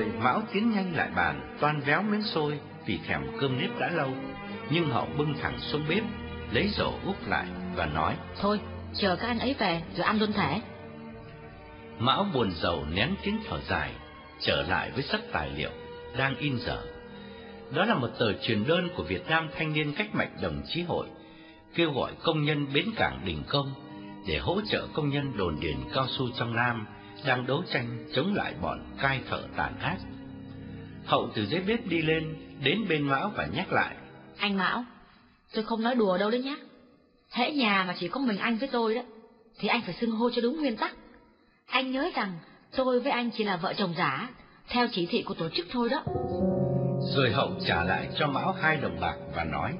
Rồi Mão tiến nhanh lại bàn, toan véo miếng xôi vì thèm cơm nếp đã lâu, nhưng Hậu bưng thẳng xuống bếp, lấy rổ úp lại và nói: Thôi, chờ các anh ấy về rồi ăn luôn thể. Mão buồn rầu nén tiếng thở dài, trở lại với sắp tài liệu đang in dở. Đó là một tờ truyền đơn của Việt Nam Thanh niên Cách mạng Đồng chí hội, kêu gọi công nhân bến cảng Đình Công để hỗ trợ công nhân đồn điền cao su trong Nam đang đấu tranh chống lại bọn cai thợ tàn ác. Hậu từ dưới bếp đi lên, đến bên Mão và nhắc lại. Anh Mão, tôi không nói đùa đâu đấy nhá. Hễ nhà mà chỉ có mình anh với tôi đó, thì anh phải xưng hô cho đúng nguyên tắc. Anh nhớ rằng tôi với anh chỉ là vợ chồng giả, theo chỉ thị của tổ chức thôi đó. Rồi Hậu trả lại cho Mão hai đồng bạc và nói.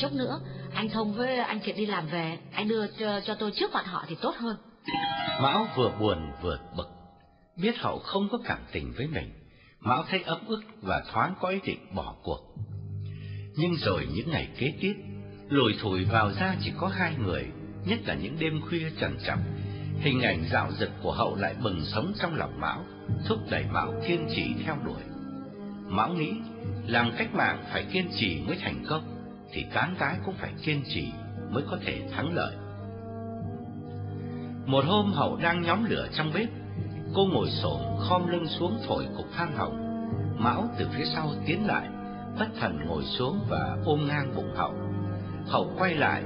Chốc nữa, anh Thông với anh Kiệt đi làm về, anh đưa cho, cho tôi trước mặt họ thì tốt hơn. Mão vừa buồn vừa bực, biết Hậu không có cảm tình với mình. Mão thấy ấm ức và thoáng có ý định bỏ cuộc. Nhưng rồi những ngày kế tiếp, lùi thủi vào ra chỉ có hai người, nhất là những đêm khuya trằn trọc. Hình ảnh dạo dực của Hậu lại bừng sống trong lòng Mão, thúc đẩy Mão kiên trì theo đuổi. Mão nghĩ, làm cách mạng phải kiên trì mới thành công, thì cán gái cũng phải kiên trì mới có thể thắng lợi. Một hôm Hậu đang nhóm lửa trong bếp, cô ngồi xổm khom lưng xuống thổi cục than hồng. Mão từ phía sau tiến lại, bất thần ngồi xuống và ôm ngang bụng Hậu. Hậu quay lại,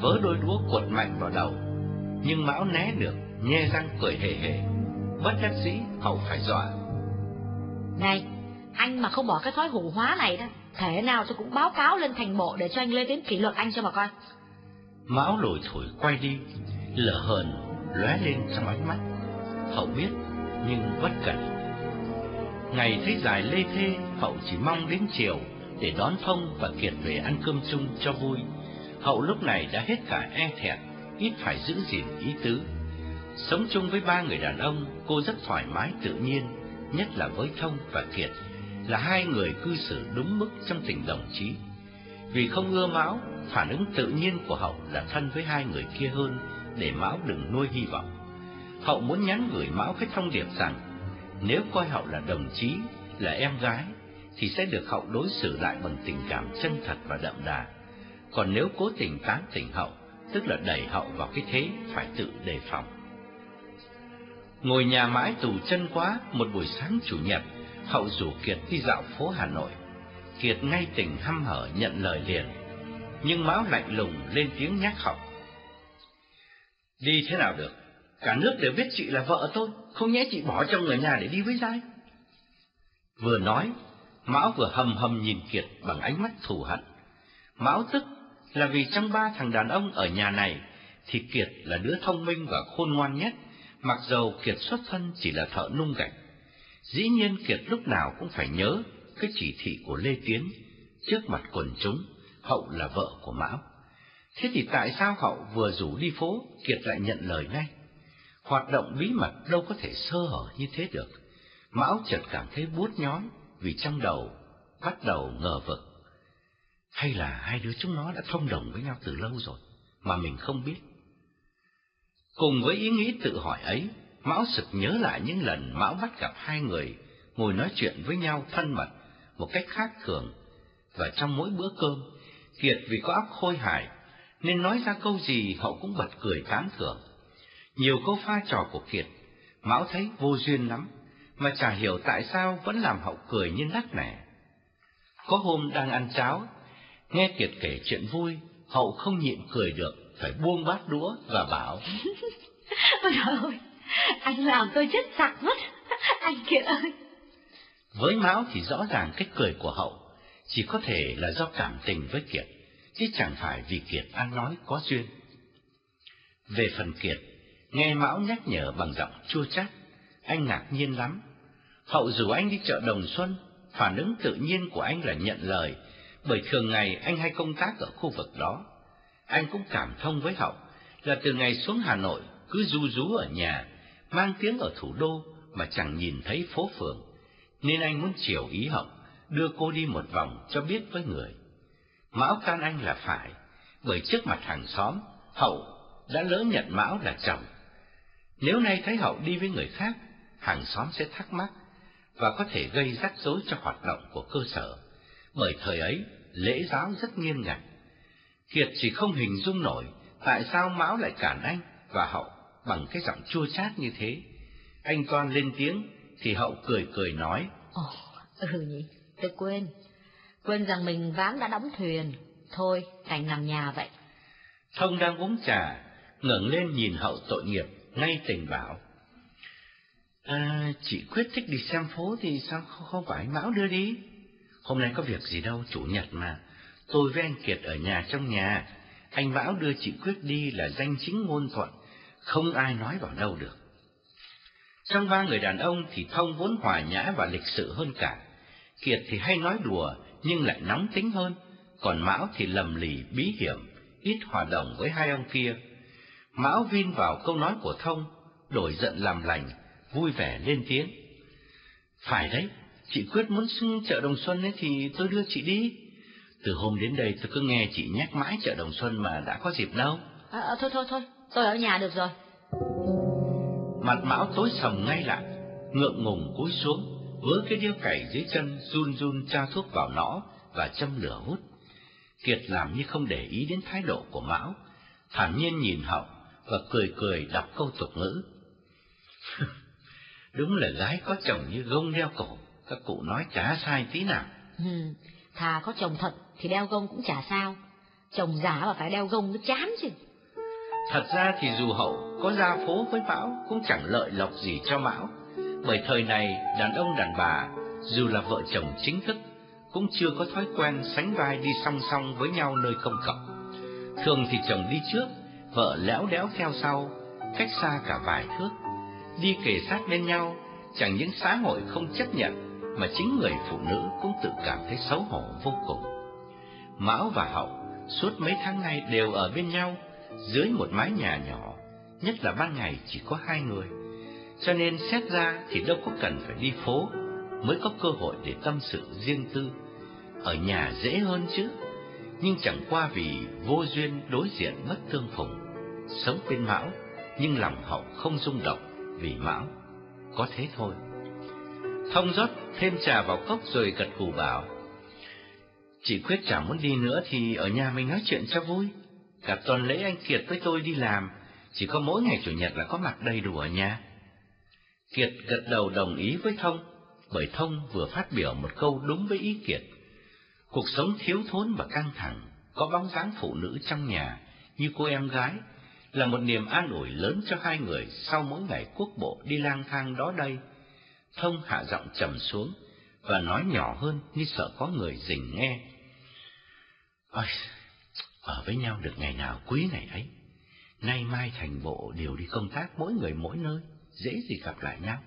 vớ đôi đũa cuột mạnh vào đầu, nhưng Mão né được, nhe răng cười hề hề. Bất đắc dĩ, Hậu phải dọa. Này, anh mà không bỏ cái thói hủ hóa này đó, thể nào tôi cũng báo cáo lên thành bộ để cho anh lên đến kỷ luật anh cho mà coi. Mão lùi thổi quay đi, lửa hờn lóe lên trong ánh mắt. Hậu biết, nhưng bất cẩn. Ngày thấy dài lê thê, Hậu chỉ mong đến chiều để đón Thông và Kiệt về ăn cơm chung cho vui. Hậu lúc này đã hết cả e thẹn, ít phải giữ gìn ý tứ. Sống chung với ba người đàn ông, cô rất thoải mái tự nhiên, nhất là với Thông và Kiệt, là hai người cư xử đúng mức trong tình đồng chí. Vì không ưa Mão, phản ứng tự nhiên của Hậu là thân với hai người kia hơn, để Mão đừng nuôi hy vọng. Hậu muốn nhắn gửi Mão cái thông điệp rằng, nếu coi Hậu là đồng chí, là em gái, thì sẽ được Hậu đối xử lại bằng tình cảm chân thật và đậm đà. Còn nếu cố tình tán tỉnh Hậu, tức là đẩy Hậu vào cái thế phải tự đề phòng. Ngồi nhà mãi tù chân quá, một buổi sáng chủ nhật, Hậu rủ Kiệt đi dạo phố Hà Nội. Kiệt ngay tình hăm hở nhận lời liền, nhưng Mão lạnh lùng lên tiếng nhắc Hậu. Đi thế nào được? Cả nước đều biết chị là vợ tôi, không nhẽ chị bỏ chồng ở nhà để đi với giai. Vừa nói, Mão vừa hầm hầm nhìn Kiệt bằng ánh mắt thù hận. Mão tức là vì trong ba thằng đàn ông ở nhà này, thì Kiệt là đứa thông minh và khôn ngoan nhất, mặc dầu Kiệt xuất thân chỉ là thợ nung gạch. Dĩ nhiên Kiệt lúc nào cũng phải nhớ cái chỉ thị của Lê Tiến, trước mặt quần chúng, Hậu là vợ của Mão. Thế thì tại sao Hậu vừa rủ đi phố, Kiệt lại nhận lời ngay? Hoạt động bí mật đâu có thể sơ hở như thế được. Mão chợt cảm thấy buốt nhói vì trong đầu bắt đầu ngờ vực. Hay là hai đứa chúng nó đã thông đồng với nhau từ lâu rồi, mà mình không biết. Cùng với ý nghĩ tự hỏi ấy, Mão sực nhớ lại những lần Mão bắt gặp hai người ngồi nói chuyện với nhau thân mật một cách khác thường, và trong mỗi bữa cơm, Kiệt vì có óc khôi hài nên nói ra câu gì họ cũng bật cười tán thưởng. Nhiều câu pha trò của Kiệt, Mão thấy vô duyên lắm, mà chả hiểu tại sao vẫn làm Hậu cười như nắc nẻ. Có hôm đang ăn cháo, nghe Kiệt kể chuyện vui, Hậu không nhịn cười được, phải buông bát đũa và bảo. Ôi trời ơi, anh làm tôi chết sặc mất, anh Kiệt ơi. Với Mão thì rõ ràng cách cười của Hậu chỉ có thể là do cảm tình với Kiệt chứ chẳng phải vì Kiệt ăn nói có duyên. Về phần Kiệt, nghe Mão nhắc nhở bằng giọng chua chát, anh ngạc nhiên lắm. Hậu dù anh đi chợ Đồng Xuân, phản ứng tự nhiên của anh là nhận lời, bởi thường ngày anh hay công tác ở khu vực đó. Anh cũng cảm thông với Hậu là từ ngày xuống Hà Nội cứ du rú ở nhà, mang tiếng ở thủ đô mà chẳng nhìn thấy phố phường, nên anh muốn chiều ý Hậu, đưa cô đi một vòng cho biết với người. Mão can anh là phải, bởi trước mặt hàng xóm, Hậu đã lỡ nhận Mão là chồng. Nếu nay thấy Hậu đi với người khác, hàng xóm sẽ thắc mắc, và có thể gây rắc rối cho hoạt động của cơ sở, bởi thời ấy lễ giáo rất nghiêm ngặt. Kiệt chỉ không hình dung nổi tại sao Mão lại cản anh và Hậu bằng cái giọng chua chát như thế. Anh Toan lên tiếng thì Hậu cười cười nói. Ồ, ừ nhỉ, tôi quên. Quên rằng mình ván đã đóng thuyền. Thôi, đành nằm nhà vậy. Thông đang uống trà, ngẩng lên nhìn Hậu tội nghiệp, ngay tình bảo. À, chị quyết thích đi xem phố thì sao không phải Mão đưa đi? Hôm nay có việc gì đâu, chủ nhật mà. Tôi với anh Kiệt ở nhà trong nhà. Anh Mão đưa chị Quyết đi là danh chính ngôn thuận, không ai nói vào đâu được. Trong ba người đàn ông thì Thông vốn hòa nhã và lịch sự hơn cả. Kiệt thì hay nói đùa nhưng lại nóng tính hơn, còn Mão thì lầm lì bí hiểm, ít hòa đồng với hai ông kia. Mão vin vào câu nói của Thông, đổi giận làm lành, vui vẻ lên tiếng. Phải đấy, chị Quyết muốn xưng chợ Đồng Xuân ấy thì tôi đưa chị đi. Từ hôm đến đây tôi cứ nghe chị nhắc mãi chợ Đồng Xuân mà đã có dịp đâu. À, à, thôi thôi thôi, tôi ở nhà được rồi. Mặt Mão tối sầm ngay lại, ngượng ngùng cúi xuống, vớ cái điếu cày dưới chân run run tra thuốc vào nó và châm lửa hút. Kiệt làm như không để ý đến thái độ của Mão, thản nhiên nhìn Hậu và cười cười đọc câu tục ngữ. Đúng là gái có chồng như gông đeo cổ, các cụ nói chả sai tí nào. Ừ, thà có chồng thật thì đeo gông cũng chả sao, chồng giả mà phải đeo gông nó chán chứ. Thật ra thì dù Hậu có ra phố với Mão cũng chẳng lợi lộc gì cho Mão, bởi thời này đàn ông đàn bà dù là vợ chồng chính thức cũng chưa có thói quen sánh vai đi song song với nhau nơi công cộng. Thường thì chồng đi trước, vợ léo đẽo theo sau, cách xa cả vài thước, đi kề sát bên nhau, chẳng những xã hội không chấp nhận mà chính người phụ nữ cũng tự cảm thấy xấu hổ vô cùng. Mão và Hậu suốt mấy tháng nay đều ở bên nhau dưới một mái nhà nhỏ, nhất là ban ngày chỉ có hai người. Cho nên xét ra thì đâu có cần phải đi phố mới có cơ hội để tâm sự riêng tư. Ở nhà dễ hơn chứ, nhưng chẳng qua vì vô duyên đối diện mất tương phùng. Sống bên Mão, nhưng lòng hậu không rung động vì Mão. Có thế thôi. Thông rót thêm trà vào cốc rồi gật gù bảo. Chị quyết chẳng muốn đi nữa thì ở nhà mình nói chuyện cho vui. Cả tuần lễ anh Kiệt với tôi đi làm, chỉ có mỗi ngày Chủ nhật là có mặt đầy đủ ở nhà. Kiệt gật đầu đồng ý với Thông, bởi Thông vừa phát biểu một câu đúng với ý Kiệt. Cuộc sống thiếu thốn và căng thẳng, có bóng dáng phụ nữ trong nhà như cô em gái, là một niềm an ủi lớn cho hai người sau mỗi ngày quốc bộ đi lang thang đó đây. Thông hạ giọng trầm xuống và nói nhỏ hơn như sợ có người rình nghe. Ôi, ở với nhau được ngày nào quý ngày ấy. Nay mai thành bộ đều đi công tác mỗi người mỗi nơi, dễ gì gặp lại nhau.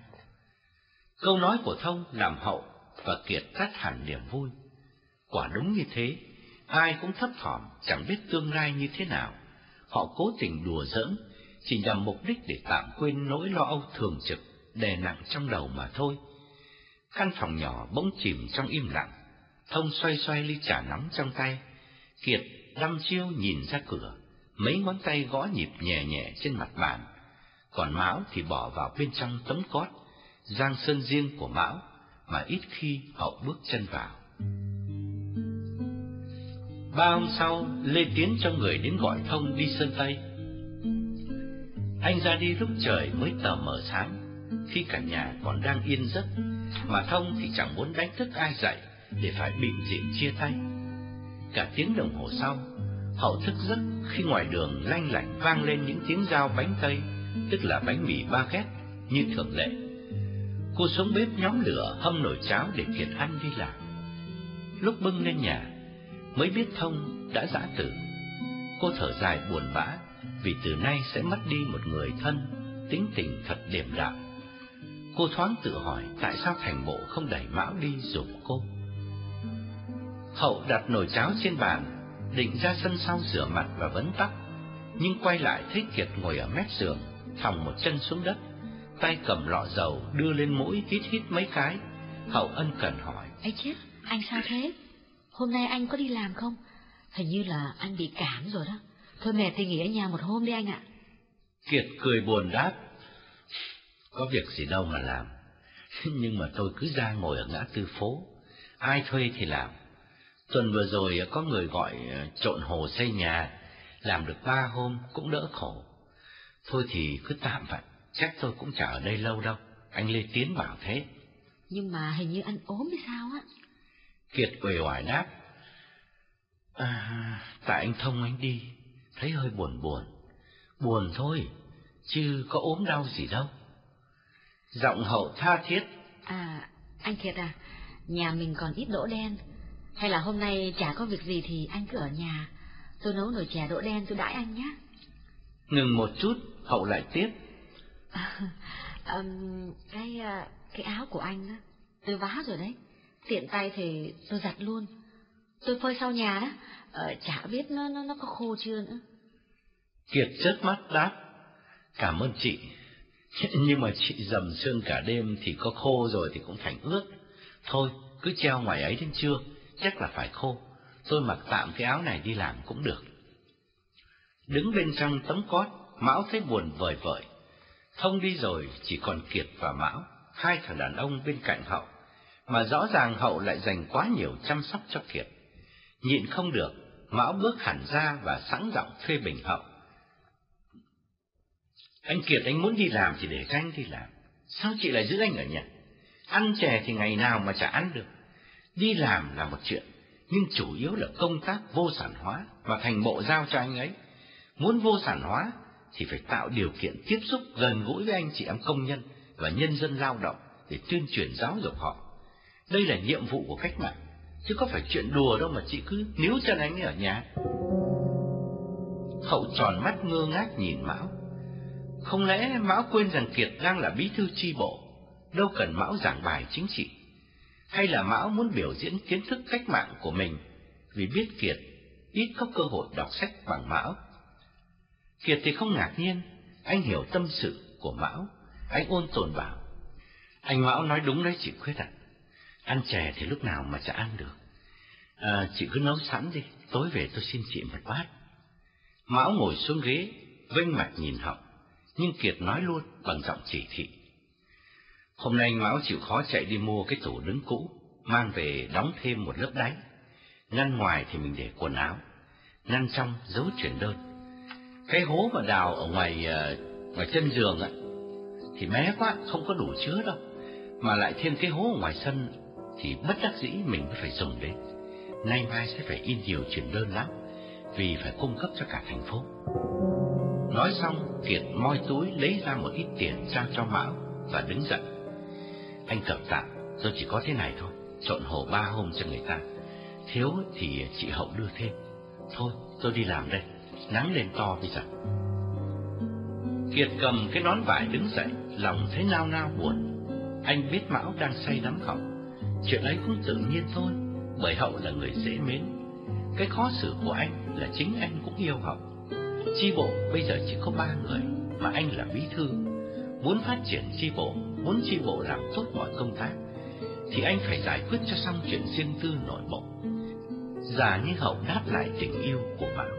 Câu nói của Thông làm hậu và Kiệt tắt hẳn niềm vui. Quả đúng như thế, ai cũng thấp thỏm chẳng biết tương lai như thế nào. Họ cố tình đùa giỡn, chỉ nhằm mục đích để tạm quên nỗi lo âu thường trực, đè nặng trong đầu mà thôi. Căn phòng nhỏ bỗng chìm trong im lặng, Thông xoay xoay ly trà nóng trong tay. Kiệt đăm chiêu nhìn ra cửa, mấy ngón tay gõ nhịp nhẹ nhẹ trên mặt bàn, còn Mão thì bỏ vào bên trong tấm cót, giang sơn riêng của Mão mà ít khi hậu bước chân vào. Ba hôm sau, Lê Tiến cho người đến gọi Thông đi Sơn Tây. Anh ra đi lúc trời mới tờ mờ sáng, khi cả nhà còn đang yên giấc, mà Thông thì chẳng muốn đánh thức ai dậy để phải bị diện chia tay. Cả tiếng đồng hồ sau, Hậu thức giấc khi ngoài đường lanh lảnh vang lên những tiếng dao bánh tây, tức là bánh mì ba ghét như thường lệ. Cô xuống bếp nhóm lửa hâm nồi cháo để Kiệt ăn đi làm. Lúc bưng lên nhà, mới biết Thông đã giã tử. Cô thở dài buồn bã vì từ nay sẽ mất đi một người thân, tính tình thật điềm đạm. Cô thoáng tự hỏi tại sao thành bộ không đẩy Mão đi giúp cô. Hậu đặt nồi cháo trên bàn, định ra sân sau rửa mặt và vấn tóc, nhưng quay lại thấy Kiệt ngồi ở mép giường, thòng một chân xuống đất, tay cầm lọ dầu đưa lên mũi hít hít mấy cái. Hậu ân cần hỏi: "Ấy chết, anh sao thế? Hôm nay anh có đi làm không? Hình như là anh bị cảm rồi đó. Thôi mẹ thì nghỉ ở nhà một hôm đi anh ạ." Kiệt cười buồn đáp: "Có việc gì đâu mà làm. Nhưng mà tôi cứ ra ngồi ở ngã tư phố, ai thuê thì làm. Tuần vừa rồi có người gọi ờ, trộn hồ xây nhà, làm được ba hôm cũng đỡ khổ. Thôi thì cứ tạm vậy, chắc tôi cũng chả ở đây lâu đâu. Anh Lê Tiến bảo thế. Nhưng mà hình như anh ốm hay sao á? Kiệt uể oải đáp. À, tại anh thông anh đi, thấy hơi buồn buồn. Buồn thôi, chứ có ốm đau gì đâu. Giọng hậu tha thiết. À, anh Kiệt à, nhà mình còn ít đỗ đen. Hay là hôm nay chả có việc gì thì anh cứ ở nhà. Tôi nấu nồi chè đỗ đen tôi đãi anh nhé. Ngừng một chút, hậu lại tiếp. À, um, cái à, cái áo của anh đó, tôi vá rồi đấy. Tiện tay thì tôi giặt luôn. Tôi phơi sau nhà đó, ờ, chả biết nó nó nó có khô chưa nữa. Kiệt chớp mắt đáp. Cảm ơn chị. Nhưng mà chị dầm sương cả đêm thì có khô rồi thì cũng thành ướt. Thôi, cứ treo ngoài ấy đến trưa, chắc là phải khô. Tôi mặc tạm cái áo này đi làm cũng được. Đứng bên trong tấm cót, Mão thấy buồn vời vợi. Thông đi rồi, chỉ còn Kiệt và Mão, hai thằng đàn ông bên cạnh Hậu. Mà rõ ràng Hậu lại dành quá nhiều chăm sóc cho Kiệt. Nhịn không được, Mão bước hẳn ra và sẵn giọng phê bình Hậu. Anh Kiệt anh muốn đi làm thì để cho anh đi làm. Sao chị lại giữ anh ở nhà? Ăn chè thì ngày nào mà chả ăn được. Đi làm là một chuyện, nhưng chủ yếu là công tác vô sản hóa và thành bộ giao cho anh ấy. Muốn vô sản hóa thì phải tạo điều kiện tiếp xúc gần gũi với anh chị em công nhân và nhân dân lao động để tuyên truyền giáo dục họ. Đây là nhiệm vụ của cách mạng, chứ có phải chuyện đùa đâu mà chị cứ níu chân anh ấy ở nhà. Hậu tròn mắt ngơ ngác nhìn Mão. Không lẽ Mão quên rằng Kiệt đang là bí thư tri bộ, đâu cần Mão giảng bài chính trị. Hay là Mão muốn biểu diễn kiến thức cách mạng của mình vì biết Kiệt ít có cơ hội đọc sách bằng Mão. Kiệt thì không ngạc nhiên, anh hiểu tâm sự của Mão, anh ôn tồn bảo. Anh Mão nói đúng đấy chị Khuyết ạ. Ăn chè thì lúc nào mà chả ăn được. À, chị cứ nấu sẵn đi, tối về tôi xin chị một bát. Mão ngồi xuống ghế, vênh mặt nhìn Hậu, nhưng Kiệt nói luôn bằng giọng chỉ thị. Hôm nay Mão chịu khó chạy đi mua cái tủ đứng cũ, mang về đóng thêm một lớp đáy. Ngăn ngoài thì mình để quần áo, ngăn trong giấu chuyển đơn. Cái hố mà đào ở ngoài ờ, ngoài chân giường á thì mé quá, không có đủ chứa đâu. Mà lại thêm cái hố ở ngoài sân thì bất đắc dĩ mình mới phải dùng đến. Nay mai sẽ phải in nhiều chuyển đơn lắm, vì phải cung cấp cho cả thành phố. Nói xong, Kiệt moi túi lấy ra một ít tiền trao cho Mão và đứng dậy. Anh cầm tạm, tôi chỉ có thế này thôi, trộn hồ ba hôm cho người ta. Thiếu thì chị Hậu đưa thêm. Thôi, tôi đi làm đây, nắng lên to bây giờ. Kiệt cầm cái nón vải đứng dậy, lòng thấy nao nao buồn. Anh biết Mão đang say đắm Hậu. Chuyện ấy cũng tự nhiên thôi, bởi Hậu là người dễ mến. Cái khó xử của anh là chính anh cũng yêu Hậu. Chi bộ bây giờ chỉ có ba người, mà anh là bí thư. Muốn phát triển chi bộ, muốn chi bộ làm tốt mọi công tác, thì anh phải giải quyết cho xong chuyện riêng tư nội bộ. Giả như Hậu đáp lại tình yêu của bạn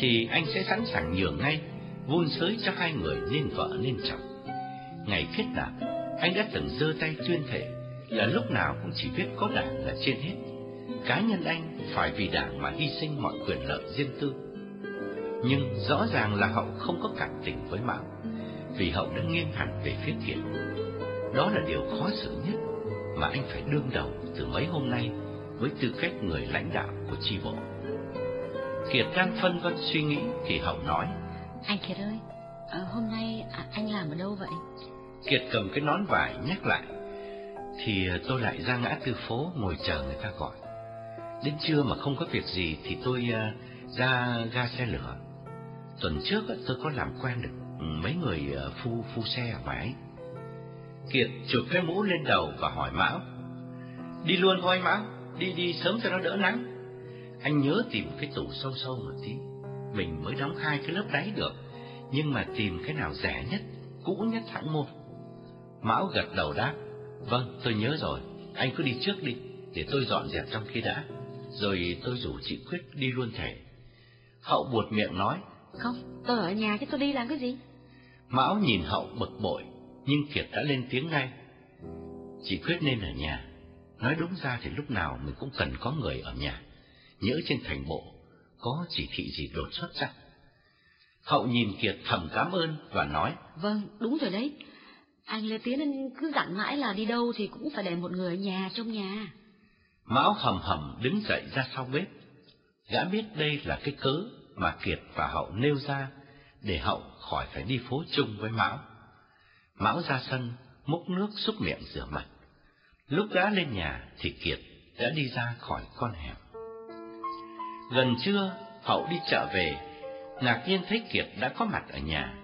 thì anh sẽ sẵn sàng nhường ngay, vun sới cho hai người nên vợ nên chồng. Ngày kết nạp, anh đã từng giơ tay tuyên thể là lúc nào cũng chỉ biết có đảng là trên hết. Cá nhân anh phải vì đảng mà hy sinh mọi quyền lợi riêng tư. Nhưng rõ ràng là Hậu không có cảm tình với Mão, vì Hậu đã nghiêng hẳn về phía Kiệt. Đó là điều khó xử nhất mà anh phải đương đầu từ mấy hôm nay với tư cách người lãnh đạo của chi bộ. Kiệt đang phân vân suy nghĩ thì Hậu nói: Anh Kiệt ơi, à, hôm nay à, anh làm ở đâu vậy? Kiệt cầm cái nón vải nhắc lại, thì ờ, tôi lại ra ngã tư phố ngồi chờ người ta gọi. Đến trưa mà không có việc gì thì tôi uh, ra ga xe lửa. Tuần trước uh, tôi có làm quen được mấy người uh, phu phu xe ở ngoài. Kiệt chụp cái mũ lên đầu và hỏi Mão. Đi luôn thôi Mão, đi đi sớm cho nó đỡ nắng. Anh nhớ tìm cái tủ sâu sâu một tí. Mình mới đóng hai cái lớp đáy được, nhưng mà tìm cái nào rẻ nhất, cũ nhất hẳn một. Mão gật đầu đáp, vâng, tôi nhớ rồi, anh cứ đi trước đi, để tôi dọn dẹp trong khi đã, rồi tôi rủ chị Quyết đi luôn thể. Hậu buột miệng nói, Không, tôi ở nhà chứ tôi đi làm cái gì? Mão nhìn Hậu bực bội, nhưng Kiệt đã lên tiếng ngay. Chị quyết nên ở nhà. Nói đúng ra thì lúc nào mình cũng cần có người ở nhà. Nhớ trên thành bộ, có chỉ thị gì đột xuất chắc. Hậu nhìn Kiệt thầm cảm ơn và nói. Vâng, đúng rồi đấy. Anh Lê Tiến anh cứ dặn mãi là đi đâu thì cũng phải để một người ở nhà trong nhà. Mão hầm hầm đứng dậy ra sau bếp. Gã biết đây là cái cớ mà Kiệt và Hậu nêu ra để Hậu khỏi phải đi phố chung với Mão. Mão ra sân, múc nước xúc miệng rửa mặt. Lúc gã lên nhà thì Kiệt đã đi ra khỏi con hẻm. Gần trưa, Hậu đi chợ về, ngạc nhiên thấy Kiệt đã có mặt ở nhà.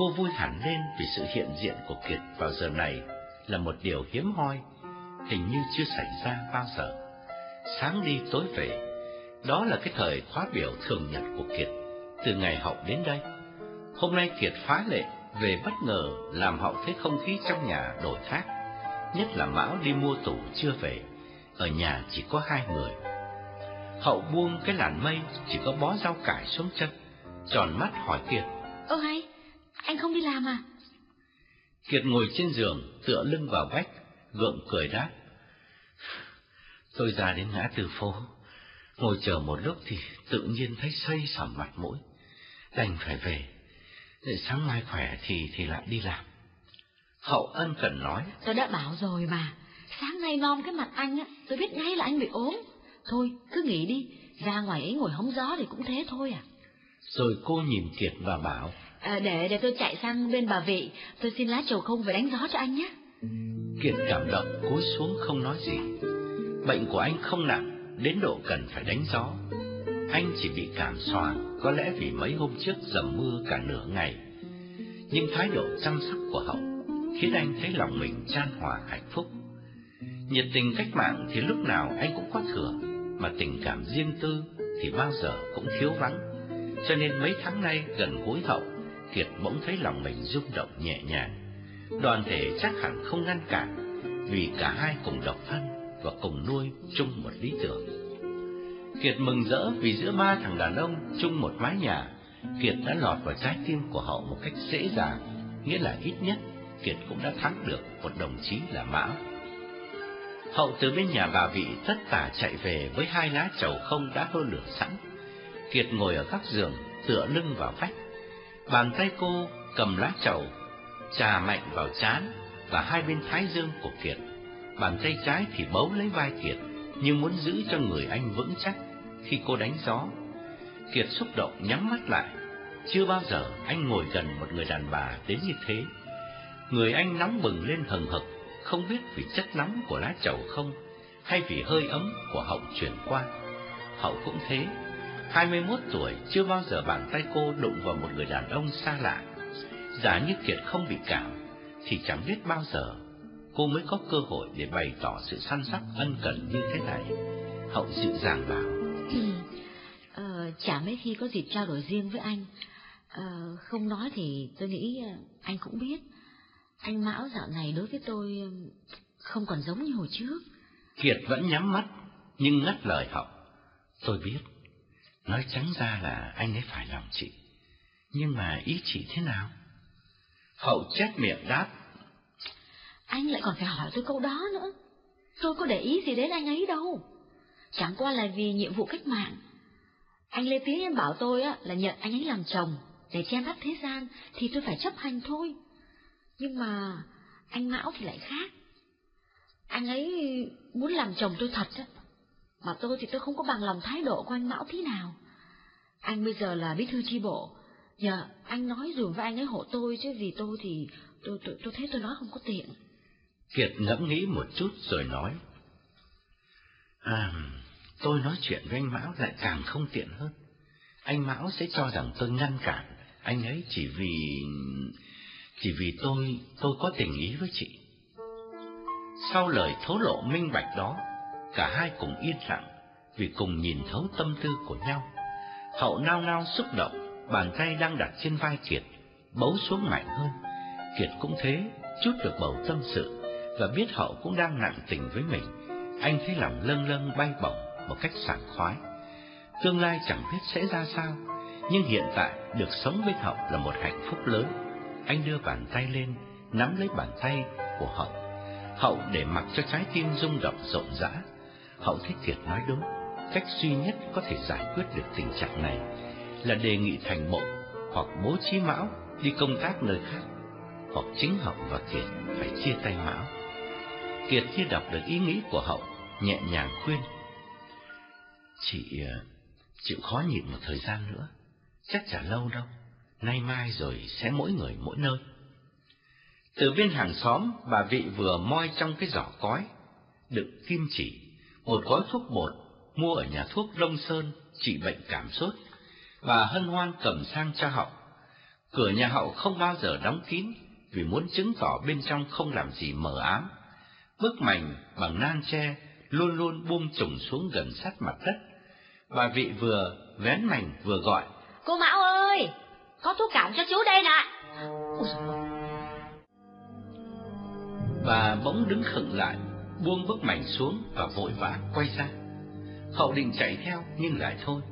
Cô vui hẳn lên vì sự hiện diện của Kiệt vào giờ này là một điều hiếm hoi, hình như chưa xảy ra bao giờ. Sáng đi tối về, đó là cái thời khóa biểu thường nhật của Kiệt từ ngày Hậu đến đây. Hôm nay Kiệt phá lệ về bất ngờ làm Hậu thấy không khí trong nhà đổi khác, nhất là Mão đi mua tủ chưa về, ở nhà chỉ có hai người. Hậu buông cái làn mây chỉ có bó rau cải xuống chân, tròn mắt hỏi Kiệt. Ơ hay, anh không đi làm à? Kiệt ngồi trên giường, tựa lưng vào vách, gượng cười đáp. Tôi ra đến ngã tư phố, ngồi chờ một lúc thì tự nhiên thấy xây sẩm mặt mũi, đành phải về. Để sáng mai khỏe thì thì lại đi làm. Hậu ân cần nói. Tôi đã bảo rồi mà, sáng nay non cái mặt anh á, tôi biết ngay là anh bị ốm. Thôi, cứ nghỉ đi, ra ngoài ấy ngồi hóng gió thì cũng thế thôi à. Rồi cô nhìn Kiệt và bảo. À, để để tôi chạy sang bên bà vị, tôi xin lá trầu không về đánh gió cho anh nhé. Kiệt cảm động cúi xuống không nói gì. Bệnh của anh không nặng, đến độ cần phải đánh gió. Anh chỉ bị cảm xoàng, có lẽ vì mấy hôm trước dầm mưa cả nửa ngày. Nhưng thái độ chăm sóc của Hậu khiến anh thấy lòng mình chan hòa hạnh phúc. Nhiệt tình cách mạng thì lúc nào anh cũng có thừa, mà tình cảm riêng tư thì bao giờ cũng thiếu vắng. Cho nên mấy tháng nay gần gũi Hậu, Kiệt bỗng thấy lòng mình rung động nhẹ nhàng. Đoàn thể chắc hẳn không ngăn cản, vì cả hai cùng độc thân và cùng nuôi chung một lý tưởng. Kiệt mừng rỡ vì giữa ba thằng đàn ông chung một mái nhà, Kiệt đã lọt vào trái tim của Hậu một cách dễ dàng, nghĩa là ít nhất Kiệt cũng đã thắng được một đồng chí là Mão. Hậu từ bên nhà bà vị tất tả chạy về với hai lá trầu không đã hơ lửa sẵn. Kiệt ngồi ở góc giường, tựa lưng vào vách. Bàn tay cô cầm lá trầu, trà mạnh vào chán và hai bên thái dương của Kiệt. Bàn tay trái thì bấu lấy vai Kiệt, nhưng muốn giữ cho người anh vững chắc khi cô đánh gió. Kiệt xúc động nhắm mắt lại. Chưa bao giờ anh ngồi gần một người đàn bà đến như thế. Người anh nóng bừng lên hừng hực, không biết vì chất nóng của lá trầu không, hay vì hơi ấm của hậu chuyển qua. Hậu cũng thế, 21 tuổi chưa bao giờ bàn tay cô đụng vào một người đàn ông xa lạ. Giả như Kiệt không bị cảm, thì chẳng biết bao giờ cô mới có cơ hội để bày tỏ sự săn sóc ân cần như thế này. Hậu dịu dàng bảo. ờ, chả mấy khi có dịp trao đổi riêng với anh. Ờ, không nói thì tôi nghĩ ờ, anh cũng biết. Anh Mão dạo này đối với tôi ờ, không còn giống như hồi trước. Kiệt vẫn nhắm mắt, nhưng ngắt lời Hậu. Tôi biết, nói trắng ra là anh ấy phải lòng chị. Nhưng mà ý chị thế nào? Hậu chết miệng đáp. Anh lại còn phải hỏi tôi câu đó nữa. Tôi có để ý gì đến anh ấy đâu. Chẳng qua là vì nhiệm vụ cách mạng. Anh Lê Tiến em bảo tôi á, là nhận anh ấy làm chồng để che mắt thế gian thì tôi phải chấp hành thôi. Nhưng mà anh Mão thì lại khác. Anh ấy muốn làm chồng tôi thật á. Mà tôi thì tôi không có bằng lòng thái độ của anh Mão thế nào. Anh bây giờ là bí thư chi bộ. Nhờ anh nói dùm với anh ấy hộ tôi chứ vì tôi thì tôi tôi tôi thấy tôi nói không có tiện. Kiệt ngẫm nghĩ một chút rồi nói. À, tôi nói chuyện với anh Mão lại càng không tiện hơn. Anh Mão sẽ cho rằng tôi ngăn cản anh ấy chỉ vì... chỉ vì tôi, tôi có tình ý với chị. Sau lời thố lộ minh bạch đó, cả hai cùng yên lặng vì cùng nhìn thấu tâm tư của nhau. Hậu nao nao xúc động, bàn tay đang đặt trên vai Kiệt, bấu xuống mạnh hơn. Kiệt cũng thế, chút được bầu tâm sự và biết Hậu cũng đang nặng tình với mình. Anh thấy lòng lâng lâng bay bổng một cách sảng khoái. Tương lai chẳng biết sẽ ra sao, nhưng hiện tại được sống với Hậu là một hạnh phúc lớn. Anh đưa bàn tay lên, nắm lấy bàn tay của Hậu. Hậu để mặc cho trái tim rung động rộn rã. Hậu thích Kiệt nói đúng, cách duy nhất có thể giải quyết được tình trạng này là đề nghị thành bộ hoặc bố trí Mão đi công tác nơi khác, hoặc chính Hậu và Kiệt phải chia tay Mão. Kiệt khi đọc được ý nghĩ của Hậu, nhẹ nhàng khuyên. Chị ờ, chịu khó nhịn một thời gian nữa, chắc chả lâu đâu, nay mai rồi sẽ mỗi người mỗi nơi. Từ bên hàng xóm, bà vị vừa moi trong cái giỏ cói, đựng kim chỉ, một gói thuốc bột mua ở nhà thuốc Đông Sơn trị bệnh cảm sốt. Bà hân hoan cầm sang cho Hậu. Cửa nhà Hậu không bao giờ đóng kín vì muốn chứng tỏ bên trong không làm gì mờ ám. Bức mảnh bằng nan tre luôn luôn buông trùng xuống gần sát mặt đất. Bà vị vừa vén mảnh vừa gọi. Cô Mão ơi, có thuốc cảm cho chú đây nè. Bà bỗng đứng khựng lại, buông bức mảnh xuống và vội vã quay ra. Hậu định chạy theo nhưng lại thôi.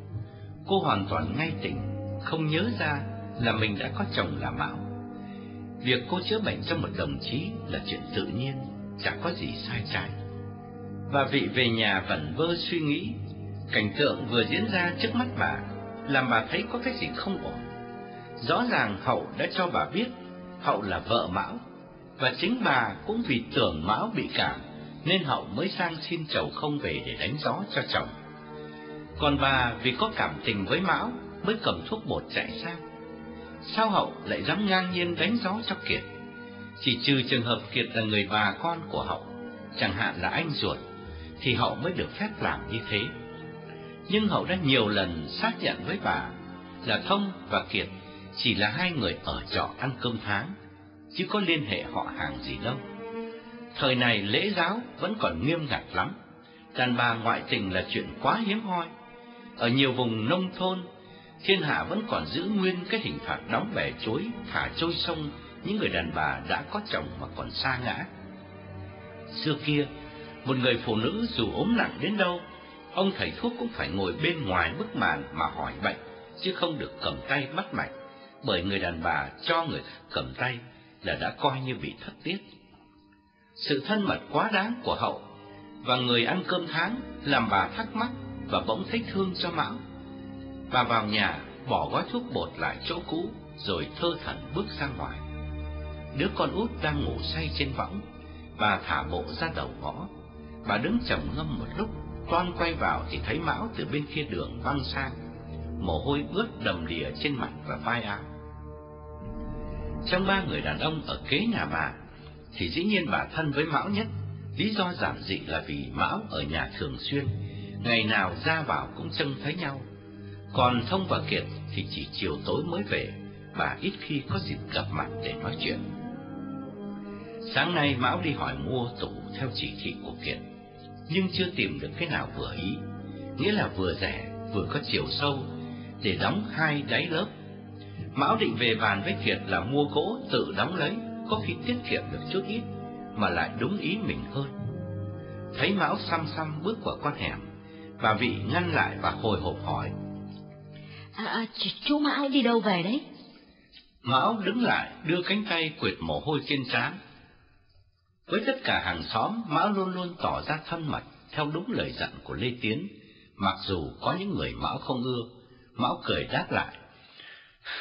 Cô hoàn toàn ngay tỉnh, không nhớ ra là mình đã có chồng là Mão. Việc cô chữa bệnh cho một đồng chí là chuyện tự nhiên, chẳng có gì sai trái. Và vị về nhà vẩn vơ suy nghĩ, cảnh tượng vừa diễn ra trước mắt bà, làm bà thấy có cái gì không ổn. Rõ ràng Hậu đã cho bà biết Hậu là vợ Mão, và chính bà cũng vì tưởng Mão bị cảm nên Hậu mới sang xin chầu không về để đánh gió cho chồng. Còn bà vì có cảm tình với Mão mới cầm thuốc bột chạy sang. Sao Hậu lại dám ngang nhiên đánh gió cho Kiệt? Chỉ trừ trường hợp Kiệt là người bà con của Hậu, chẳng hạn là anh ruột, thì Hậu mới được phép làm như thế. Nhưng Hậu đã nhiều lần xác nhận với bà là Thông và Kiệt chỉ là hai người ở trọ ăn cơm tháng, chứ có liên hệ họ hàng gì đâu. Thời này lễ giáo vẫn còn nghiêm ngặt lắm, đàn bà ngoại tình là chuyện quá hiếm hoi. Ở nhiều vùng nông thôn, thiên hạ vẫn còn giữ nguyên cái hình phạt đóng bè chối, thả trôi sông những người đàn bà đã có chồng mà còn xa ngã. Xưa kia, một người phụ nữ dù ốm nặng đến đâu, ông thầy thuốc cũng phải ngồi bên ngoài bức màn mà hỏi bệnh, chứ không được cầm tay bắt mạch, bởi người đàn bà cho người cầm tay là đã coi như bị thất tiết. Sự thân mật quá đáng của hậu và người ăn cơm tháng làm bà thắc mắc và bỗng thấy thương cho Mão. Bà vào nhà bỏ gói thuốc bột lại chỗ cũ rồi thơ thẩn bước ra ngoài. Đứa con út đang ngủ say trên võng, bà thả bộ ra đầu ngõ. Bà đứng trầm ngâm một lúc, toan quay vào thì thấy Mão từ bên kia đường văng sang, mồ hôi ướt đầm đìa trên mặt và vai áo. Trong ba người đàn ông ở kế nhà bà, thì dĩ nhiên bà thân với Mão nhất. Lý do giản dị là vì Mão ở nhà thường xuyên, ngày nào ra vào cũng trông thấy nhau. Còn Thông và Kiệt thì chỉ chiều tối mới về, bà ít khi có dịp gặp mặt để nói chuyện. Sáng nay Mão đi hỏi mua tủ theo chỉ thị của Kiệt, nhưng chưa tìm được cái nào vừa ý, nghĩa là vừa rẻ vừa có chiều sâu để đóng hai đáy lớp. Mão định về bàn với Kiệt là mua gỗ tự đóng lấy, có khi tiết kiệm được chút ít mà lại đúng ý mình hơn. Thấy Mão xăm xăm bước vào con hẻm, bà vị ngăn lại và hồi hộp hỏi. À, à, chú Mão đi đâu về đấy? Mão đứng lại đưa cánh tay quệt mồ hôi trên trán. Với tất cả hàng xóm, Mão luôn luôn tỏ ra thân mật theo đúng lời dặn của Lê Tiến, mặc dù có những người Mão không ưa. Mão cười đáp lại.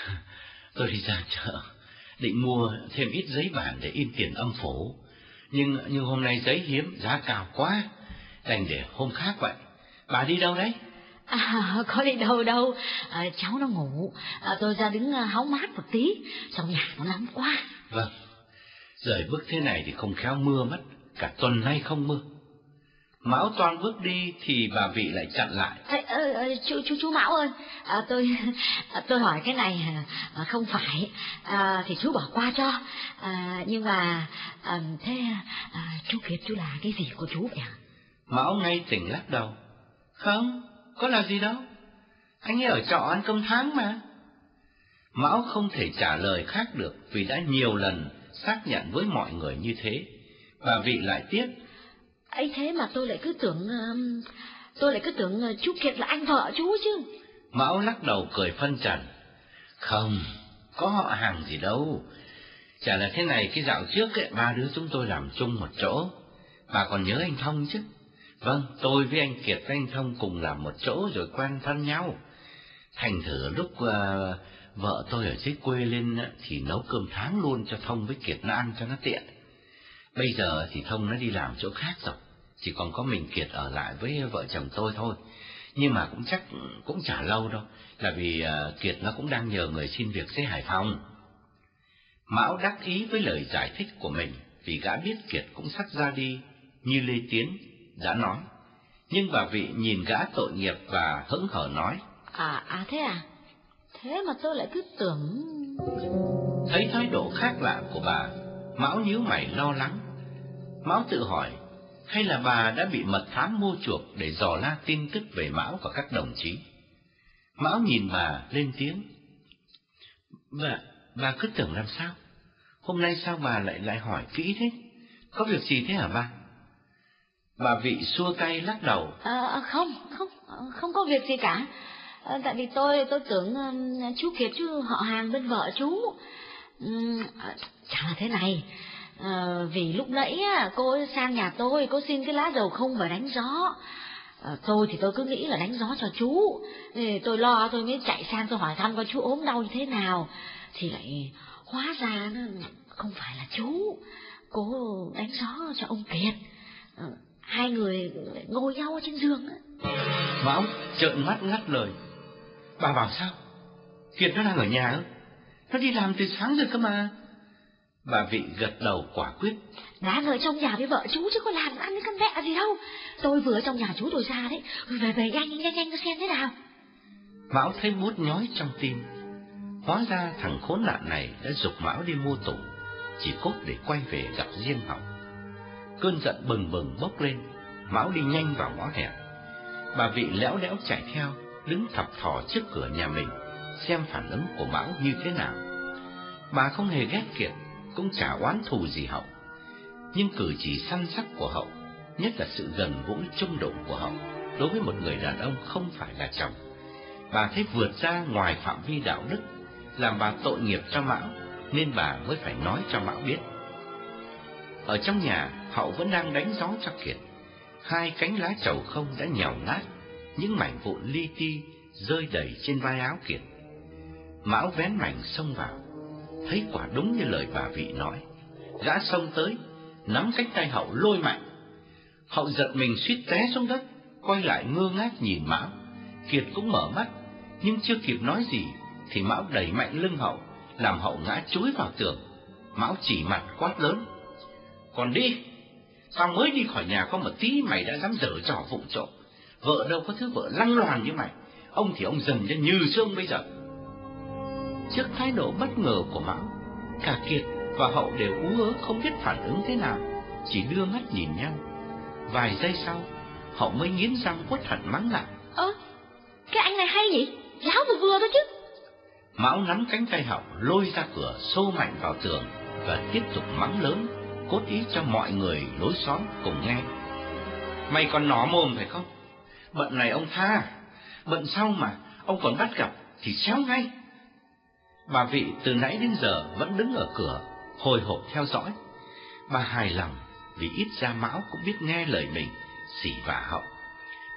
Tôi đi ra chợ, định mua thêm ít giấy bản để in tiền âm phủ, nhưng nhưng hôm nay giấy hiếm, giá cao quá, đành để hôm khác vậy. Bà đi đâu đấy? À, có đi đâu đâu, à, cháu nó ngủ, à, tôi ra đứng à, hóng mát một tí, trong nhà nó nóng quá. Vâng, rời bước thế này thì không khéo mưa mất, cả tuần nay không mưa. Mão toan bước đi thì bà vị lại chặn lại. À, à, chú chú chú Mão ơi, à, tôi à, tôi hỏi cái này à, không phải à, thì chú bỏ qua cho. À, nhưng mà à, thế à, chú Kiệt chú là cái gì của chú vậy à? Mão ngay tỉnh lắc đầu. Không, có là gì đâu. Anh ấy ở trọ ăn cơm tháng mà. Mão không thể trả lời khác được vì đã nhiều lần xác nhận với mọi người như thế. Bà vị lại tiếp ấy thế mà tôi lại cứ tưởng um, tôi lại cứ tưởng uh, chú Kiệt là anh vợ chú chứ. Mão lắc đầu cười phân trần. Không, có họ hàng gì đâu. Chả là thế này, cái dạo trước ấy, ba đứa chúng tôi làm chung một chỗ. Bà còn nhớ anh Thông chứ? Vâng, tôi với anh Kiệt với anh Thông cùng làm một chỗ rồi quen thân nhau. Thành thử lúc uh, vợ tôi ở dưới quê lên uh, thì nấu cơm tháng luôn cho Thông với Kiệt nó ăn cho nó tiện. Bây giờ thì Thông nó đi làm chỗ khác rồi, chỉ còn có mình Kiệt ở lại với vợ chồng tôi thôi. Nhưng mà cũng chắc cũng chả lâu đâu, là vì uh, Kiệt nó cũng đang nhờ người xin việc dưới Hải Phòng. Mão đắc ý với lời giải thích của mình, vì gã biết Kiệt cũng sắp ra đi, như Lê Tiến đã nói. Nhưng bà vị nhìn gã tội nghiệp và hững hờ nói. À, à thế à? Thế mà tôi lại cứ tưởng... Thấy thái độ khác lạ của bà, Mão nhíu mày lo lắng. Mão tự hỏi, hay là bà đã bị mật thám mua chuộc để dò la tin tức về Mão và các đồng chí? Mão nhìn bà lên tiếng. Bà, bà cứ tưởng làm sao? Hôm nay sao bà lại lại hỏi kỹ thế? Có việc gì thế hả bà? Bà vị xua tay lắc đầu. À, không, không, không có việc gì cả. À, tại vì tôi tôi tưởng chú Kiệt chú họ hàng bên vợ chú. Um, ờ, chẳng là thế này. À, vì lúc nãy cô sang nhà tôi, cô xin cái lá dầu không và đánh gió. À, tôi thì tôi cứ nghĩ là đánh gió cho chú. Tôi lo tôi mới chạy sang tôi hỏi thăm coi chú ốm đau như thế nào. Thì lại hóa ra nó không phải là chú. Cô đánh gió cho ông Kiệt. À, hai người ngồi nhau ở trên giường Mà ông trợn mắt ngắt lời. Bà bảo sao? Kiệt nó đang ở nhà ư? Nó đi làm từ sáng rồi cơ mà. Bà vị gật đầu quả quyết. Đã ở trong nhà với vợ chú chứ có làm ăn với con mẹ gì đâu. Tôi vừa trong nhà chú tôi ra đấy. Về về nhanh nhanh nhanh xem thế nào. Mão thấy bút nhói trong tim. Hóa ra thằng khốn nạn này đã dục Mão đi mua tủ, chỉ cốt để quay về gặp Diên Hậu. Cơn giận bừng bừng bốc lên, Mão đi nhanh vào ngõ hẻm. Bà vị léo đẽo chạy theo, đứng thập thò trước cửa nhà mình, xem phản ứng của Mão như thế nào. Bà không hề ghét Kiệt, cũng chả oán thù gì Hậu. Nhưng cử chỉ săn sắc của Hậu, nhất là sự gần gũi trung độ của Hậu, đối với một người đàn ông không phải là chồng. Bà thấy vượt ra ngoài phạm vi đạo đức, làm bà tội nghiệp cho Mão, nên bà mới phải nói cho Mão biết. Ở trong nhà, Hậu vẫn đang đánh gió cho Kiệt. Hai cánh lá trầu không đã nhèo nát, những mảnh vụn li ti rơi đầy trên vai áo Kiệt. Mão vén mảnh xông vào, thấy quả đúng như lời bà vị nói. Gã xông tới, nắm cánh tay Hậu lôi mạnh. Hậu giật mình suýt té xuống đất, quay lại ngơ ngác nhìn Mão. Kiệt cũng mở mắt, nhưng chưa kịp nói gì, thì Mão đẩy mạnh lưng Hậu, làm Hậu ngã chúi vào tường. Mão chỉ mặt quát lớn. Còn đi, sao mới đi khỏi nhà có một tí mày đã dám dở trò vụ trộm. Vợ đâu có thứ vợ lăng loàn như mày, ông thì ông dần cho như xương bây giờ. Trước thái độ bất ngờ của Mão, cả Kiệt và Hậu đều ú ớ không biết phản ứng thế nào, chỉ đưa mắt nhìn nhau. Vài giây sau, Hậu mới nghiến răng quất hận mắng lại. Ơ, cái anh này hay nhỉ, giáo vừa vừa thôi chứ. Mão nắm cánh tay Hậu lôi ra cửa xô mạnh vào tường và tiếp tục mắng lớn cốt ý cho mọi người lối xóm cùng nghe. Mày còn nỏ mồm phải không? Bận này ông tha, bận sau mà, ông còn bắt gặp thì xéo ngay. Bà vị từ nãy đến giờ vẫn đứng ở cửa, hồi hộp theo dõi. Bà hài lòng vì ít ra Mão cũng biết nghe lời mình, xỉ vả hậu.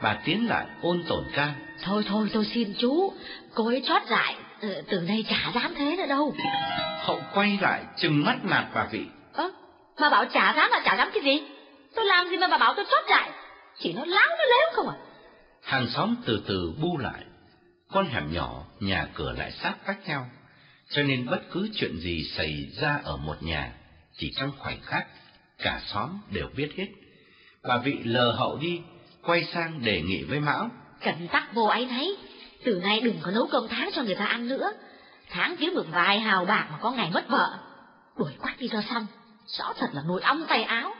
Bà tiến lại ôn tồn can. Thôi thôi tôi xin chú, cô ấy chót dại, từ, từ nay chả dám thế nữa đâu. Hậu quay lại trừng mắt nạt bà vị. Ơ, mà bảo chả dám là chả dám cái gì? Tôi làm gì mà bà bảo tôi chót dại? Chỉ nó láo nó léo không à? Hàng xóm từ từ bu lại. Con hẻm nhỏ, nhà cửa lại sát cách nhau. Cho nên bất cứ chuyện gì xảy ra ở một nhà, chỉ trong khoảnh khắc, cả xóm đều biết hết. Bà vị lờ hậu đi, quay sang đề nghị với Mão. Cẩn tắc vô ấy thấy, từ nay đừng có nấu cơm tháng cho người ta ăn nữa. Tháng kiếm được vài hào bạc mà có ngày mất vợ. Đuổi quát đi cho xong, rõ thật là nồi ong tay áo.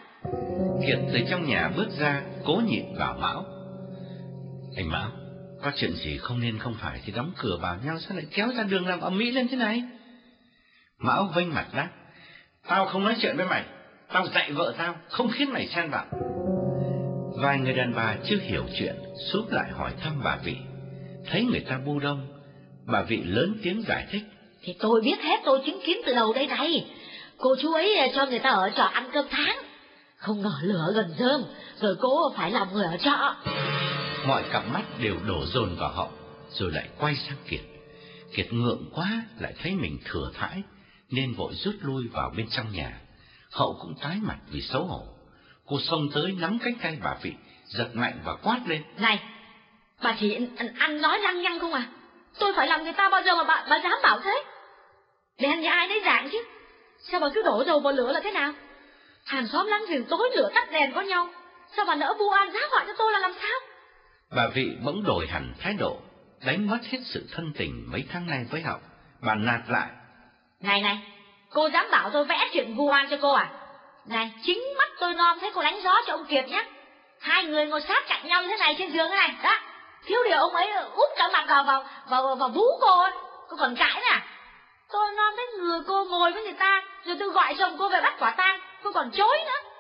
Kiệt từ trong nhà bước ra, cố nhịn vào Mão. Anh Mão, có chuyện gì không nên không phải thì đóng cửa vào nhau sao lại kéo ra đường làm ầm ĩ lên thế này? Mão vênh mặt đáp, tao không nói chuyện với mày, tao dạy vợ tao, không khiến mày xen vào. Vài người đàn bà chưa hiểu chuyện, súp lại hỏi thăm bà vị. Thấy người ta bu đông, bà vị lớn tiếng giải thích. Thì tôi biết hết, tôi chứng kiến từ đầu đây này. Cô chú ấy à, cho người ta ở trọ ăn cơm tháng. Không ngờ lửa gần rơm, rồi cô phải làm người ở trọ. Mọi cặp mắt đều đổ dồn vào họ, rồi lại quay sang Kiệt. Kiệt ngượng quá, lại thấy mình thừa thãi, nên vội rút lui vào bên trong nhà. Hậu cũng tái mặt vì xấu hổ. Cô xông tới nắm cánh tay bà Vị, giật mạnh và quát lên. Này, bà chỉ ăn nói lăng nhăng không à? Tôi phải làm người ta bao giờ mà bà, bà dám bảo thế? Đèn nhà ai đấy dạng chứ? Sao bà cứ đổ dầu vào lửa là thế nào? Hàng xóm láng giềng tối lửa tắt đèn có nhau. Sao bà nỡ vu oan giá họa cho tôi là làm sao? Bà Vị bỗng đổi hẳn thái độ, đánh mất hết sự thân tình mấy tháng nay với Hậu. Bà nạt lại. Này này, cô dám bảo tôi vẽ chuyện vu oan cho cô à? Này, chính mắt tôi non thấy cô đánh gió cho ông Kiệt nhé. Hai người ngồi sát cạnh nhau thế này trên giường thế này, đó. Thiếu điều ông ấy úp cả mặt vào vào vào, vào vú cô Cô còn cãi nè. Tôi non thấy người cô ngồi với người ta, rồi tôi gọi chồng cô về bắt quả tang, cô còn chối nữa.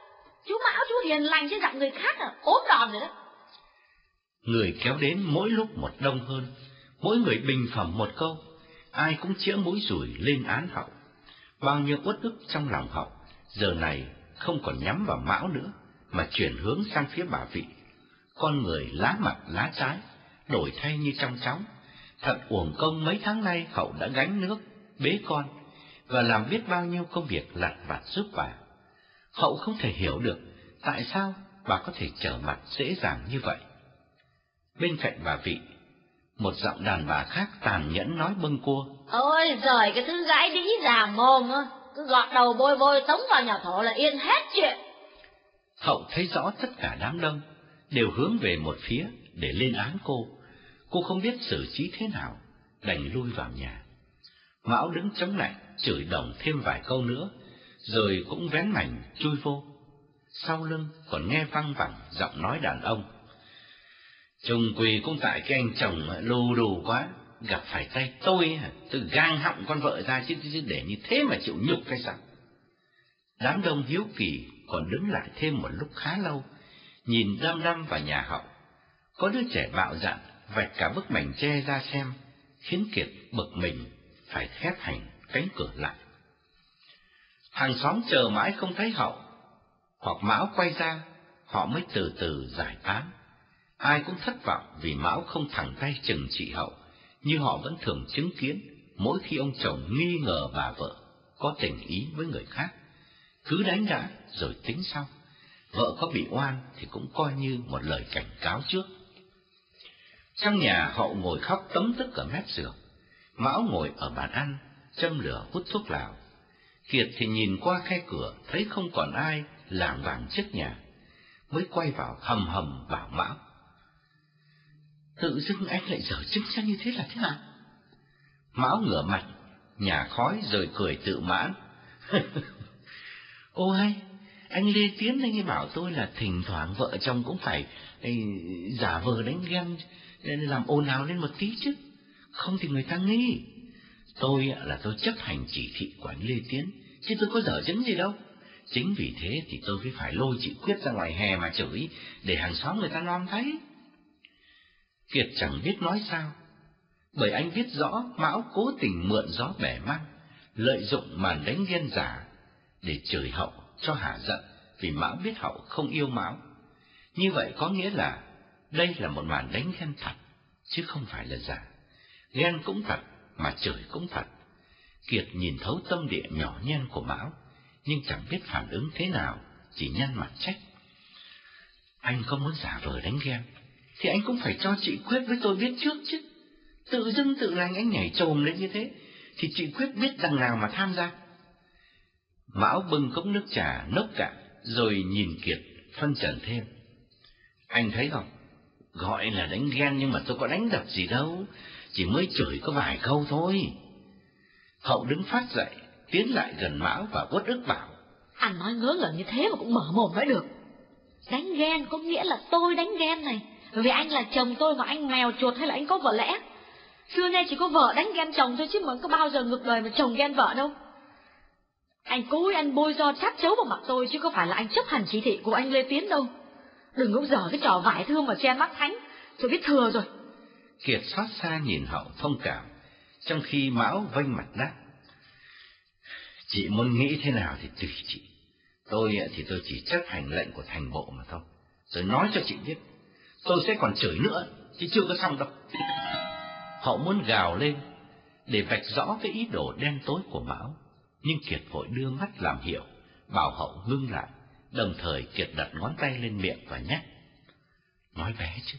Chú Mão chú hiền lành chứ gặp người khác à, ốm đòn rồi đó. Người kéo đến mỗi lúc một đông hơn, mỗi người bình phẩm một câu, ai cũng chĩa mũi rủi lên án hậu. Bao nhiêu uất ức trong lòng hậu, giờ này không còn nhắm vào Mão nữa, mà chuyển hướng sang phía bà vị. Con người lá mặt lá trái, đổi thay như trong chóng. Thật uổng công mấy tháng nay hậu đã gánh nước, bế con, và làm biết bao nhiêu công việc lặt vặt giúp bà. Hậu không thể hiểu được tại sao bà có thể trở mặt dễ dàng như vậy. Bên cạnh bà vị, một giọng đàn bà khác tàn nhẫn nói bâng cua. Ôi giời, cái thứ gái đĩ già mồm á, cứ gọt đầu bôi bôi tống vào nhà thổ là yên hết chuyện. Hậu thấy rõ tất cả đám đông đều hướng về một phía để lên án cô. Cô không biết xử trí thế nào, đành lui vào nhà. Mão đứng chống lạnh, chửi đồng thêm vài câu nữa, rồi cũng vén mảnh chui vô. Sau lưng còn nghe văng vẳng giọng nói đàn ông. Trùng quỳ cũng tại cái anh chồng lù đù quá, gặp phải tay tôi, tôi gang họng con vợ ra chứ, chứ để như thế mà chịu nhục cái sao? Đám đông hiếu kỳ còn đứng lại thêm một lúc khá lâu, nhìn đăm đăm vào nhà hậu. Có đứa trẻ bạo dạn, vạch cả bức mảnh che ra xem, khiến Kiệt bực mình, phải khép hành cánh cửa lại. Hàng xóm chờ mãi không thấy hậu, hoặc Mão quay ra, họ mới từ từ giải tán. Ai cũng thất vọng vì Mão không thẳng tay chừng trị hậu, như họ vẫn thường chứng kiến mỗi khi ông chồng nghi ngờ bà vợ có tình ý với người khác. Cứ đánh đã rồi tính sau. Vợ có bị oan thì cũng coi như một lời cảnh cáo trước. Trong nhà hậu ngồi khóc tấm tức ở mép giường. Mão ngồi ở bàn ăn, châm lửa hút thuốc lào. Kiệt thì nhìn qua khe cửa, thấy không còn ai lảng vàng trước nhà, mới quay vào hầm hầm bảo Mão. Tự dưng anh lại dở chứng ra như thế là thế nào? Mão ngửa mặt, nhà khói rồi cười tự mãn. Ô hay, anh Lê Tiến anh ấy bảo tôi là thỉnh thoảng vợ chồng cũng phải ấy, giả vờ đánh ghen làm ồn ào lên một tí chứ. Không thì người ta nghi. Tôi là tôi chấp hành chỉ thị của anh Lê Tiến, chứ tôi có dở chứng gì đâu. Chính vì thế thì tôi mới phải lôi chị Quyết ra ngoài hè mà chửi, để hàng xóm người ta non thấy. Kiệt chẳng biết nói sao, bởi anh biết rõ Mão cố tình mượn gió bẻ măng, lợi dụng màn đánh ghen giả để chửi hậu cho hả giận vì Mão biết hậu không yêu Mão. Như vậy có nghĩa là đây là một màn đánh ghen thật, chứ không phải là giả. Ghen cũng thật, mà chửi cũng thật. Kiệt nhìn thấu tâm địa nhỏ nhen của Mão, nhưng chẳng biết phản ứng thế nào, chỉ nhăn mặt trách. Anh không muốn giả vờ đánh ghen, thì anh cũng phải cho chị Quyết với tôi biết trước chứ. Tự dưng tự lành anh nhảy trồm lên như thế, thì chị Quyết biết đằng nào mà tham gia. Mão bưng cốc nước trà nốc cạn, rồi nhìn Kiệt, phân trần thêm. Anh thấy không? Gọi là đánh ghen nhưng mà tôi có đánh đập gì đâu, chỉ mới chửi có vài câu thôi. Hậu đứng phát dậy, tiến lại gần Mão và uất ức bảo. Anh nói ngớ ngẩn như thế mà cũng mở mồm nói được. Đánh ghen có nghĩa là tôi đánh ghen này, vì anh là chồng tôi mà anh mèo chuột hay là anh có vợ lẽ. Xưa nay chỉ có vợ đánh ghen chồng thôi chứ mà có bao giờ ngược đời mà chồng ghen vợ đâu. Anh cố ý anh bôi do chát chấu vào mặt tôi chứ có phải là anh chấp hành chỉ thị của anh Lê Tiến đâu. Đừng có dở cái trò vải thương mà che mắt thánh, tôi biết thừa rồi. Kiệt xót xa nhìn hậu thông cảm, trong khi Mão vênh mặt đáp. Chị muốn nghĩ thế nào thì tùy chị. Tôi thì tôi chỉ chấp hành lệnh của thành bộ mà thôi. Rồi nói cho chị biết. Tôi sẽ còn chửi nữa, chứ chưa có xong đâu. Họ muốn gào lên, để vạch rõ cái ý đồ đen tối của Mão. Nhưng Kiệt vội đưa mắt làm hiểu bảo hậu ngưng lại, đồng thời Kiệt đặt ngón tay lên miệng và nhắc. Nói bé chứ,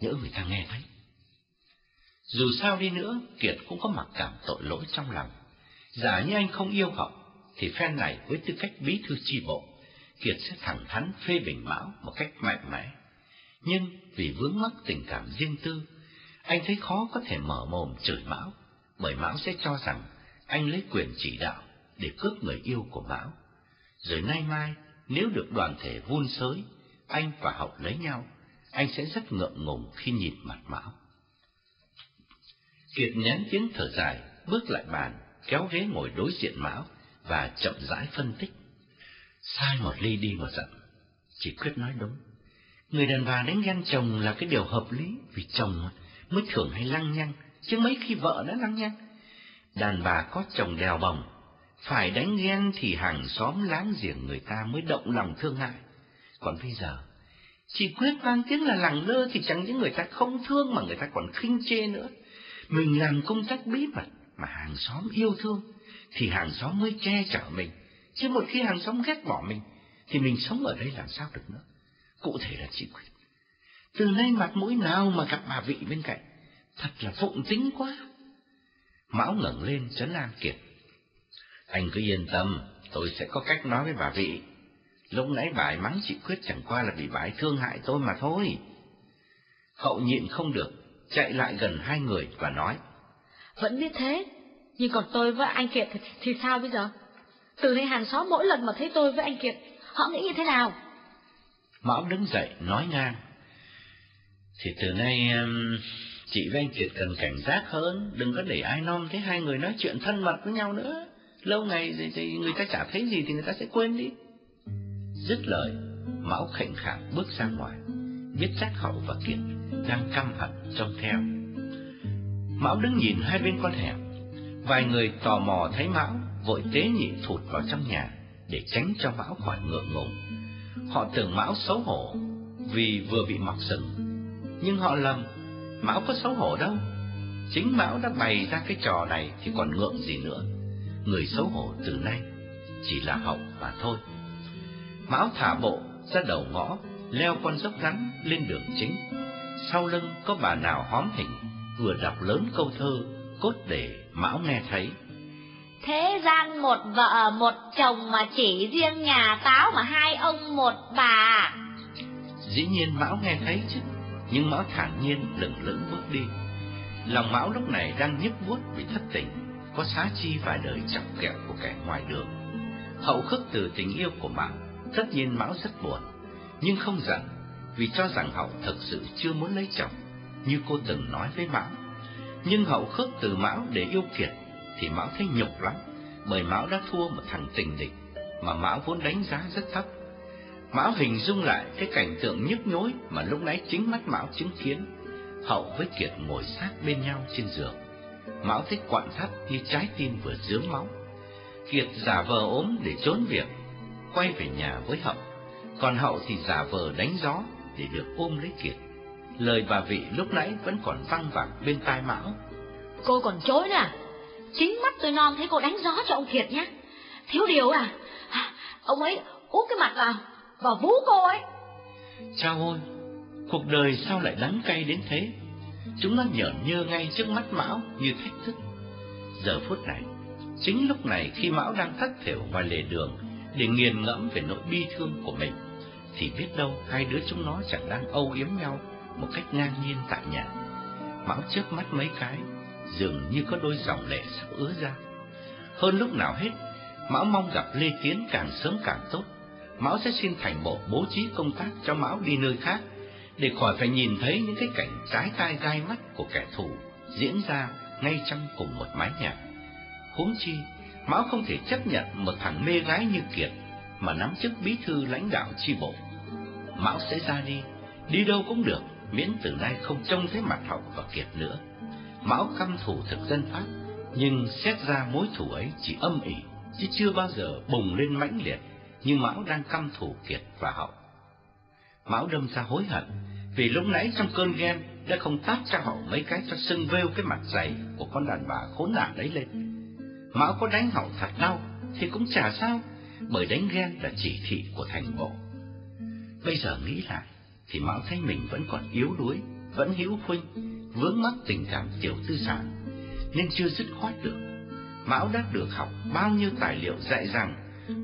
nhỡ người ta nghe thấy. Dù sao đi nữa, Kiệt cũng có mặc cảm tội lỗi trong lòng. Giả như anh không yêu hậu, thì phen này với tư cách bí thư tri bộ, Kiệt sẽ thẳng thắn phê bình Mão một cách mạnh mẽ. Nhưng vì vướng mắc tình cảm riêng tư, anh thấy khó có thể mở mồm chửi Mão, bởi Mão sẽ cho rằng anh lấy quyền chỉ đạo để cướp người yêu của Mão. Rồi nay mai, nếu được đoàn thể vun sới, anh và Hậu lấy nhau, anh sẽ rất ngượng ngùng khi nhìn mặt Mão. Kiệt nhán tiếng thở dài, bước lại bàn, kéo ghế ngồi đối diện Mão và chậm rãi phân tích. Sai một ly đi một dặm, chỉ quyết nói đúng. Người đàn bà đánh ghen chồng là cái điều hợp lý, vì chồng mới thường hay lăng nhăng, chứ mấy khi vợ đã lăng nhăng. Đàn bà có chồng đèo bồng, phải đánh ghen thì hàng xóm láng giềng người ta mới động lòng thương hại. Còn bây giờ, chỉ quyết mang tiếng là lẳng lơ thì chẳng những người ta không thương mà người ta còn khinh chê nữa. Mình làm công tác bí mật mà hàng xóm yêu thương thì hàng xóm mới che chở mình. Chứ một khi hàng xóm ghét bỏ mình thì mình sống ở đây làm sao được nữa. Cụ thể là chị Quyết. Từ nay mặt mũi nào mà gặp bà vị bên cạnh, thật là phụng tính quá. Mão ngẩng lên chấn an Kiệt. Anh cứ yên tâm, tôi sẽ có cách nói với bà vị. Lúc nãy bà ấy mắng chị Quyết chẳng qua là vì bà ấy thương hại tôi mà thôi. Hậu nhịn không được, chạy lại gần hai người và nói. Vẫn biết thế, nhưng còn tôi với anh Kiệt thì, thì sao bây giờ? Từ nay hàng xóm mỗi lần mà thấy tôi với anh Kiệt, họ nghĩ như thế nào? Mão đứng dậy nói ngang. Thì từ nay chị với anh Kiệt cần cảnh giác hơn, đừng có để ai non thấy hai người nói chuyện thân mật với nhau nữa. Lâu ngày thì, thì người ta chả thấy gì thì người ta sẽ quên đi. Dứt lời, Mão khệnh khạng bước ra ngoài, biết chắc Hậu và Kiệt đang căm hận trông theo. Mão đứng nhìn hai bên con hẻm, vài người tò mò thấy Mão vội tế nhị thụt vào trong nhà để tránh cho Mão khỏi ngượng ngùng. Họ tưởng Mão xấu hổ vì vừa bị mọc sừng, nhưng họ lầm, Mão có xấu hổ đâu. Chính Mão đã bày ra cái trò này thì còn ngượng gì nữa. Người xấu hổ từ nay chỉ là học mà thôi. Mão thả bộ ra đầu ngõ, leo con dốc rắn lên đường chính. Sau lưng có bà nào hóm hình, vừa đọc lớn câu thơ, cốt để Mão nghe thấy. Thế gian một vợ một chồng mà chỉ riêng nhà táo mà hai ông một bà. Dĩ nhiên Mão nghe thấy chứ, nhưng Mão thản nhiên lững lững bước đi. Lòng Mão lúc này đang nhức buốt vì thất tình, có xá chi vài đời chọc kẹo của kẻ ngoài đường. Hậu khước từ tình yêu của Mão, tất nhiên Mão rất buồn, nhưng không giận, vì cho rằng Hậu thực sự chưa muốn lấy chồng, như cô từng nói với Mão. Nhưng Hậu khước từ Mão để yêu Kiệt, thì Mão thấy nhục lắm, bởi Mão đã thua một thằng tình địch, mà Mão vốn đánh giá rất thấp. Mão hình dung lại cái cảnh tượng nhức nhối mà lúc nãy chính mắt Mão chứng kiến. Hậu với Kiệt ngồi sát bên nhau trên giường. Mão thấy quặn thắt như trái tim vừa dướng máu. Kiệt giả vờ ốm để trốn việc, quay về nhà với Hậu. Còn Hậu thì giả vờ đánh gió để được ôm lấy Kiệt. Lời bà vị lúc nãy vẫn còn văng vẳng bên tai Mão. Cô còn chối nè. Chính mắt tôi non thấy cô đánh gió cho ông Kiệt nhé. Thiếu điều à? à ông ấy úp cái mặt vào, vào vú cô ấy. Chao ôi, cuộc đời sao lại đắng cay đến thế? Chúng nó nhởn nhơ ngay trước mắt Mão như thách thức. Giờ phút này, chính lúc này khi Mão đang thất thểu ngoài lề đường để nghiền ngẫm về nỗi bi thương của mình, thì biết đâu hai đứa chúng nó chẳng đang âu yếm nhau một cách ngang nhiên tại nhà. Mão trước mắt mấy cái, dường như có đôi dòng lệ sắp ứa ra. Hơn lúc nào hết, Mão mong gặp Lê Tiến càng sớm càng tốt. Mão sẽ xin thành bộ bố trí công tác cho Mão đi nơi khác, để khỏi phải nhìn thấy những cái cảnh trái tai gai mắt của kẻ thù diễn ra ngay trong cùng một mái nhà. Huống chi, Mão không thể chấp nhận một thằng mê gái như Kiệt mà nắm chức bí thư lãnh đạo chi bộ. Mão sẽ ra đi, đi đâu cũng được, miễn từ nay không trông thấy mặt Hậu và Kiệt nữa. Mão căm thù thực dân Pháp, nhưng xét ra mối thù ấy chỉ âm ỉ, chứ chưa bao giờ bùng lên mãnh liệt như Mão đang căm thù Kiệt và Hậu. Mão đâm ra hối hận vì lúc nãy trong cơn ghen đã không tát cho Hậu mấy cái cho sưng vêu cái mặt dày của con đàn bà khốn nạn đấy lên. Mão có đánh Hậu thật đau thì cũng chả sao, bởi đánh ghen là chỉ thị của thành bộ. Bây giờ nghĩ lại thì Mão thấy mình vẫn còn yếu đuối, vẫn hữu khuynh, vướng mắc tình cảm tiểu tư sản, nên chưa dứt khoát được. Mão đã được học bao nhiêu tài liệu dạy rằng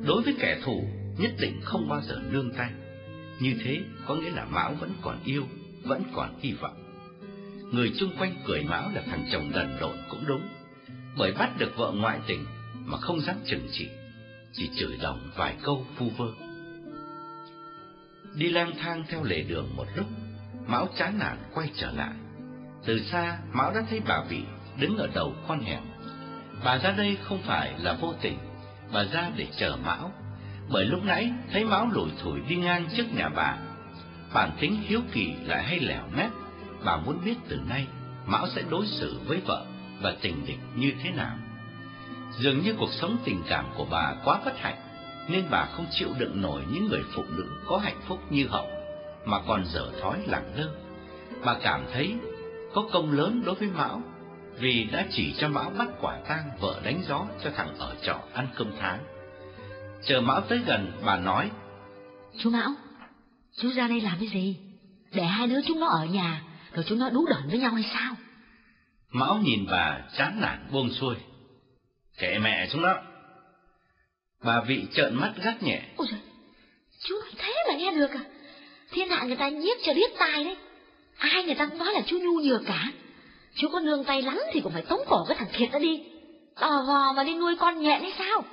đối với kẻ thù nhất định không bao giờ nương tay. Như thế có nghĩa là Mão vẫn còn yêu, vẫn còn hy vọng. Người chung quanh cười Mão là thằng chồng đần độn cũng đúng, bởi bắt được vợ ngoại tình mà không dám chừng trị, chỉ chửi đồng vài câu phu vơ. Đi lang thang theo lề đường một lúc, Mão chán nản quay trở lại. Từ xa, Mão đã thấy bà Vị đứng ở đầu con hẻm. Bà ra đây không phải là vô tình, bà ra để chờ Mão, bởi lúc nãy thấy Mão lủi thủi đi ngang trước nhà bà. Bản tính hiếu kỳ lại hay lẻo mép, bà muốn biết từ nay Mão sẽ đối xử với vợ và tình địch như thế nào. Dường như cuộc sống tình cảm của bà quá bất hạnh, nên bà không chịu đựng nổi những người phụ nữ có hạnh phúc như Hậu, mà còn dở thói lẳng lơ. Bà cảm thấy có công lớn đối với Mão, vì đã chỉ cho Mão bắt quả tang vợ đánh gió cho thằng ở trọ ăn cơm tháng. Chờ Mão tới gần, bà nói, Chú Mão, chú ra đây làm cái gì? Để hai đứa chúng nó ở nhà, rồi chúng nó đú đẩn với nhau hay sao? Mão nhìn bà chán nản buông xuôi. Kệ mẹ chúng nó. Bà vị trợn mắt gắt nhẹ. Ôi giời, chú nói thế mà nghe được à? Thiên hạ người ta nhiếc cho điếc tai đấy. Ai người ta cũng nói là chú nhu nhược cả. Chú có nương tay lắm thì cũng phải tống cổ cái thằng Kiệt đó đi. Tò vò mà đi nuôi con nhện hay sao?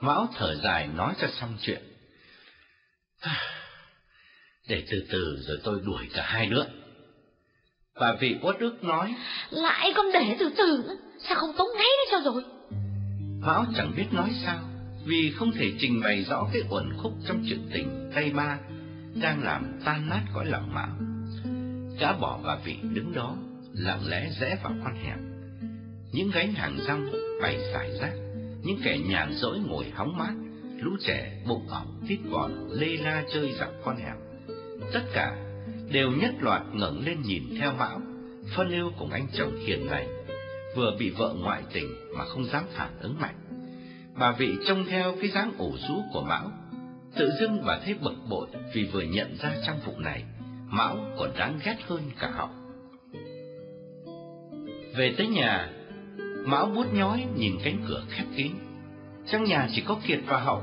Mão thở dài nói cho xong chuyện. Để từ từ rồi tôi đuổi cả hai đứa. Bà vị uất ức nói. Lại con để từ từ sao không tống ngay đấy cho rồi? Mão chẳng biết nói sao, vì không thể trình bày rõ cái uẩn khúc trong chuyện tình tay ba đang làm tan nát cõi lòng Mão. Gã bỏ bà vị đứng đó, lặng lẽ rẽ vào con hẻm. Những gánh hàng rong bày xài rác, những kẻ nhàn rỗi ngồi hóng mát, lũ trẻ bụng ỏng tít gọn lê la chơi dọc con hẻm. Tất cả đều nhất loạt ngẩng lên nhìn theo Mão, phân ưu cùng anh chồng hiền lành, vừa bị vợ ngoại tình mà không dám phản ứng mạnh. Bà vị trông theo cái dáng ủ rũ của Mão, tự dưng bà thấy bực bội vì vừa nhận ra trong vụ này, Mão còn đáng ghét hơn cả Hậu. Về tới nhà, Mão bút nhói nhìn cánh cửa khép kín. Trong nhà chỉ có Kiệt và Hậu.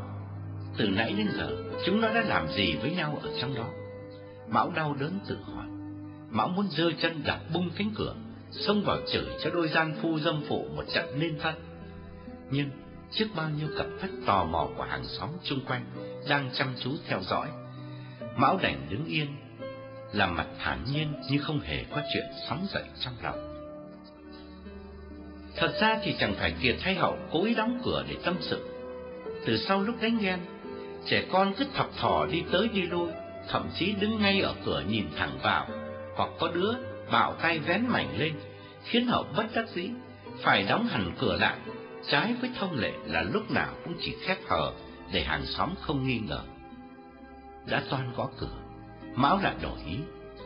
Từ nãy đến giờ, chúng nó đã làm gì với nhau ở trong đó? Mão đau đớn tự hỏi. Mão muốn giơ chân đạp bung cánh cửa, xông vào chửi cho đôi gian phu dâm phụ một trận nên thân. Nhưng trước bao nhiêu cặp mắt tò mò của hàng xóm chung quanh đang chăm chú theo dõi, Mão đành đứng yên, làm mặt thản nhiên như không hề có chuyện sóng dậy trong lòng. Thật ra thì chẳng phải Kiệt hay Hậu cố ý đóng cửa để tâm sự. Từ sau lúc đánh ghen, trẻ con cứ thập thò đi tới đi lui, thậm chí đứng ngay ở cửa nhìn thẳng vào, hoặc có đứa bạo tay vén mảnh lên, khiến Hậu bất đắc dĩ, phải đóng hẳn cửa lại, trái với thông lệ là lúc nào cũng chỉ khép hờ để hàng xóm không nghi ngờ. Đã toan gõ cửa, Mão lại đổi ý,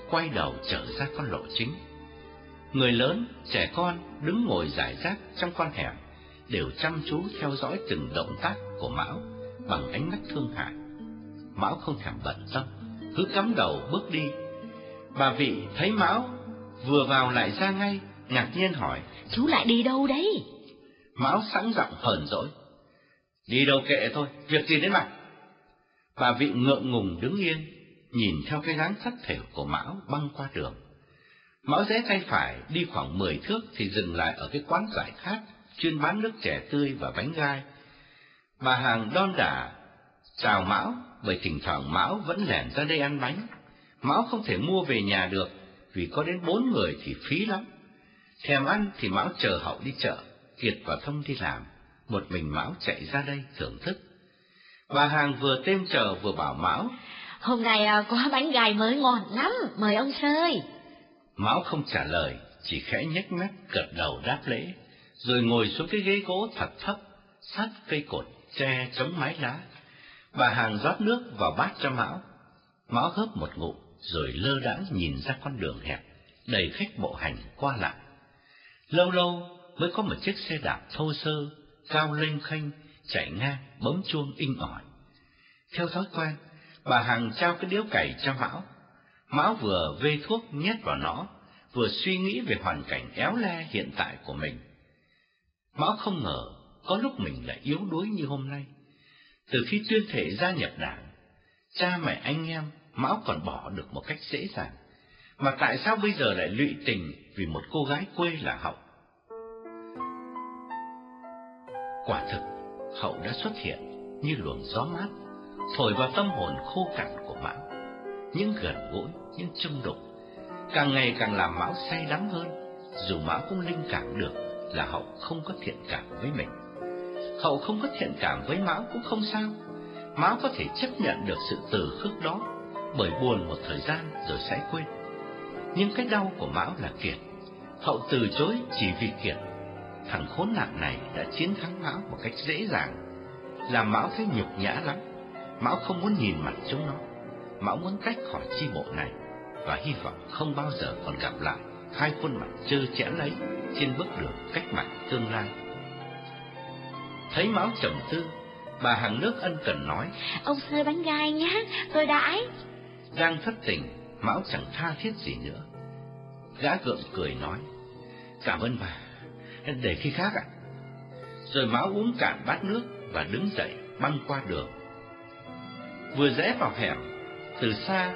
quay đầu trở ra con lộ chính. Người lớn, trẻ con đứng ngồi giải rác trong con hẻm đều chăm chú theo dõi từng động tác của Mão bằng ánh mắt thương hại. Mão không thèm bận tâm, cứ cắm đầu bước đi. Bà vị thấy Mão vừa vào lại ra ngay, ngạc nhiên hỏi: "Chú lại đi đâu đấy?" Mão sẵn giọng hờn dỗi: "Đi đâu kệ thôi, việc gì đến mày?" Bà vị ngượng ngùng đứng yên, nhìn theo cái dáng sắc thể của Mão băng qua đường. Mão rẽ tay phải đi khoảng 10 thước thì dừng lại ở cái quán giải khát chuyên bán nước chè tươi và bánh gai. Bà hàng đon đả chào Mão bởi thỉnh thoảng Mão vẫn lẻn ra đây ăn bánh. Mão không thể mua về nhà được vì có đến bốn người thì phí lắm. Thèm ăn thì Mão chờ Hậu đi chợ, Kiệt và Thông đi làm, một mình Mão chạy ra đây thưởng thức. Bà hàng vừa têm chờ vừa bảo Mão. Hôm nay à, có bánh gai mới ngon lắm, mời ông chơi. Mão không trả lời, chỉ khẽ nhếch mép gật đầu đáp lễ, rồi ngồi xuống cái ghế gỗ thật thấp, sát cây cột che chống mái lá. Bà hàng rót nước vào bát cho Mão. Mão hớp một ngụm, rồi lơ đãng nhìn ra con đường hẹp, đầy khách bộ hành qua lại. Lâu lâu mới có một chiếc xe đạp thô sơ, cao lênh khênh, chạy ngang, bấm chuông inh ỏi. Theo thói quen, bà Hằng trao cái điếu cày cho Mão. Mão vừa vê thuốc nhét vào nó, vừa suy nghĩ về hoàn cảnh éo le hiện tại của mình. Mão không ngờ có lúc mình lại yếu đuối như hôm nay. Từ khi tuyên thệ gia nhập đảng, cha mẹ anh em Mão còn bỏ được một cách dễ dàng. Mà tại sao bây giờ lại lụy tình vì một cô gái quê là Hậu? Quả thực, Hậu đã xuất hiện như luồng gió mát, thổi vào tâm hồn khô cằn của Mão. Những gần gũi, những chung đục, càng ngày càng làm Mão say đắm hơn, dù Mão cũng linh cảm được là Hậu không có thiện cảm với mình. Hậu không có thiện cảm với Mão cũng không sao, Mão có thể chấp nhận được sự từ khước đó, bởi buồn một thời gian rồi sẽ quên. Nhưng cái đau của Mão là Kiệt. Hậu từ chối chỉ vì Kiệt. Thằng khốn nạn này đã chiến thắng Mão một cách dễ dàng, làm Mão thấy nhục nhã lắm. Mão không muốn nhìn mặt chúng nó. Mão muốn tách khỏi chi bộ này và hy vọng không bao giờ còn gặp lại hai khuôn mặt trơ chẽn ấy trên bước đường cách mạng tương lai. Thấy Mão trầm tư, bà hàng nước ân cần nói: "Ông xơi bánh gai nhé, tôi đãi." Đang thất tình, Mão chẳng tha thiết gì nữa. Gã gượng cười nói: "Cảm ơn bà, để khi khác ạ." Rồi Mão uống cạn bát nước và đứng dậy băng qua đường. Vừa rẽ vào hẻm, từ xa,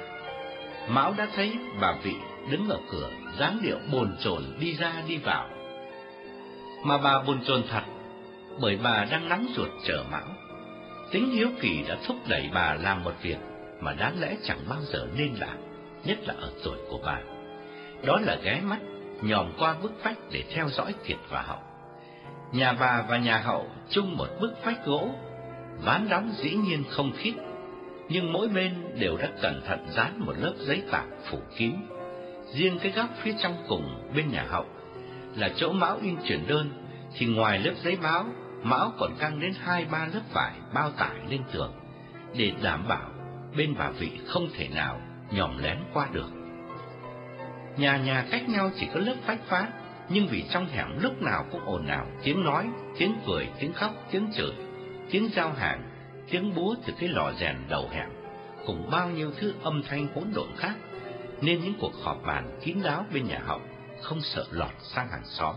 Mão đã thấy bà Vị đứng ở cửa, dáng điệu bồn chồn đi ra đi vào. Mà bà bồn chồn thật, bởi bà đang nắng ruột chờ Mão. Tính hiếu kỳ đã thúc đẩy bà làm một việc mà đáng lẽ chẳng bao giờ nên làm, nhất là ở tuổi của bà. Đó là ghé mắt, nhòm qua bức vách để theo dõi Kiệt và Hậu. Nhà bà và nhà Hậu chung một bức vách gỗ, ván đóng dĩ nhiên không khít, nhưng mỗi bên đều đã cẩn thận dán một lớp giấy tạp phủ kín. Riêng cái góc phía trong cùng bên nhà Hậu là chỗ Mão in chuyển đơn, thì ngoài lớp giấy báo, Mão còn căng đến hai ba lớp vải bao tải lên tường để đảm bảo bên bà vị không thể nào nhòm lén qua được. Nhà nhà cách nhau chỉ có lớp vách phát, nhưng vì trong hẻm lúc nào cũng ồn ào tiếng nói, tiếng cười, tiếng khóc, tiếng chửi, tiếng giao hàng, tiếng búa từ cái lò rèn đầu hẻm, cùng bao nhiêu thứ âm thanh hỗn độn khác, nên những cuộc họp bàn kín đáo bên nhà hậu không sợ lọt sang hàng xóm.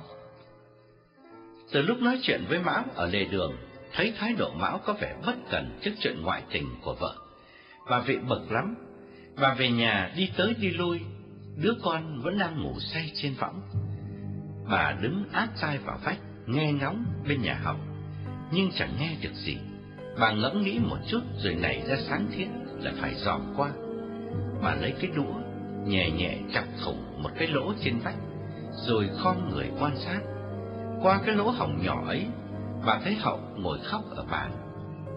Từ lúc nói chuyện với Mão ở lề đường, thấy thái độ Mão có vẻ bất cần trước chuyện ngoại tình của vợ. Bà vị bực lắm, bà về nhà đi tới đi lui, đứa con vẫn đang ngủ say trên võng. Bà đứng áp tai vào vách, nghe ngóng bên nhà hậu, nhưng chẳng nghe được gì. Bà ngẫm nghĩ một chút rồi nảy ra sáng thiết là phải dòm qua. Bà lấy cái đũa, nhẹ nhẹ chọc thủng một cái lỗ trên vách, rồi khom người quan sát. Qua cái lỗ hổng nhỏ ấy, bà thấy Hậu ngồi khóc ở bàn.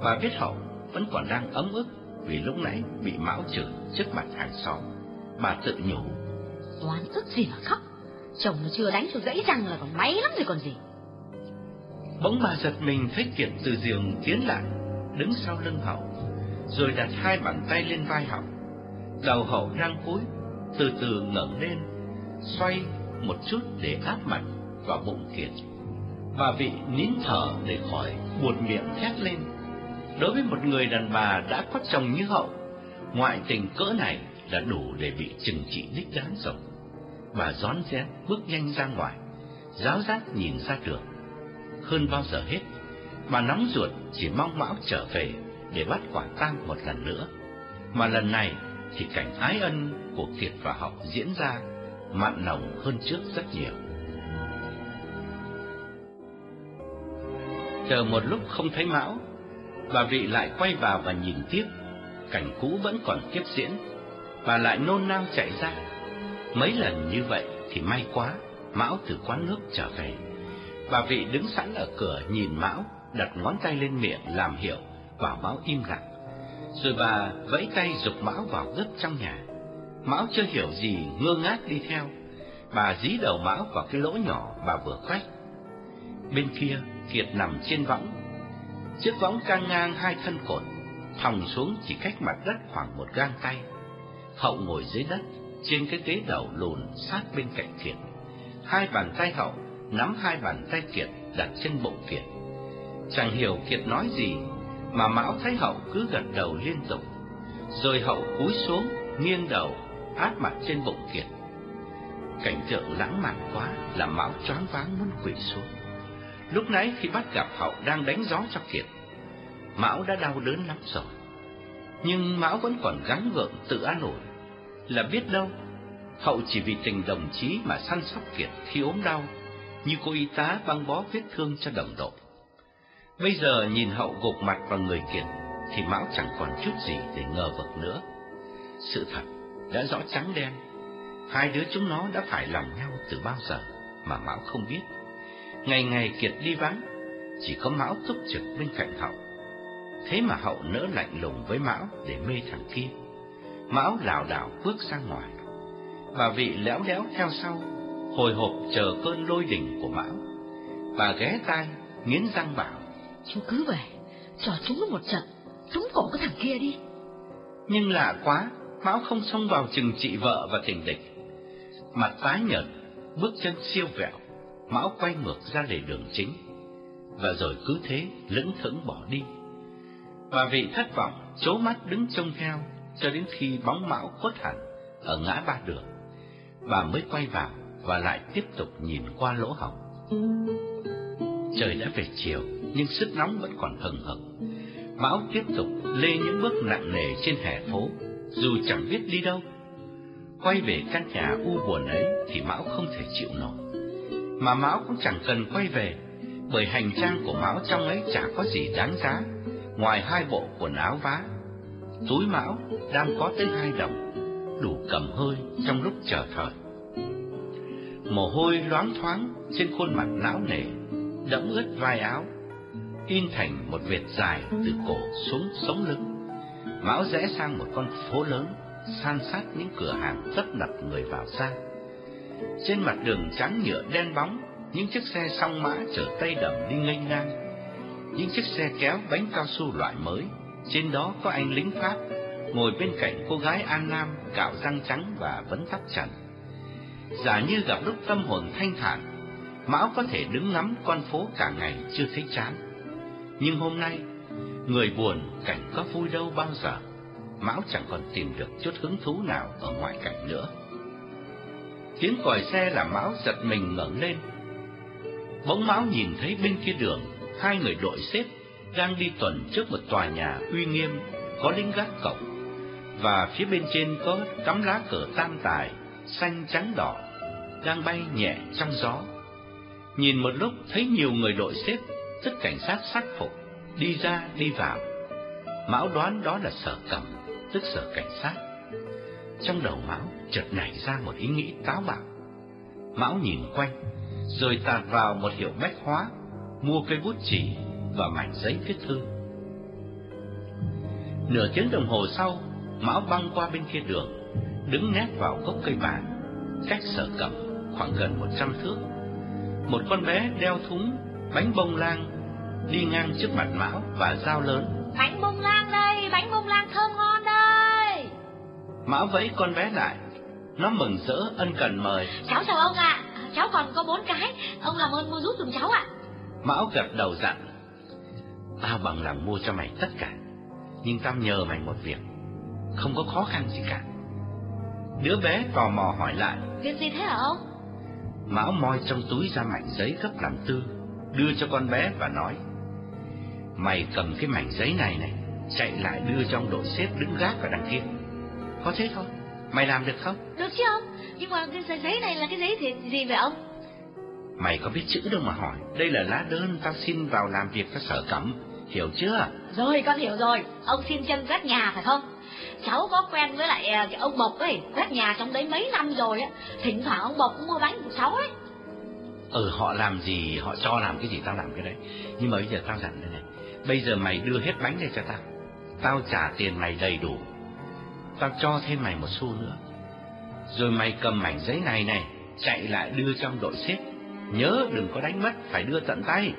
Bà biết Hậu vẫn còn đang ấm ức vì lúc nãy bị Mão chửi trước mặt hàng xóm. Bà tự nhủ. Oan ức gì mà khóc, chồng nó chưa đánh cho gãy răng là còn máy lắm rồi còn gì. Bỗng bà giật mình thấy Kiệt từ giường tiến lại, đứng sau lưng Hậu, rồi đặt hai bàn tay lên vai Hậu. Đầu Hậu răng cúi, từ từ ngẩng lên, xoay một chút để áp mặt vào bụng Kiệt. Bà vị nín thở để khỏi buột miệng thét lên. Đối với một người đàn bà đã có chồng như Hậu, ngoại tình cỡ này là đủ để bị trừng trị đích đáng rồi. Bà rón rén bước nhanh ra ngoài, giáo giác nhìn ra đường. Hơn bao giờ hết, bà nóng ruột chỉ mong Mão trở về để bắt quả tang một lần nữa. Mà lần này thì cảnh ái ân của Kiệt và Hậu diễn ra mặn nồng hơn trước rất nhiều. Chờ một lúc không thấy Mão, bà vị lại quay vào và nhìn tiếp, cảnh cũ vẫn còn tiếp diễn. Bà lại nôn nao chạy ra. Mấy lần như vậy thì may quá, Mão từ quán nước trở về. Bà vị đứng sẵn ở cửa nhìn Mão, đặt ngón tay lên miệng làm hiệu, và Mão im lặng. Rồi bà vẫy tay dục Mão vào gấp trong nhà. Mão chưa hiểu gì, ngơ ngác đi theo. Bà dí đầu Mão vào cái lỗ nhỏ bà vừa khoét. Bên kia, Kiệt nằm trên võng. Chiếc võng căng ngang hai thân cột, thòng xuống chỉ cách mặt đất khoảng một gang tay. Hậu ngồi dưới đất, trên cái ghế đầu lùn sát bên cạnh Kiệt. Hai bàn tay Hậu nắm hai bàn tay Kiệt đặt trên bụng Kiệt. Chẳng hiểu Kiệt nói gì, mà Mão thấy Hậu cứ gật đầu liên tục. Rồi Hậu cúi xuống, nghiêng đầu, áp mặt trên bụng Kiệt. Cảnh tượng lãng mạn quá, làm Mão choáng váng muốn quỳ xuống. Lúc nãy khi bắt gặp Hậu đang đánh gió cho Kiệt, Mão đã đau đớn lắm rồi. Nhưng Mão vẫn còn gắng gượng tự an ủi, là biết đâu, Hậu chỉ vì tình đồng chí mà săn sóc Kiệt khi ốm đau, như cô y tá băng bó vết thương cho đồng đội. Bây giờ nhìn Hậu gục mặt vào người Kiệt, thì Mão chẳng còn chút gì để ngờ vực nữa. Sự thật đã rõ trắng đen, hai đứa chúng nó đã phải lòng nhau từ bao giờ mà Mão không biết. Ngày ngày Kiệt đi vắng, chỉ có Mão túc trực bên cạnh Hậu. Thế mà Hậu nỡ lạnh lùng với Mão để mê thằng kia. Mão lảo đảo bước ra ngoài. Bà vị léo đéo theo sau, hồi hộp chờ cơn lôi đỉnh của Mão. Bà ghé tai, nghiến răng bảo. Chú cứ về, cho chúng nó một trận, chúng cổ cái thằng kia đi. Nhưng lạ quá, Mão không xông vào chừng trị vợ và tình địch. Mặt tái nhợt, bước chân siêu vẹo, Mão quay ngược ra lề đường chính, và rồi cứ thế lững thững bỏ đi. và vị thất vọng, chố mắt đứng trông theo, cho đến khi bóng Mão khuất hẳn ở ngã ba đường. Bà mới quay vào và lại tiếp tục nhìn qua lỗ hổng. Trời đã về chiều, nhưng sức nóng vẫn còn hừng hực. Mão tiếp tục lê những bước nặng nề trên hè phố, dù chẳng biết đi đâu. Quay về căn nhà u buồn ấy thì Mão không thể chịu nổi. Mà Mão cũng chẳng cần quay về, bởi hành trang của Mão trong ấy chả có gì đáng giá, ngoài hai bộ quần áo vá. Túi Mão đang có tới hai đồng, đủ cầm hơi trong lúc chờ thời. Mồ hôi loáng thoáng trên khuôn mặt não nề, đẫm ướt vai áo, in thành một vệt dài từ cổ xuống sống lưng. Mão rẽ sang một con phố lớn, san sát những cửa hàng tấp nập người vào ra. Trên mặt đường trắng nhựa đen bóng, những chiếc xe song mã chở tay đầm đi nghênh ngang. Những chiếc xe kéo bánh cao su loại mới, trên đó có anh lính Pháp ngồi bên cạnh cô gái An Nam cạo răng trắng và vấn tóc trần. Giả như gặp lúc tâm hồn thanh thản, Mão có thể đứng ngắm con phố cả ngày chưa thấy chán. Nhưng hôm nay, người buồn cảnh có vui đâu bao giờ, Mão chẳng còn tìm được chút hứng thú nào ở ngoại cảnh nữa. Tiếng còi xe làm Mão giật mình ngẩng lên. Bỗng Mão nhìn thấy bên kia đường, hai người đội xếp đang đi tuần trước một tòa nhà uy nghiêm, có lính gác cổng, và phía bên trên có cắm lá cờ tam tài, xanh trắng đỏ, đang bay nhẹ trong gió. Nhìn một lúc thấy nhiều người đội xếp, tức cảnh sát sắc phục, đi ra đi vào. Mão đoán đó là sở cầm tức sở cảnh sát. Trong đầu Mão chợt nảy ra một ý nghĩ táo bạo. Mão nhìn quanh, rồi tạt vào một hiệu bách hóa, mua cây bút chỉ và mảnh giấy viết thư. Nửa tiếng đồng hồ sau, Mão băng qua bên kia đường, đứng nét vào gốc cây bàn, cách sở cầm khoảng gần một trăm thước. Một con bé đeo thúng bánh bông lan đi ngang trước mặt Mão và giao lớn. Bánh bông lan đây, bánh bông lan thơm ngon đây. Mão vẫy con bé lại, nó mừng rỡ ân cần mời. Cháu chào ông ạ, cháu còn có bốn cái, ông làm ơn mua giúp dùm cháu ạ. Mão gật đầu dặn, tao bằng lòng mua cho mày tất cả, nhưng tao nhờ mày một việc, không có khó khăn gì cả. Đứa bé tò mò hỏi lại, Việc gì thế hả ông? Mão moi trong túi ra mảnh giấy gấp làm tư, đưa cho con bé và nói, mày cầm cái mảnh giấy này này, chạy lại đưa trong đội xếp đứng gác ở đằng kia. Có thế thôi, mày làm được không? Được chứ ông, nhưng mà cái giấy- giấy này là cái giấy gì, gì vậy ông? Mày có biết chữ đâu mà hỏi, đây là lá đơn tao xin vào làm việc cho sở cẩm, hiểu chưa? Rồi con hiểu rồi, ông xin chân quét nhà phải không? Cháu có quen với lại à, cái ông Bộc ấy, quét nhà trong đấy mấy năm rồi á, thỉnh thoảng ông Bộc cũng mua bánh của cháu ấy. Ừ họ làm gì họ cho làm cái gì tao làm cái đấy. Nhưng mà bây giờ tao dặn đây này Bây giờ mày đưa hết bánh đây cho tao. Tao trả tiền mày đầy đủ. Tao cho thêm mày một xu nữa. Rồi mày cầm mảnh giấy này này Chạy lại đưa trong đội xếp. Nhớ đừng có đánh mất Phải đưa tận tay.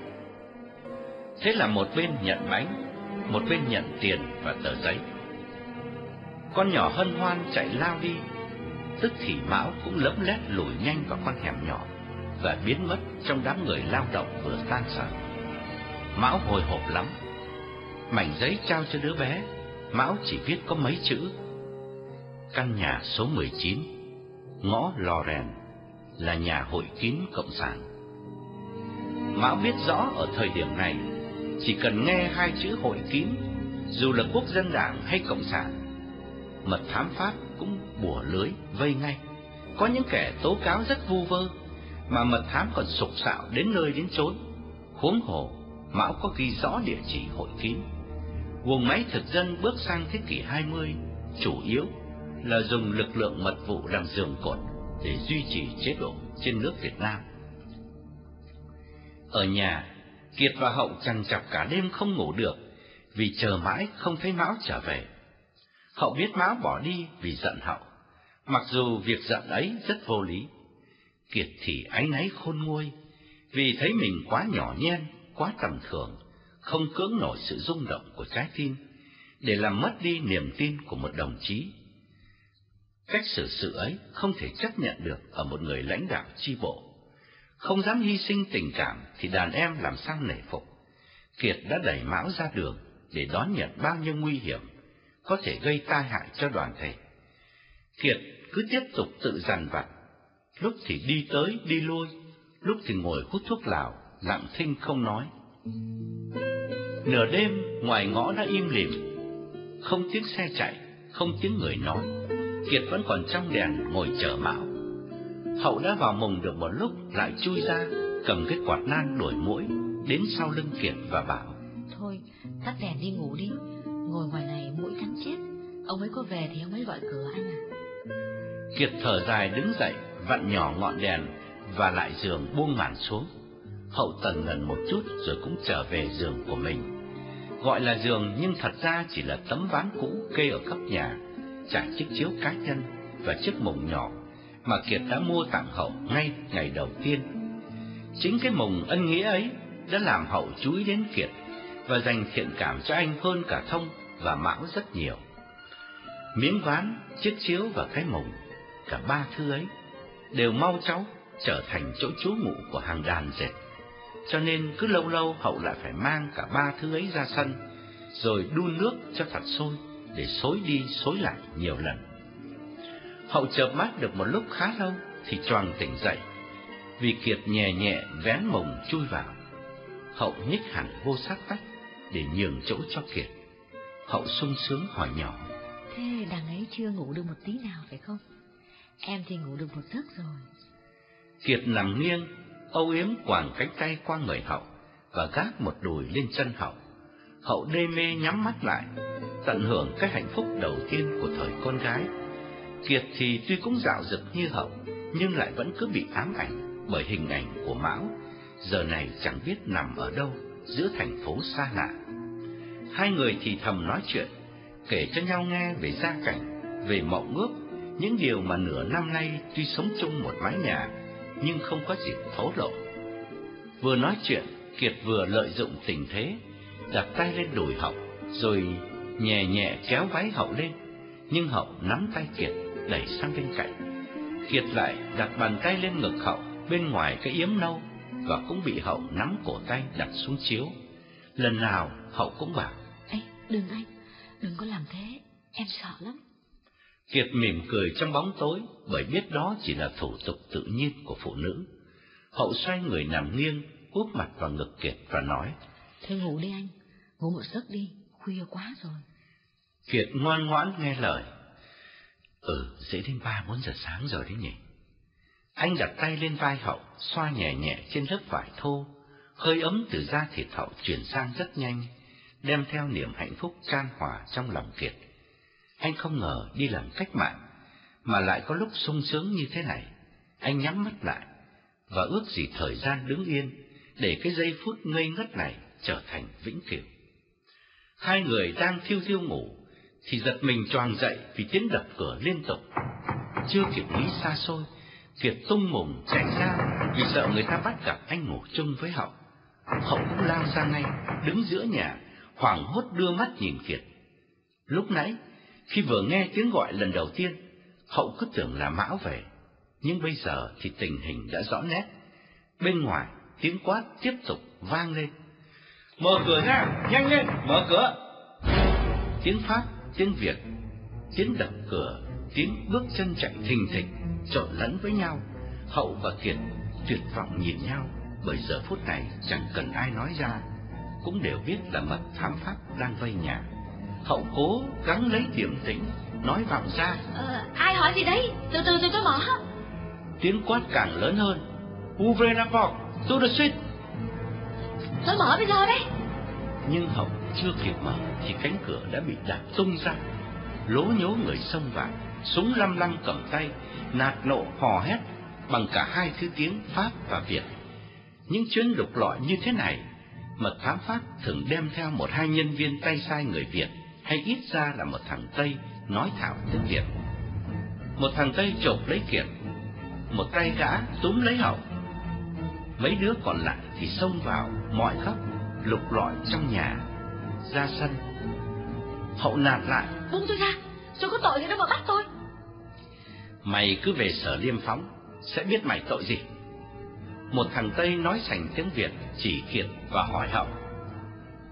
Thế là một bên nhận bánh, một bên nhận tiền và tờ giấy. Con nhỏ hân hoan chạy lao đi, tức thì Mão cũng lấm lét lùi nhanh vào con hẻm nhỏ và biến mất trong đám người lao động vừa tan sở. Mão hồi hộp lắm. Mảnh giấy trao cho đứa bé, Mão chỉ viết có mấy chữ. Căn nhà số 19, ngõ Lò Rèn, là nhà hội kín Cộng sản. Mão biết rõ ở thời điểm này, chỉ cần nghe hai chữ hội kín, dù là quốc dân đảng hay Cộng sản, mật thám Pháp cũng bùa lưới vây ngay. Có những kẻ tố cáo rất vu vơ, mà mật thám còn sục sạo đến nơi đến chốn. Huống hồ, Mão có ghi rõ địa chỉ hội kín. Guồng máy thực dân bước sang thế kỷ 20, chủ yếu là dùng lực lượng mật vụ làm giường cột để duy trì chế độ trên nước Việt Nam. Ở nhà, Kiệt và Hậu chằn chọc cả đêm không ngủ được vì chờ mãi không thấy Mão trở về. Hậu biết Mão bỏ đi vì giận Hậu, mặc dù việc giận ấy rất vô lý. Kiệt thì áy náy khôn nguôi, vì thấy mình quá nhỏ nhen, quá tầm thường, không cưỡng nổi sự rung động của trái tim, để làm mất đi niềm tin của một đồng chí. Cách xử sự ấy không thể chấp nhận được ở một người lãnh đạo chi bộ. Không dám hy sinh tình cảm thì đàn em làm sao nể phục. Kiệt đã đẩy Mão ra đường để đón nhận bao nhiêu nguy hiểm có thể gây tai hại cho đoàn thể. Kiệt cứ tiếp tục tự dằn vặt, lúc thì đi tới đi lui, lúc thì ngồi hút thuốc lào, lặng thinh không nói. Nửa đêm ngoài ngõ đã im lìm, không tiếng xe chạy, không tiếng người nói. Kiệt vẫn còn trong đèn ngồi chờ Mão. Hậu đã vào mùng được một lúc lại chui ra, cầm cái quạt nan đuổi mũi đến sau lưng Kiệt và bảo: "Thôi, tắt đèn đi ngủ đi, ngồi ngoài này mũi cắn chết. Ông ấy có về thì ông ấy gọi cửa anh à." Kiệt thở dài đứng dậy, vặn nhỏ ngọn đèn và lại giường buông màn xuống. Hậu tần ngần một chút rồi cũng trở về giường của mình. Gọi là giường nhưng thật ra chỉ là tấm ván cũ kê ở góc nhà, trải chiếc chiếu cá nhân và chiếc mùng nhỏ mà Kiệt đã mua tặng Hậu ngay ngày đầu tiên. Chính cái mùng ân nghĩa ấy đã làm Hậu chú ý đến Kiệt và dành thiện cảm cho anh hơn cả Thông và Mão rất nhiều. Miếng ván, chiếc chiếu và cái mùng, cả ba thứ ấy đều mau chóng trở thành chỗ trú ngụ của hàng đàn dệt. Cho nên cứ lâu lâu Hậu lại phải mang cả ba thứ ấy ra sân, rồi đun nước cho thật sôi để xối đi xối lại nhiều lần. Hậu chợp mắt được một lúc khá lâu thì choàng tỉnh dậy, vì Kiệt nhẹ nhẹ vén mồng chui vào. Hậu nhích hẳn vô sát vách để nhường chỗ cho Kiệt. Hậu sung sướng hỏi nhỏ. Thế đằng ấy chưa ngủ được một tí nào phải không? Em thì ngủ được một giấc rồi. Kiệt nằm nghiêng, âu yếm quàng cánh tay qua người Hậu và gác một đùi lên chân Hậu. Hậu đê mê nhắm mắt lại, tận hưởng cái hạnh phúc đầu tiên của thời con gái. Kiệt thì tuy cũng dạo dực như Hậu, nhưng lại vẫn cứ bị ám ảnh bởi hình ảnh của Mão, giờ này chẳng biết nằm ở đâu giữa thành phố xa lạ. Hai người thì thầm nói chuyện, kể cho nhau nghe về gia cảnh, về mộng ước, những điều mà nửa năm nay tuy sống chung một mái nhà, nhưng không có dịp thổ lộ. Vừa nói chuyện, Kiệt vừa lợi dụng tình thế, đặt tay lên đùi Hậu, rồi nhẹ nhẹ kéo váy Hậu lên, nhưng Hậu nắm tay Kiệt đẩy sang bên cạnh. Kiệt lại đặt bàn tay lên ngực Hậu bên ngoài cái yếm nâu và cũng bị Hậu nắm cổ tay đặt xuống chiếu. Lần nào Hậu cũng bảo: đừng anh, đừng có làm thế, em sợ lắm." Kiệt mỉm cười trong bóng tối bởi biết đó chỉ là thủ tục tự nhiên của phụ nữ. Hậu xoay người nằm nghiêng, úp mặt vào ngực Kiệt và nói: "Thôi ngủ đi anh, ngủ một giấc đi, khuya quá rồi." Kiệt ngoan ngoãn nghe lời. Ừ, dễ đến ba bốn giờ sáng rồi đấy nhỉ. Anh đặt tay lên vai Hậu, xoa nhẹ nhẹ trên lớp vải thô, hơi ấm từ da thịt Hậu chuyển sang rất nhanh, đem theo niềm hạnh phúc can hòa trong lòng Kiệt. Anh không ngờ đi làm cách mạng, mà lại có lúc sung sướng như thế này. Anh nhắm mắt lại, và ước gì thời gian đứng yên, để cái giây phút ngây ngất này trở thành vĩnh cửu. Hai người đang thiêu thiêu ngủ, thì giật mình choàng dậy vì tiếng đập cửa liên tục. Chưa kịp nghĩ xa xôi, Kiệt tung mồm chạy ra vì sợ người ta bắt gặp anh ngủ chung với Hậu. Hậu cũng lao ra ngay, đứng giữa nhà, hoảng hốt đưa mắt nhìn Kiệt. Lúc nãy, khi vừa nghe tiếng gọi lần đầu tiên, Hậu cứ tưởng là Mão về, nhưng bây giờ thì tình hình đã rõ nét. Bên ngoài, tiếng quát tiếp tục vang lên. Mở cửa ra, nhanh lên, mở cửa. Tiếng Pháp, tiếng Việt, tiếng đập cửa, tiếng bước chân chạy thình thịch, trộn lẫn với nhau. Hậu và Kiệt tuyệt vọng nhìn nhau, bởi giờ phút này chẳng cần ai nói ra, cũng đều biết là mật thám pháp đang vây nhà. Hậu cố gắng lấy điểm tĩnh, nói vọng ra. Ờ, ai hỏi gì đấy? Từ từ từ tôi mở. Tiếng quát càng lớn hơn. Ouvre la porte, tout de suite. Tôi mở bây giờ đấy. Nhưng Hậu chưa kịp mở thì cánh cửa đã bị đạp tung ra. Lố nhố người xông vào, súng lăm lăm cầm tay, nạt nộ hò hét bằng cả hai thứ tiếng Pháp và Việt. Những chuyến lục lọi như thế này, mật thám Pháp thường đem theo một hai nhân viên tay sai người Việt, hay ít ra là một thằng Tây nói thạo tiếng Việt. Một thằng Tây chộp lấy Kiệt, một tay gã túm lấy Hậu. Mấy đứa còn lại thì xông vào mọi khắp, lục lọi trong nhà, ra sân. Hậu nạt lại. Buông tôi ra, tôi có tội gì đâu mà bắt tôi. Mày cứ về sở liêm phóng, sẽ biết mày tội gì. Một thằng Tây nói sành tiếng Việt chỉ Kiệt và hỏi Hậu.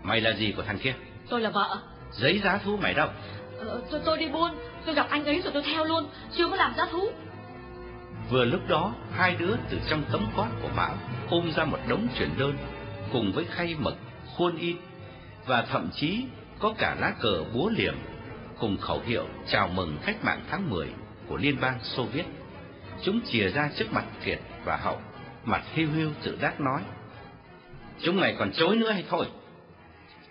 Mày là gì của thằng kia? Tôi là vợ. Giấy giá thú mày đâu? Ờ, tôi, tôi đi buôn, tôi gặp anh ấy rồi tôi theo luôn, chưa có làm giá thú. Vừa lúc đó, hai đứa từ trong tấm cót của Mão ôm ra một đống chuyển đơn, cùng với khay mực, khuôn in, và thậm chí có cả lá cờ búa liềm, cùng khẩu hiệu chào mừng cách mạng tháng 10 của Liên bang Xô Viết. Chúng chìa ra trước mặt Kiệt và Hậu, mặt hiu hiu tự đắc nói. Chúng mày còn chối nữa hay thôi?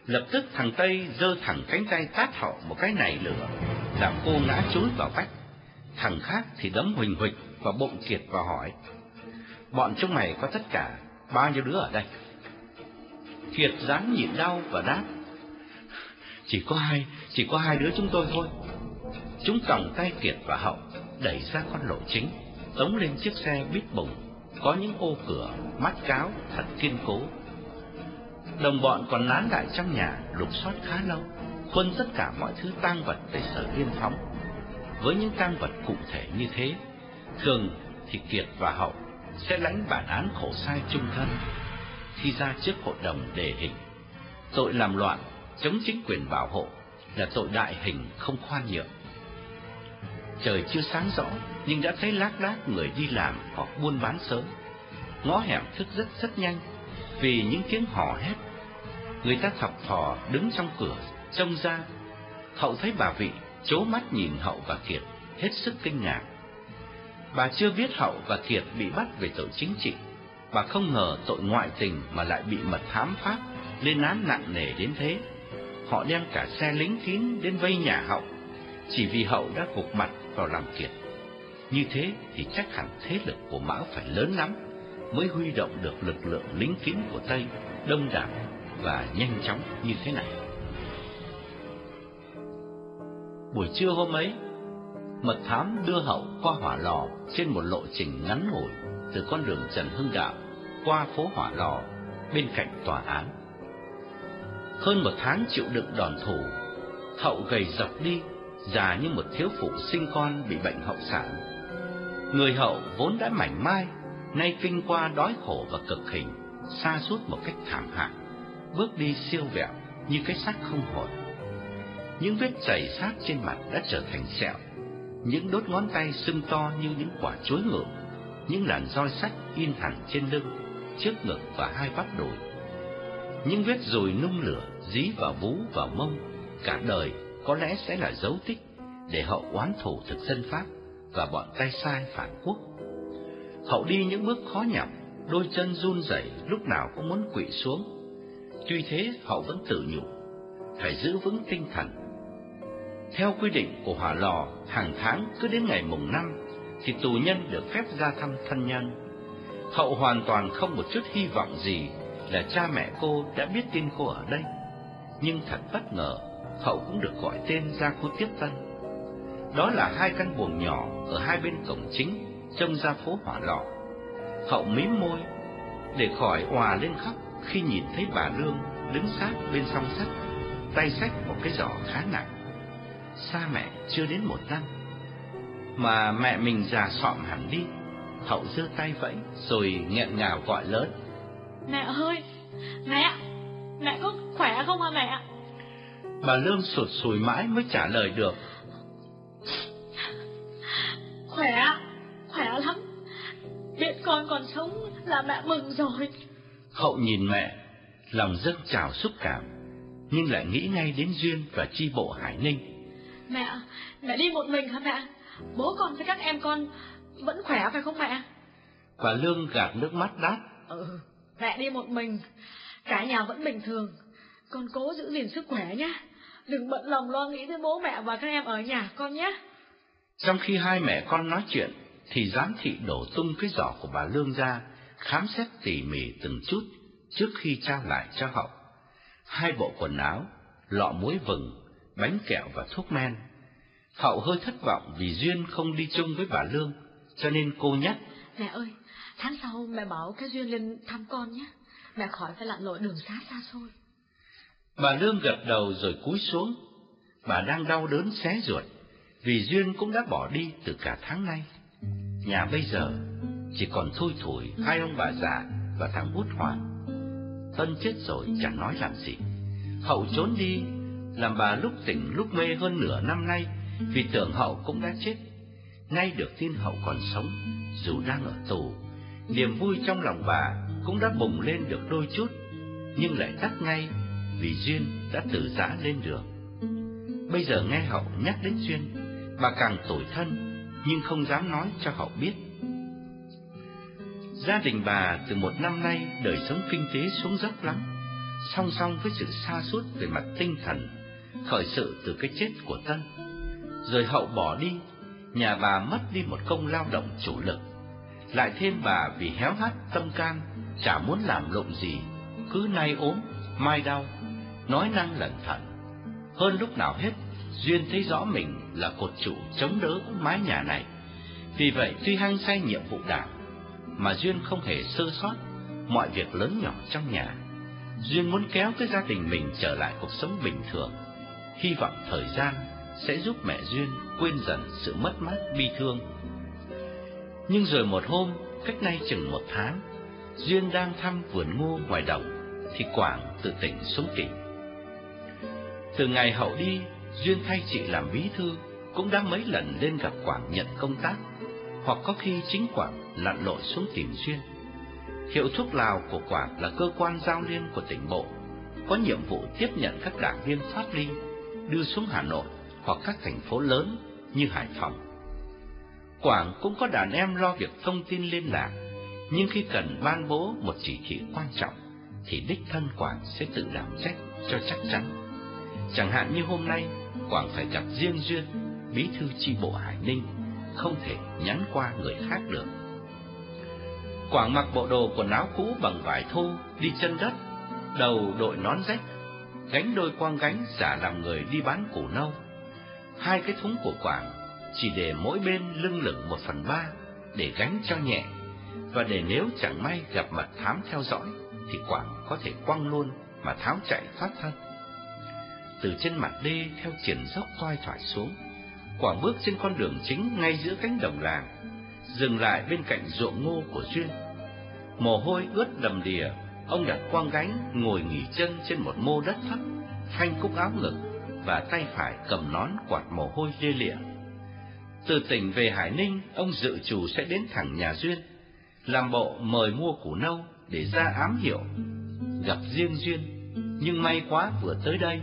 Lập tức thằng Tây giơ thẳng cánh tay tát Hậu một cái này lửa, làm cô ngã chúi vào vách. Thằng khác thì đấm huỳnh huỳnh vào bụng Kiệt và hỏi. Bọn chúng mày có tất cả bao nhiêu đứa ở đây? Kiệt dám nhịn đau và đáp. Chỉ có hai, chỉ có hai đứa chúng tôi thôi. Chúng còng tay Kiệt và Hậu, đẩy ra con lộ chính, tống lên chiếc xe bít bùng, có những ô cửa, mắt cáo thật kiên cố. Đồng bọn còn nán lại trong nhà lục soát khá lâu, khuân tất cả mọi thứ tang vật về sở liên phóng. Với những tang vật cụ thể như thế, thường thì Kiệt và Hậu sẽ lãnh bản án khổ sai trung thân khi ra trước hội đồng đề hình. Tội làm loạn, chống chính quyền bảo hộ là tội đại hình không khoan nhượng. Trời chưa sáng rõ, nhưng đã thấy lác đác người đi làm hoặc buôn bán sớm. Ngõ hẻm thức rất rất nhanh, vì những tiếng hò hét. Người ta thập thò đứng trong cửa, trông ra. Hậu thấy bà vị chố mắt nhìn Hậu và Kiệt, hết sức kinh ngạc. Bà chưa biết Hậu và Kiệt bị bắt về tội chính trị. Bà không ngờ tội ngoại tình mà lại bị mật thám pháp lên án nặng nề đến thế. Họ đem cả xe lính kín đến vây nhà Hậu, chỉ vì Hậu đã gục mặt vào làm việc. Như thế thì chắc hẳn thế lực của Mão phải lớn lắm mới huy động được lực lượng lính kín của Tây đông đảo và nhanh chóng như thế này. Buổi trưa hôm ấy, mật thám đưa Hậu qua hỏa lò trên một lộ trình ngắn ngủi từ con đường Trần Hưng Đạo qua phố hỏa lò bên cạnh tòa án. Hơn một tháng chịu đựng đòn thủ, Hậu gầy dọc đi, già như một thiếu phụ sinh con bị bệnh hậu sản. Người Hậu vốn đã mảnh mai, nay kinh qua đói khổ và cực hình, xa suốt một cách thảm hại, bước đi siêu vẹo như cái xác không hồn. Những vết chảy sát trên mặt đã trở thành sẹo, những đốt ngón tay sưng to như những quả chuối ngựa, những làn roi sắt in thẳng trên lưng, trước ngực và hai bắp đùi. Những vết rồi nung lửa dí vào vú và mông, cả đời có lẽ sẽ là dấu tích để hậu oán thù thực dân Pháp và bọn tay sai phản quốc. Hậu đi những bước khó nhọc, đôi chân run rẩy lúc nào cũng muốn quỵ xuống. Tuy thế Hậu vẫn tự nhủ, phải giữ vững tinh thần. Theo quy định của hỏa lò, hàng tháng cứ đến ngày mùng năm thì tù nhân được phép ra thăm thân nhân. Hậu hoàn toàn không một chút hy vọng gì là cha mẹ cô đã biết tin cô ở đây. Nhưng thật bất ngờ, Hậu cũng được gọi tên ra khu tiếp tân. Đó là hai căn buồng nhỏ ở hai bên cổng chính, trông ra phố hỏa lò. Hậu mím môi, để khỏi hòa lên khóc khi nhìn thấy bà Lương đứng sát bên song sắt, tay xách một cái giỏ khá nặng. Xa mẹ chưa đến một năm, mà mẹ mình già sọm hẳn đi. Hậu giơ tay vẫy, rồi nghẹn ngào gọi lớn. Mẹ ơi, mẹ, mẹ có khỏe không hả mẹ? Bà Lương sụt sùi mãi mới trả lời được. Khỏe, khỏe lắm. Biết con còn sống là mẹ mừng rồi. Hậu nhìn mẹ, lòng dâng trào xúc cảm, nhưng lại nghĩ ngay đến Duyên và chi bộ Hải Ninh. Mẹ, mẹ đi một mình hả mẹ? Bố con với các em con vẫn khỏe phải không mẹ? Bà Lương gạt nước mắt đáp. Ừ, mẹ đi một mình, cả nhà vẫn bình thường. Con cố giữ gìn sức khỏe nhé. Đừng bận lòng lo nghĩ tới bố mẹ và các em ở nhà con nhé. Trong khi hai mẹ con nói chuyện, thì giám thị đổ tung cái giỏ của bà Lương ra, khám xét tỉ mỉ từng chút trước khi trao lại cho Hậu. Hai bộ quần áo, lọ muối vừng, bánh kẹo và thuốc men. Hậu hơi thất vọng vì Duyên không đi chung với bà Lương, cho nên cô nhắc. Mẹ ơi, tháng sau mẹ bảo cái Duyên lên thăm con nhé. Mẹ khỏi phải lặn lội đường xa xa xôi. Bà Lương gật đầu rồi cúi xuống. Bà đang đau đớn xé ruột, vì Duyên cũng đã bỏ đi từ cả tháng nay. Nhà bây giờ chỉ còn thui thủi hai ông bà già và thằng út hoàng. Tân chết rồi chẳng nói làm gì. Hậu trốn đi, làm bà lúc tỉnh lúc mê hơn nửa năm nay, vì tưởng Hậu cũng đã chết. Nay được tin Hậu còn sống, dù đang ở tù, niềm vui trong lòng bà cũng đã bùng lên được đôi chút, nhưng lại tắt ngay vì Duyên đã từ giã lên đường. Bây giờ nghe Hậu nhắc đến Duyên, bà càng tủi thân, nhưng không dám nói cho Hậu biết. Gia đình bà từ một năm nay đời sống kinh tế xuống dốc lắm, song song với sự xa sút về mặt tinh thần, khởi sự từ cái chết của Tân. Rồi Hậu bỏ đi, nhà bà mất đi một công lao động chủ lực. Lại thêm bà vì héo hắt tâm can, chả muốn làm lộn gì, cứ nay ốm, mai đau, nói năng lẩn thận. Hơn lúc nào hết, Duyên thấy rõ mình là cột trụ chống đỡ mái nhà này. Vì vậy, tuy hăng say nhiệm vụ đảng, mà Duyên không hề sơ sót mọi việc lớn nhỏ trong nhà. Duyên muốn kéo cái gia đình mình trở lại cuộc sống bình thường, hy vọng thời gian sẽ giúp mẹ Duyên quên dần sự mất mát bi thương. Nhưng rồi một hôm, cách nay chừng một tháng, Duyên đang thăm vườn ngô ngoài đồng, thì Quảng từ tỉnh xuống tỉnh. Từ ngày hậu đi, Duyên thay chị làm bí thư, cũng đã mấy lần lên gặp Quảng nhận công tác, hoặc có khi chính Quảng lặn lội xuống tìm Duyên. Hiệu thuốc Lào của Quảng là cơ quan giao liên của tỉnh bộ, có nhiệm vụ tiếp nhận các đảng viên phát ly, đưa xuống Hà Nội hoặc các thành phố lớn như Hải Phòng. Quảng cũng có đàn em lo việc thông tin liên lạc, nhưng khi cần ban bố một chỉ thị quan trọng, thì đích thân Quảng sẽ tự làm trách cho chắc chắn. Chẳng hạn như hôm nay, Quảng phải gặp riêng Duyên, bí thư chi bộ Hải Ninh, không thể nhắn qua người khác được. Quảng mặc bộ đồ quần áo cũ bằng vải thô, đi chân đất, đầu đội nón rách, gánh đôi quang gánh giả làm người đi bán củ nâu. Hai cái thúng của Quảng chỉ để mỗi bên lưng lửng một phần ba để gánh cho nhẹ, và để nếu chẳng may gặp mặt thám theo dõi, thì Quảng có thể quăng luôn mà tháo chạy thoát thân. Từ trên mặt đê theo triển dốc toai thoải xuống, quả bước trên con đường chính ngay giữa cánh đồng làng, dừng lại bên cạnh ruộng ngô của Duyên. Mồ hôi ướt đầm đìa, ông đặt quang gánh ngồi nghỉ chân trên một mô đất thấp, phanh cúc áo ngực và tay phải cầm nón quạt mồ hôi lê lịa. Từ tỉnh về Hải Ninh, ông dự chủ sẽ đến thẳng nhà Duyên, làm bộ mời mua củ nâu để ra ám hiệu, gặp riêng Duyên. Nhưng may quá vừa tới đây,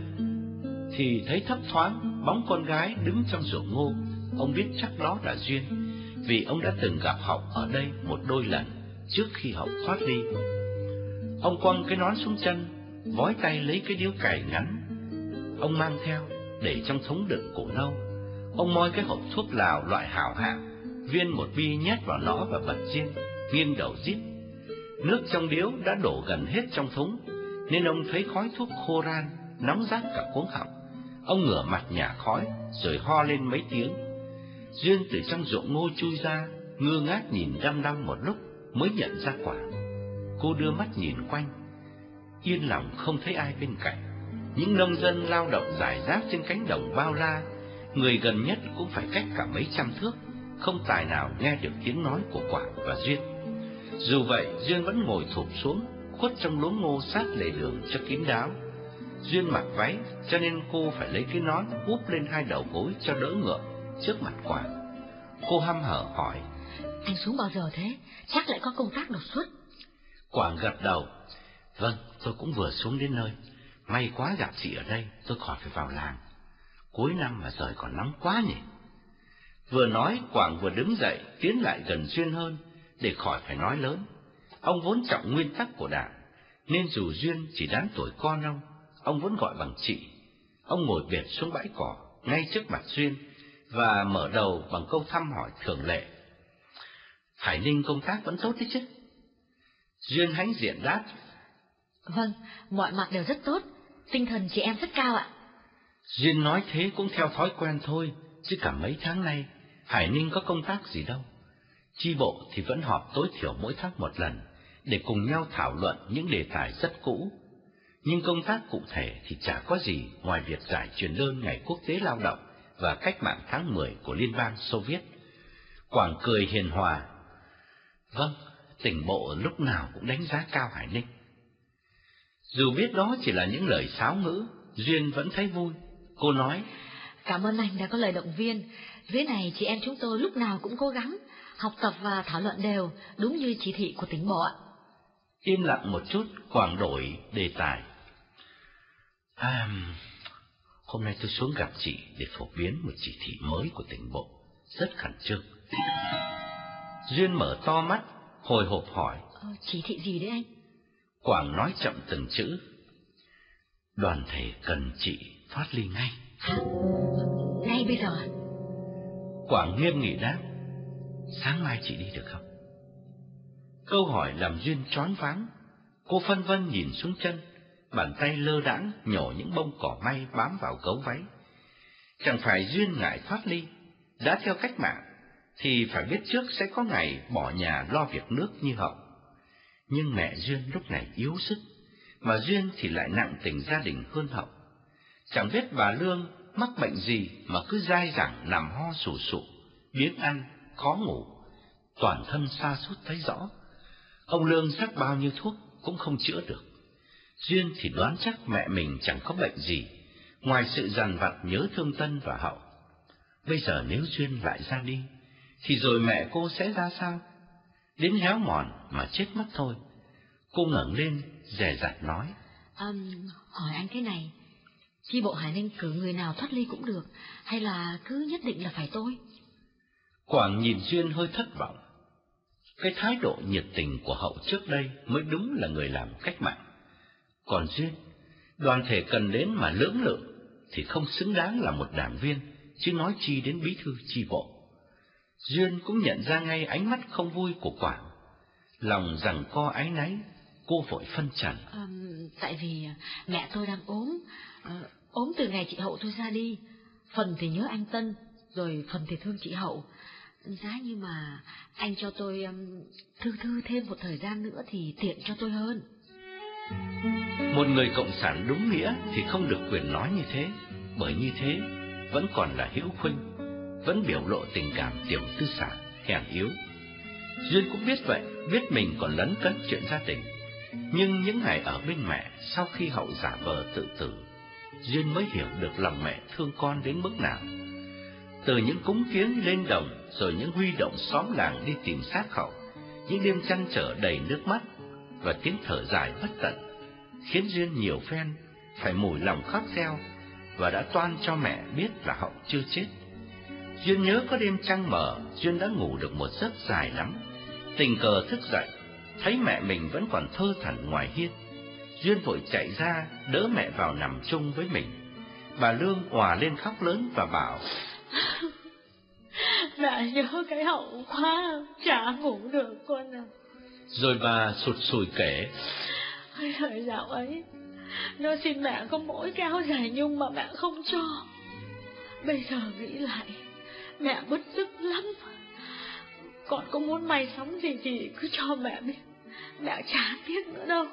thì thấy thấp thoáng bóng con gái đứng trong ruộng ngô. Ông biết chắc đó là Duyên, vì ông đã từng gặp Hậu ở đây một đôi lần trước khi Hậu thoát đi. Ông quăng cái nón xuống chân, vói tay lấy cái điếu cày ngắn. Ông mang theo, để trong thúng đựng củ nâu. Ông moi cái hộp thuốc lào loại hảo hạng, viên một bi nhét vào nó và bật riêng, nghiêng đầu rít. Nước trong điếu đã đổ gần hết trong thúng, nên ông thấy khói thuốc khô ran, nóng rát cả cuống họng. Ông ngửa mặt nhả khói, rồi ho lên mấy tiếng. Duyên từ trong ruộng ngô chui ra, ngơ ngác nhìn đăm đăm một lúc mới nhận ra quả. Cô đưa mắt nhìn quanh, yên lòng không thấy ai bên cạnh. Những nông dân lao động giải rác trên cánh đồng bao la, người gần nhất cũng phải cách cả mấy trăm thước, không tài nào nghe được tiếng nói của quả và Duyên. Dù vậy, Duyên vẫn ngồi thụp xuống, khuất trong lúa ngô sát lề đường cho kín đáo. Duyên mặc váy, cho nên cô phải lấy cái nón úp lên hai đầu gối cho đỡ ngượng trước mặt Quảng. Cô hăm hở hỏi. Anh xuống bao giờ thế? Chắc lại có công tác đột xuất. Quảng gật đầu. Vâng, tôi cũng vừa xuống đến nơi. May quá gặp chị ở đây, tôi khỏi phải vào làng. Cuối năm mà trời còn nóng quá nhỉ. Vừa nói, Quảng vừa đứng dậy, tiến lại gần Duyên hơn, để khỏi phải nói lớn. Ông vốn trọng nguyên tắc của đảng, nên dù Duyên chỉ đáng tuổi con ông, ông vẫn gọi bằng chị. Ông ngồi biệt xuống bãi cỏ, ngay trước mặt Duyên, và mở đầu bằng câu thăm hỏi thường lệ. Hải Ninh công tác vẫn tốt đấy chứ? Duyên hãnh diện đáp. Vâng, mọi mặt đều rất tốt, tinh thần chị em rất cao ạ. Duyên nói thế cũng theo thói quen thôi, chứ cả mấy tháng nay, Hải Ninh có công tác gì đâu. Chi bộ thì vẫn họp tối thiểu mỗi tháng một lần, để cùng nhau thảo luận những đề tài rất cũ. Nhưng công tác cụ thể thì chả có gì ngoài việc giải truyền đơn Ngày Quốc tế Lao động và cách mạng tháng 10 của Liên bang Xô Viết. Quảng cười hiền hòa. Vâng, tỉnh bộ lúc nào cũng đánh giá cao Hải Ninh. Dù biết đó chỉ là những lời sáo ngữ, Duyên vẫn thấy vui. Cô nói, Cảm ơn anh đã có lời động viên. Dưới này chị em chúng tôi lúc nào cũng cố gắng, học tập và thảo luận đều, đúng như chỉ thị của tỉnh bộ ạ. Im lặng một chút, Quảng đổi đề tài. À, hôm nay tôi xuống gặp chị để phổ biến một chỉ thị mới của tỉnh bộ, rất khẩn trương. Duyên mở to mắt, hồi hộp hỏi. Ờ, chỉ thị gì đấy anh? Quảng nói chậm từng chữ. Đoàn thể cần chị thoát ly ngay. Hả? Ngay bây giờ à? Quảng nghiêm nghị đáp. Sáng mai chị đi được không? Câu hỏi làm Duyên choáng váng. Cô phân vân nhìn xuống chân, bàn tay lơ đãng nhổ những bông cỏ may bám vào gấu váy. Chẳng phải Duyên ngại thoát ly, đã theo cách mạng, thì phải biết trước sẽ có ngày bỏ nhà lo việc nước như hậu. Nhưng mẹ Duyên lúc này yếu sức, mà Duyên thì lại nặng tình gia đình hơn hậu. Chẳng biết bà Lương mắc bệnh gì mà cứ dai dẳng nằm ho sù sụ, biếng ăn, khó ngủ, toàn thân xa sút thấy rõ. Ông Lương sắc bao nhiêu thuốc cũng không chữa được. Duyên thì đoán chắc mẹ mình chẳng có bệnh gì, ngoài sự dằn vặt nhớ thương Tân và Hậu. Bây giờ nếu Duyên lại ra đi, thì rồi mẹ cô sẽ ra sao? Đến héo mòn mà chết mất thôi. Cô ngẩng lên, dè dặt nói. Um, hỏi anh cái này, chi bộ Hải Ninh cử người nào thoát ly cũng được, hay là cứ nhất định là phải tôi? Quảng nhìn Duyên hơi thất vọng. Cái thái độ nhiệt tình của hậu trước đây mới đúng là người làm cách mạng. Còn riêng, đoàn thể cần đến mà lưỡng lự thì không xứng đáng là một đảng viên, chứ nói chi đến bí thư chi bộ. Duyên cũng nhận ra ngay ánh mắt không vui của Quảng. Lòng rằng co áy náy, cô vội phân trần. À, tại vì mẹ tôi đang ốm, à, ốm từ ngày chị Hậu tôi ra đi. Phần thì nhớ anh Tân, rồi phần thì thương chị Hậu. Giá như mà anh cho tôi um, thư thư thêm một thời gian nữa thì tiện cho tôi hơn. Một người cộng sản đúng nghĩa thì không được quyền nói như thế, bởi như thế vẫn còn là hữu khuynh, vẫn biểu lộ tình cảm tiểu tư sản, hèn yếu. Duyên cũng biết vậy, biết mình còn lấn cấn chuyện gia đình. Nhưng những ngày ở bên mẹ sau khi hậu giả vờ tự tử, Duyên mới hiểu được lòng mẹ thương con đến mức nào. Từ những cúng kiến lên đồng, rồi những huy động xóm làng đi tìm xác hậu, những đêm chăn trở đầy nước mắt và tiếng thở dài bất tận, khiến Duyên nhiều phen phải mùi lòng khóc reo và đã toan cho mẹ biết là hậu chưa chết. Duyên nhớ có đêm trăng mở, Duyên đã ngủ được một giấc dài lắm. Tình cờ thức dậy, thấy mẹ mình vẫn còn thơ thẩn ngoài hiên. Duyên vội chạy ra, đỡ mẹ vào nằm chung với mình. Bà Lương òa lên khóc lớn và bảo, Mẹ nhớ cái hậu quá, chả ngủ được con à. Rồi bà sụt sùi kể, Thời dạo ấy, nó xin mẹ có mỗi cái áo dài nhung mà mẹ không cho. Bây giờ nghĩ lại, mẹ bứt rứt lắm. Còn có muốn may sắm gì thì cứ cho mẹ biết, mẹ chả tiếc nữa đâu.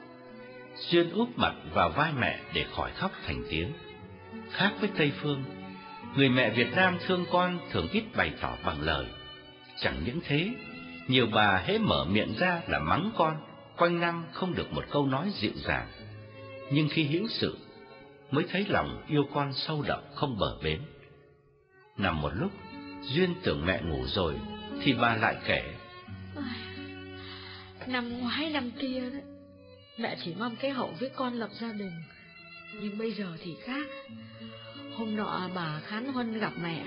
Duyên úp mặt vào vai mẹ để khỏi khóc thành tiếng. Khác với Tây Phương, người mẹ Việt Nam thương con thường ít bày tỏ bằng lời. Chẳng những thế, nhiều bà hễ mở miệng ra là mắng con, quanh năm không được một câu nói dịu dàng. Nhưng khi hiểu sự, mới thấy lòng yêu con sâu đậm không bờ bến. Nằm một lúc, Duyên tưởng mẹ ngủ rồi, thì bà lại kể. Năm ngoái năm kia đó, mẹ chỉ mong cái hậu với con lập gia đình. Nhưng bây giờ thì khác. Hôm nọ bà Khán Huân gặp mẹ,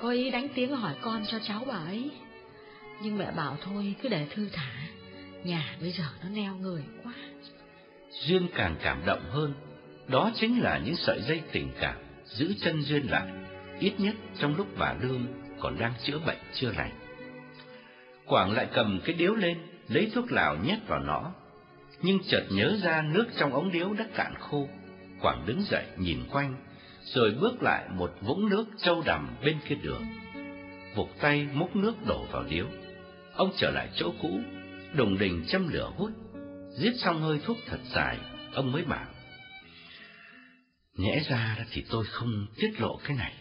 có ý đánh tiếng hỏi con cho cháu bà ấy. Nhưng mẹ bảo thôi cứ để thư thả, nhà bây giờ nó neo người quá. Duyên càng cảm động hơn, đó chính là những sợi dây tình cảm giữ chân Duyên lại, ít nhất trong lúc bà Lương còn đang chữa bệnh chưa lành. Quảng lại cầm cái điếu lên, lấy thuốc lào nhét vào nó, nhưng chợt nhớ ra nước trong ống điếu đã cạn khô. Quảng đứng dậy nhìn quanh, rồi bước lại một vũng nước trâu đầm bên kia đường. Vụt tay múc nước đổ vào điếu. Ông trở lại chỗ cũ, đồng đình châm lửa hút. Giết xong hơi thuốc thật dài, ông mới bảo. Nhẽ ra thì tôi không tiết lộ cái này,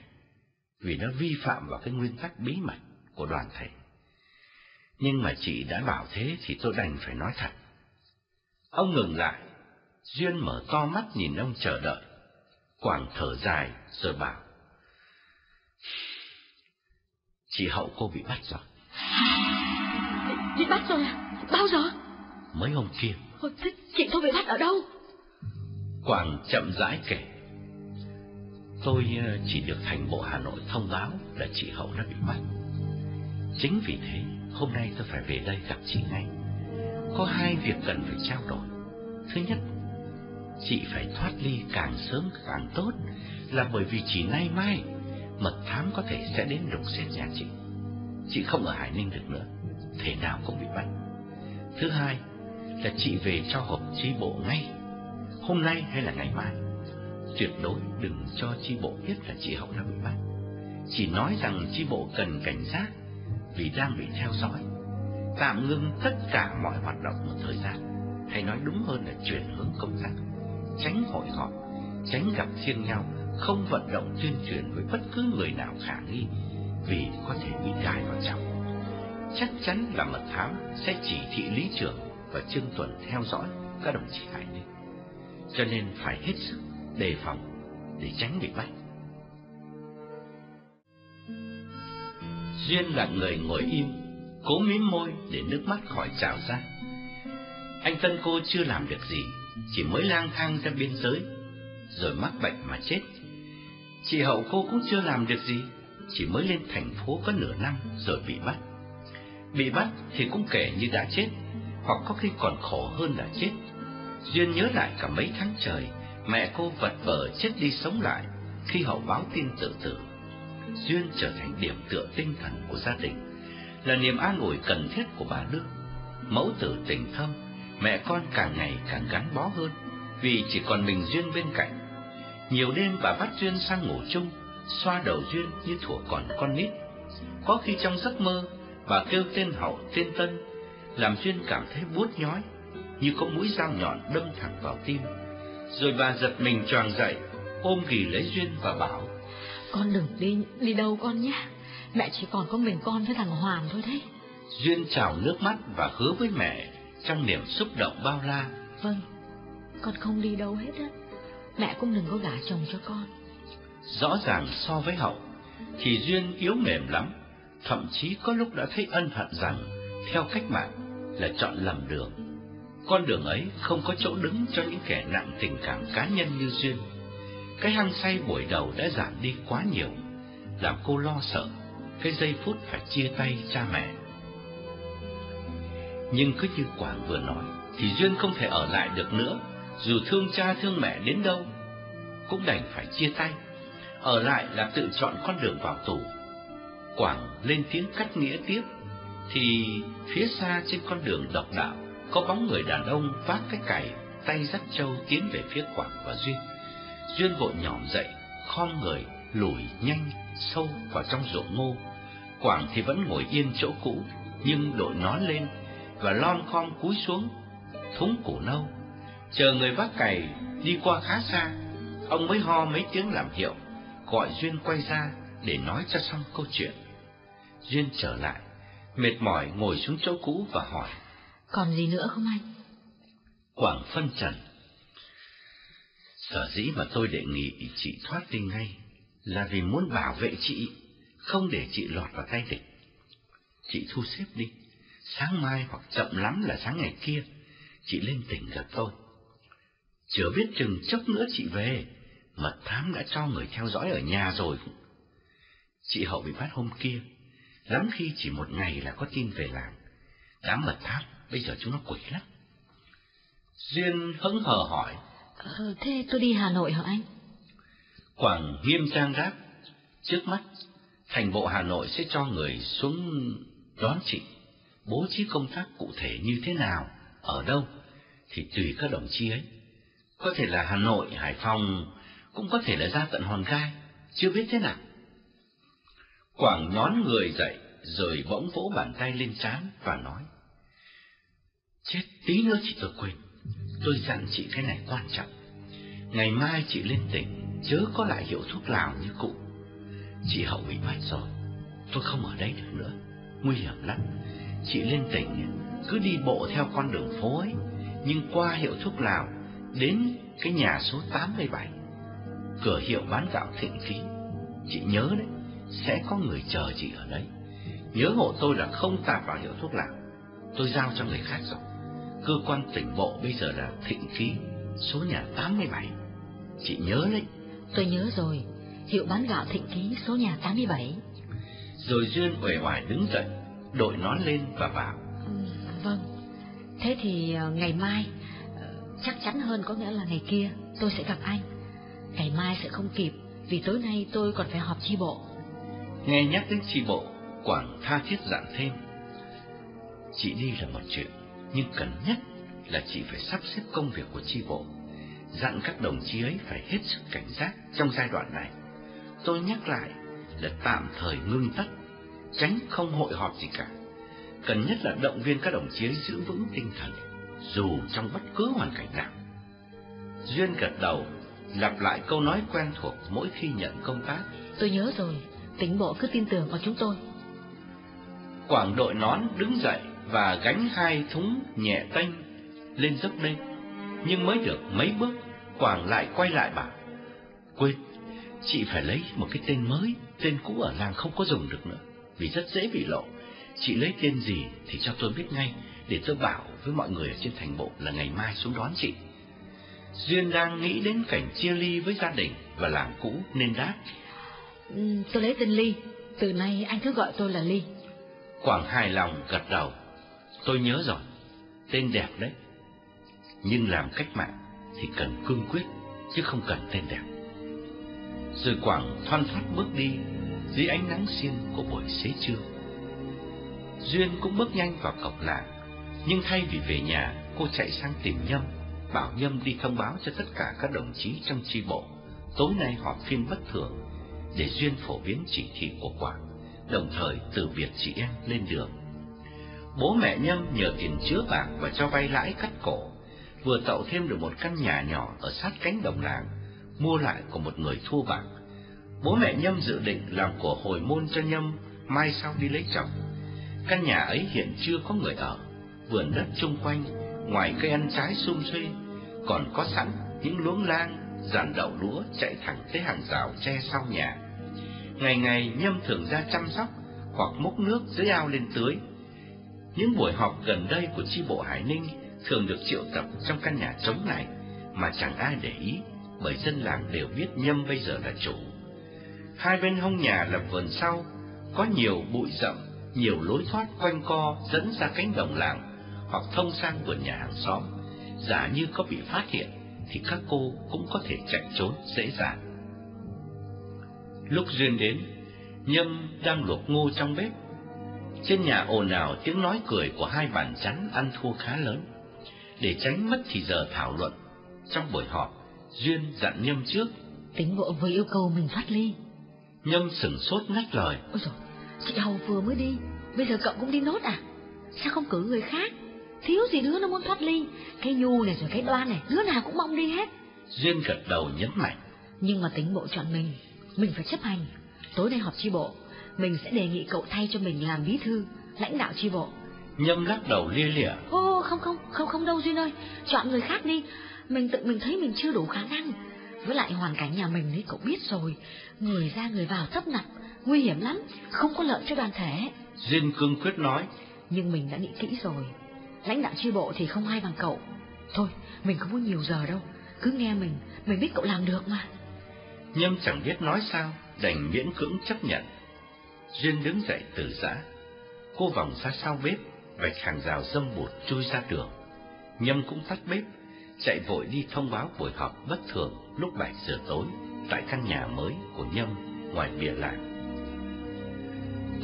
vì nó vi phạm vào cái nguyên tắc bí mật của đoàn thể. Nhưng mà chị đã bảo thế thì tôi đành phải nói thật. Ông ngừng lại, Duyên mở to mắt nhìn ông chờ đợi. Quảng thở dài rồi bảo. Chị Hậu cô bị bắt rồi. Bị bắt rồi à? Bao giờ? Mấy hôm kia. Ôi, thế chị tôi bị bắt ở đâu? Quảng chậm rãi kể. Tôi ờ, chỉ được thành bộ Hà Nội thông báo là chị Hậu đã bị bắt. Chính vì thế, hôm nay tôi phải về đây gặp chị ngay. Có hai việc cần phải trao đổi. Thứ nhất, chị phải thoát ly càng sớm càng tốt, là bởi vì chỉ nay mai mật thám có thể sẽ đến lục xét nhà chị. Chị không ở Hải Ninh được nữa, thể nào cũng bị bắt. Thứ hai là chị về cho họp chi bộ ngay, hôm nay hay là ngày mai. Tuyệt đối đừng cho chi bộ biết là chị Hậu đã bị bắt. Chỉ nói rằng chi bộ cần cảnh giác vì đang bị theo dõi. Tạm ngưng tất cả mọi hoạt động một thời gian, hay nói đúng hơn là chuyển hướng công tác, tránh hội họp, tránh gặp riêng nhau, không vận động tuyên truyền với bất cứ người nào khả nghi vì có thể bị gai vào trong. Chắc chắn là mật thám sẽ chỉ thị lý trưởng và Trương Tuần theo dõi các đồng chí Hải Ninh. Cho nên phải hết sức đề phòng để tránh bị bắt. Duyên là người ngồi im, cố mím môi để nước mắt khỏi trào ra. Anh Tân cô chưa làm được gì, chỉ mới lang thang ra biên giới, rồi mắc bệnh mà chết. Chị Hậu cô cũng chưa làm được gì, chỉ mới lên thành phố có nửa năm rồi bị bắt. Bị bắt thì cũng kể như đã chết, hoặc có khi còn khổ hơn là chết. Duyên nhớ lại cả mấy tháng trời, mẹ cô vật vờ chết đi sống lại khi Hậu báo tin tự tử. Duyên trở thành điểm tựa tinh thần của gia đình, là niềm an ủi cần thiết của bà đức Mẫu tử tình thâm, mẹ con càng ngày càng gắn bó hơn, vì chỉ còn mình Duyên bên cạnh. Nhiều đêm bà bắt Duyên sang ngủ chung, xoa đầu Duyên như thủa còn con nít. Có khi trong giấc mơ, bà kêu tên Hậu, tên Tân, làm Duyên cảm thấy buốt nhói, như có mũi dao nhọn đâm thẳng vào tim. Rồi bà giật mình choàng dậy, ôm ghì lấy Duyên và bảo, Con đừng đi đi đâu con nhé. Mẹ chỉ còn có mình con với thằng Hoàn thôi đấy. Duyên trào nước mắt và hứa với mẹ trong niềm xúc động bao la. Vâng, con không đi đâu hết á. Mẹ cũng đừng có gả chồng cho con. Rõ ràng so với hậu, thì Duyên yếu mềm lắm, thậm chí có lúc đã thấy ân hận rằng theo cách mạng là chọn lầm đường. Con đường ấy không có chỗ đứng cho những kẻ nặng tình cảm cá nhân như Duyên. Cái hăng say buổi đầu đã giảm đi quá nhiều, làm cô lo sợ cái giây phút phải chia tay cha mẹ. Nhưng cứ như Quảng vừa nói, thì Duyên không thể ở lại được nữa, dù thương cha thương mẹ đến đâu, cũng đành phải chia tay. Ở lại là tự chọn con đường vào tù. Quảng lên tiếng cắt nghĩa tiếp, thì phía xa trên con đường độc đạo có bóng người đàn ông vác cái cày, tay dắt trâu tiến về phía Quảng và Duyên. Duyên vội nhỏm dậy, khom người, lùi nhanh sâu vào trong ruộng ngô. Quảng thì vẫn ngồi yên chỗ cũ, nhưng đội nón lên và lon khom cúi xuống, thúng củ nâu. Chờ người vác cày đi qua khá xa, ông mới ho mấy tiếng làm hiệu, gọi Duyên quay ra để nói cho xong câu chuyện. Duyên trở lại, mệt mỏi ngồi xuống chỗ cũ và hỏi. Còn gì nữa không anh? Quảng phân trần. Sở dĩ mà tôi đề nghị chị thoát đi ngay là vì muốn bảo vệ chị, không để chị lọt vào tay địch. Chị thu xếp đi, sáng mai hoặc chậm lắm là sáng ngày kia, chị lên tỉnh gặp tôi. Chưa biết chừng chốc nữa chị về, mật thám đã cho người theo dõi ở nhà rồi. Chị Hậu bị bắt hôm kia, lắm khi chỉ một ngày là có tin về làng. Đám mật thám, bây giờ chúng nó quỷ lắm. Duyên hững hờ hỏi. Ờ, thế tôi đi Hà Nội hả anh? Quảng nghiêm trang đáp. Trước mắt, thành bộ Hà Nội sẽ cho người xuống đón chị. Bố trí công tác cụ thể như thế nào, ở đâu, thì tùy các đồng chí ấy. Có thể là Hà Nội, Hải Phòng, cũng có thể là ra tận Hòn Gai, chưa biết thế nào. Quảng nhón người dậy, rồi bỗng vỗ bàn tay lên trán và nói. Chết tí nữa chị tôi quên, tôi dặn chị cái này quan trọng. Ngày mai chị lên tỉnh, chớ có lại hiệu thuốc lào như cũ. Chị Hậu bị bắt rồi, tôi không ở đây được nữa, nguy hiểm lắm. Chị lên tỉnh, cứ đi bộ theo con đường phố ấy, nhưng qua hiệu thuốc lào, đến cái nhà số 87, cửa hiệu bán gạo thịnh khí. Chị nhớ đấy, sẽ có người chờ chị ở đấy. Nhớ hộ tôi là không tạp vào hiệu thuốc lào, tôi giao cho người khác rồi. Cơ quan tỉnh bộ bây giờ là thịnh khí, số nhà 87. Chị nhớ đấy. Tôi nhớ rồi, hiệu bán gạo thịnh ký số nhà 87. Rồi Duyên uể oải đứng dậy, đội nón lên và bảo. Ừ, vâng, thế thì ờ, ngày mai, ờ, chắc chắn hơn có nghĩa là ngày kia tôi sẽ gặp anh. Ngày mai sẽ không kịp, vì tối nay tôi còn phải họp chi bộ. Nghe nhắc đến chi bộ, Quảng tha thiết dặn thêm. Chị đi là một chuyện, nhưng cần nhất là chị phải sắp xếp công việc của chi bộ. Dặn các đồng chí ấy phải hết sức cảnh giác trong giai đoạn này. Tôi nhắc lại là tạm thời ngưng tất, tránh không hội họp gì cả. Cần nhất là động viên các đồng chí ấy giữ vững tinh thần, dù trong bất cứ hoàn cảnh nào. Duyên gật đầu, lặp lại câu nói quen thuộc mỗi khi nhận công tác. Tôi nhớ rồi, tỉnh bộ cứ tin tưởng vào chúng tôi. Quảng đội nón đứng dậy và gánh hai thúng nhẹ tênh lên dốc lên. Nhưng mới được mấy bước, Quảng lại quay lại bảo, quên, chị phải lấy một cái tên mới, tên cũ ở làng không có dùng được nữa, vì rất dễ bị lộ. Chị lấy tên gì thì cho tôi biết ngay, để tôi bảo với mọi người ở trên thành bộ là ngày mai xuống đón chị. Duyên đang nghĩ đến cảnh chia ly với gia đình và làng cũ nên đáp. Ừ, tôi lấy tên Ly, từ nay anh cứ gọi tôi là Ly. Quảng hài lòng gật đầu. Tôi nhớ rồi, tên đẹp đấy. Nhưng làm cách mạng thì cần cương quyết, chứ không cần tên đẹp. Rồi Quảng thoăn thoát bước đi dưới ánh nắng xiên của buổi xế trưa. Duyên cũng bước nhanh vào cổng làng, nhưng thay vì về nhà, cô chạy sang tìm Nhâm, bảo Nhâm đi thông báo cho tất cả các đồng chí trong chi bộ. Tối nay họp phiên bất thường để Duyên phổ biến chỉ thị của Quảng, đồng thời từ biệt chị em lên đường. Bố mẹ Nhâm nhờ tiền chứa bạc và cho vay lãi cắt cổ, vừa tạo thêm được một căn nhà nhỏ ở sát cánh đồng làng, mua lại của một người thu bạc. Bố mẹ Nhâm dự định làm của hồi môn cho Nhâm mai sau đi lấy chồng. Căn nhà ấy hiện chưa có người ở, vườn đất chung quanh, ngoài cây ăn trái sum xuê, còn có sẵn những luống lang, dàn đậu lúa chạy thẳng tới hàng rào tre sau nhà. Ngày ngày Nhâm thường ra chăm sóc hoặc múc nước dưới ao lên tưới. Những buổi họp gần đây của chi bộ Hải Ninh thường được triệu tập trong căn nhà trống này mà chẳng ai để ý, bởi dân làng đều biết Nhâm bây giờ là chủ. Hai bên hông nhà là vườn sau, có nhiều bụi rậm, nhiều lối thoát quanh co dẫn ra cánh đồng làng hoặc thông sang vườn nhà hàng xóm. Giả như có bị phát hiện thì các cô cũng có thể chạy trốn dễ dàng. Lúc Duyên đến, Nhâm đang luộc ngô trong bếp. Trên nhà ồn ào tiếng nói cười của hai bàn chắn ăn thua khá lớn. Để tránh mất thì giờ thảo luận, trong buổi họp, Duyên dặn Nhâm trước. Tính bộ vừa yêu cầu mình thoát ly. Nhâm sửng sốt ngắt lời. Ôi dồi, chị Hầu vừa mới đi, bây giờ cậu cũng đi nốt à? Sao không cử người khác? thiếu gì đứa nó muốn thoát ly. Cái nhu này rồi cái đoan này, đứa nào cũng mong đi hết. Duyên gật đầu nhấn mạnh. Nhưng mà tính bộ chọn mình, mình phải chấp hành. Tối nay họp chi bộ, mình sẽ đề nghị cậu thay cho mình làm bí thư, lãnh đạo chi bộ. Nhâm lắc đầu lia lịa. Ô, không không, không không đâu Duyên ơi, chọn người khác đi. Mình tự mình thấy mình chưa đủ khả năng. Với lại hoàn cảnh nhà mình ấy cậu biết rồi, người ra người vào tấp nập, nguy hiểm lắm, không có lợi cho đoàn thể. Duyên cương quyết nói. Nhưng mình đã nghĩ kỹ rồi, lãnh đạo chi bộ thì không ai bằng cậu. Thôi, mình không có nhiều giờ đâu, cứ nghe mình, mình biết cậu làm được mà. Nhâm chẳng biết nói sao, đành miễn cưỡng chấp nhận. Duyên đứng dậy từ giã. Cô vòng ra sau bếp, vạch hàng rào dâm bụt chui ra đường. Nhâm cũng tắt bếp, chạy vội đi thông báo buổi họp bất thường lúc 7 giờ tối tại căn nhà mới của Nhâm ngoài bìa làng.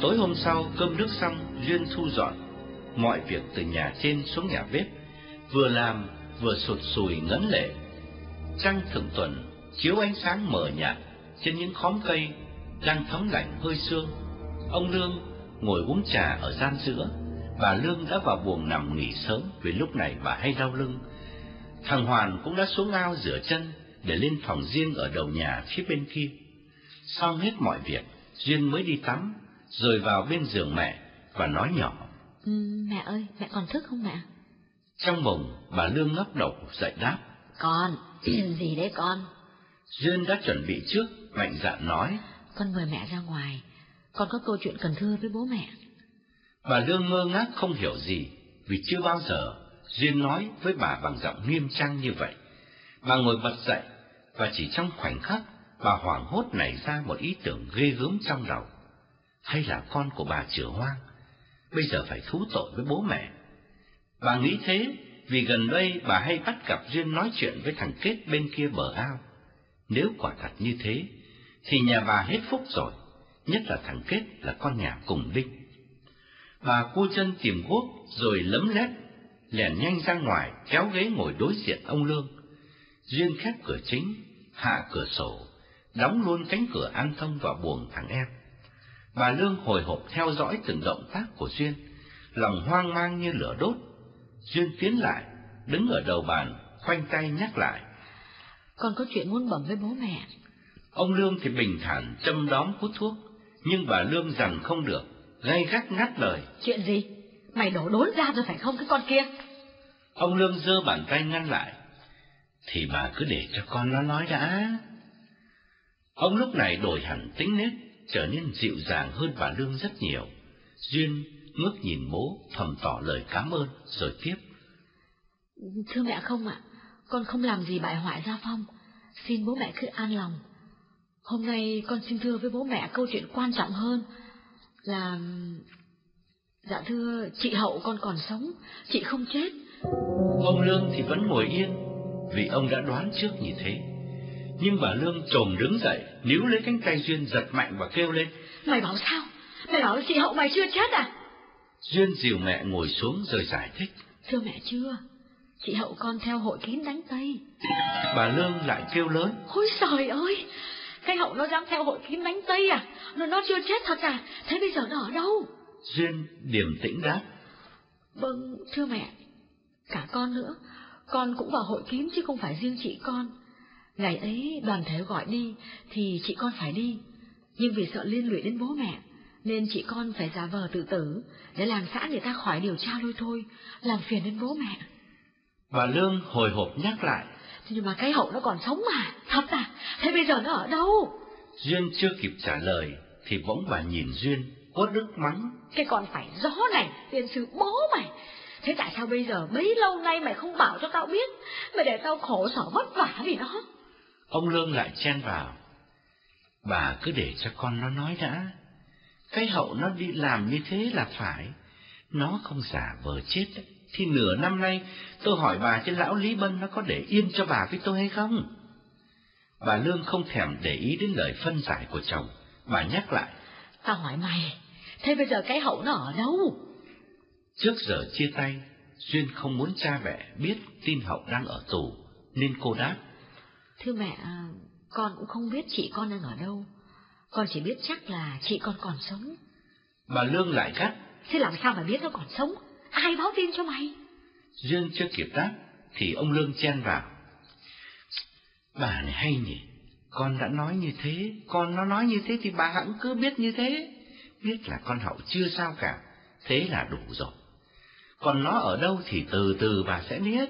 Tối hôm sau, cơm nước xong, Duyên thu dọn mọi việc từ nhà trên xuống nhà bếp, vừa làm vừa sụt sùi ngấn lệ. Trăng thượng tuần chiếu ánh sáng mờ nhạt trên những khóm cây đang thấm lạnh hơi sương. Ông Lương ngồi uống trà ở gian giữa, bà Lương đã vào buồng nằm nghỉ sớm vì lúc này bà hay đau lưng. Thằng Hoàn cũng đã xuống ao rửa chân để lên phòng riêng ở đầu nhà phía bên kia. Xong hết mọi việc, Duyên mới đi tắm, rồi vào bên giường mẹ và nói nhỏ. Ừ, mẹ ơi, mẹ còn thức không mẹ? Trong mộng, bà Lương ngóc đầu dậy đáp. Con, gì đấy con? Duyên đã chuẩn bị trước, mạnh dạn nói. Con mời mẹ ra ngoài, con có câu chuyện cần thưa với bố mẹ. Bà Lương ngơ ngác không hiểu gì, vì chưa bao giờ Duyên nói với bà bằng giọng nghiêm trang như vậy. Bà ngồi bật dậy, và chỉ trong khoảnh khắc, bà hoảng hốt nảy ra một ý tưởng ghê gớm trong đầu. Hay là con của bà chữa hoang, bây giờ phải thú tội với bố mẹ. Bà nghĩ thế vì gần đây bà hay bắt gặp Duyên nói chuyện với thằng Kết bên kia bờ ao. Nếu quả thật như thế, thì nhà bà hết phúc rồi, nhất là thằng Kết là con nhà cùng đinh. Bà cô chân tìm guốc rồi lấm lét, lèn nhanh ra ngoài kéo ghế ngồi đối diện ông Lương. Duyên khép cửa chính, hạ cửa sổ, đóng luôn cánh cửa an thông vào buồng thằng em. Bà Lương hồi hộp theo dõi từng động tác của Duyên, lòng hoang mang như lửa đốt. Duyên tiến lại, đứng ở đầu bàn, khoanh tay nhắc lại. Con có chuyện muốn bẩm với bố mẹ. Ông Lương thì bình thản châm đóm hút thuốc, nhưng bà Lương rằng không được, gay gắt ngắt lời. Chuyện gì? Mày đổ đốn ra rồi phải không cái con kia? Ông Lương giơ bàn tay ngăn lại. Thì bà cứ để cho con nó nói đã. Ông lúc này đổi hẳn tính nết, trở nên dịu dàng hơn bà Lương rất nhiều. Duyên ngước nhìn bố, thầm tỏ lời cảm ơn, rồi tiếp. Thưa mẹ không ạ, con không làm gì bại hoại gia phong, xin bố mẹ cứ an lòng. Hôm nay con xin thưa với bố mẹ câu chuyện quan trọng hơn là... Dạ thưa, chị Hậu con còn sống, chị không chết. Ông Lương thì vẫn ngồi yên, vì ông đã đoán trước như thế. Nhưng bà Lương trồm đứng dậy, níu lấy cánh tay Duyên giật mạnh và kêu lên. Mày bảo sao? Mày bảo chị Hậu mày chưa chết à? Duyên dìu mẹ ngồi xuống rồi giải thích. Thưa mẹ chưa, chị Hậu con theo hội kín đánh Tây. Bà Lương lại kêu lớn. Ôi trời ơi, cái Hậu nó dám theo hội kín đánh Tây à? Nó nó chưa chết thật à? Thế bây giờ nó ở đâu? Duyên điềm tĩnh đáp. Vâng, thưa mẹ, cả con nữa, con cũng vào hội kín chứ không phải riêng chị con. Ngày ấy đoàn thể gọi đi thì chị con phải đi, nhưng vì sợ liên lụy đến bố mẹ, nên chị con phải giả vờ tự tử để làm xã người ta khỏi điều tra lôi thôi, làm phiền đến bố mẹ. Bà Lương hồi hộp nhắc lại. Thế nhưng mà cái hậu nó còn sống mà, thật à? Thế bây giờ nó ở đâu? Duyên chưa kịp trả lời thì bỗng bà nhìn Duyên uất ức mắng. Cái con phải gió này, tiền sư bố mày. Thế tại sao bây giờ bấy lâu nay mày không bảo cho tao biết, mày để tao khổ sở vất vả vì nó? Ông Lương lại chen vào. Bà cứ để cho con nó nói đã. Cái hậu nó đi làm như thế là phải. Nó không giả vờ chết ấy. Thì nửa năm nay tôi hỏi bà trên lão Lý Bân nó có để yên cho bà với tôi hay không? Bà Lương không thèm để ý đến lời phân giải của chồng. Bà nhắc lại. Tao hỏi mày, thế bây giờ cái hậu nó ở đâu? Trước giờ chia tay, Duyên không muốn cha mẹ biết tin hậu đang ở tù, nên cô đáp. Thưa mẹ, con cũng không biết chị con đang ở đâu. Con chỉ biết chắc là chị con còn sống. Bà Lương lại gắt. Thế làm sao mà biết nó còn sống? Ai báo tin cho mày? Duyên chưa kịp đáp, thì ông Lương chen vào. Bà này hay nhỉ, con đã nói như thế, con nó nói như thế thì bà hẳn cứ biết như thế. Biết là con hậu chưa sao cả, thế là đủ rồi. Còn nó ở đâu thì từ từ bà sẽ biết.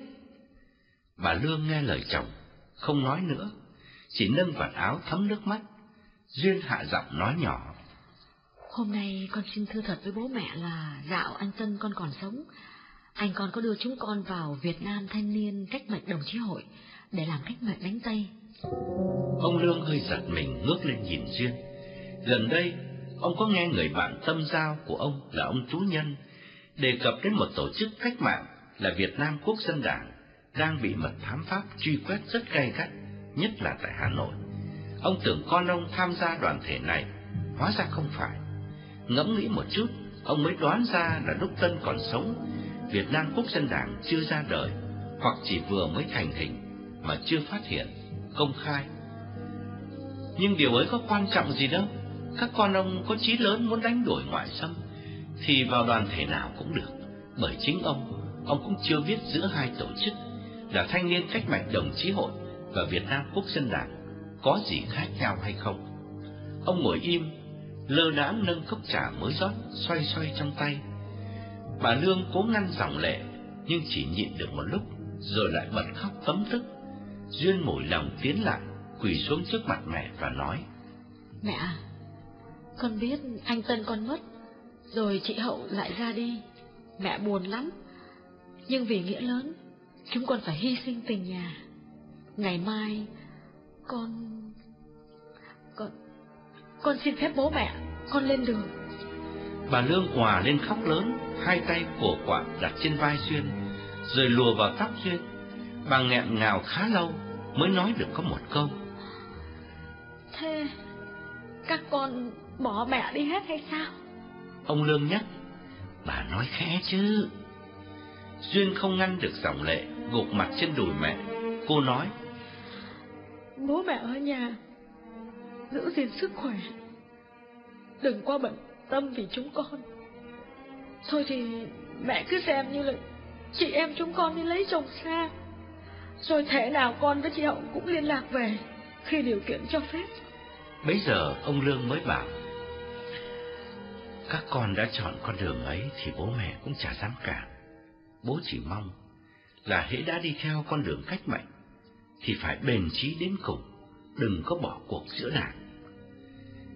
Bà Lương nghe lời chồng, không nói nữa, chỉ nâng vạt áo thấm nước mắt. Duyên hạ giọng nói nhỏ. Hôm nay con xin thưa thật với bố mẹ là dạo anh Tân con còn sống. Anh con có đưa chúng con vào Việt Nam Thanh niên cách mệnh đồng chí hội để làm cách mệnh đánh Tây. Ông Lương hơi giật mình ngước lên nhìn Duyên. Gần đây, ông có nghe người bạn tâm giao của ông là ông Tú Nhân đề cập đến một tổ chức cách mạng là Việt Nam Quốc dân Đảng đang bị mật thám pháp truy quét rất gay gắt, nhất là tại Hà Nội. Ông tưởng con ông tham gia đoàn thể này, hóa ra không phải. Ngẫm nghĩ một chút, ông mới đoán ra là lúc Tân còn sống, Việt Nam Quốc dân Đảng chưa ra đời, hoặc chỉ vừa mới thành hình mà chưa phát hiện, công khai. Nhưng điều ấy có quan trọng gì đâu, các con ông có chí lớn muốn đánh đuổi ngoại xâm, thì vào đoàn thể nào cũng được, bởi chính ông, ông cũng chưa biết giữa hai tổ chức là Thanh niên Cách mạng Đồng chí Hội và Việt Nam Quốc dân Đảng có gì khác nhau hay không. Ông ngồi im, lơ đãng nâng cốc trà mới rót, xoay xoay trong tay. Bà Lương cố ngăn dòng lệ, nhưng chỉ nhịn được một lúc, rồi lại bật khóc tấm tức. Duyên mủi lòng tiến lại, quỳ xuống trước mặt mẹ và nói. Mẹ à, con biết anh Tân con mất, rồi chị Hậu lại ra đi. Mẹ buồn lắm, nhưng vì nghĩa lớn, chúng con phải hy sinh tình nhà. Ngày mai, con... Con... Con xin phép bố mẹ, con lên đường. Bà Lương hòa lên khóc lớn, hai tay của quạ đặt trên vai Duyên, rồi lùa vào tóc Duyên. Bà nghẹn ngào khá lâu mới nói được có một câu. Thế, các con bỏ mẹ đi hết hay sao? Ông Lương nhắc, bà nói khẽ chứ. Duyên không ngăn được dòng lệ, gục mặt trên đùi mẹ. Cô nói, Bố mẹ ở nhà, giữ gìn sức khỏe. Đừng qua bận tâm vì chúng con. Thôi thì mẹ cứ xem như là chị em chúng con đi lấy chồng xa. Rồi thể nào con với chị Hậu cũng liên lạc về khi điều kiện cho phép. Bây giờ ông Lương mới bảo, các con đã chọn con đường ấy thì bố mẹ cũng chả dám cản. Bố chỉ mong là hễ đã đi theo con đường cách mệnh thì phải bền chí đến cùng, đừng có bỏ cuộc giữa đảng.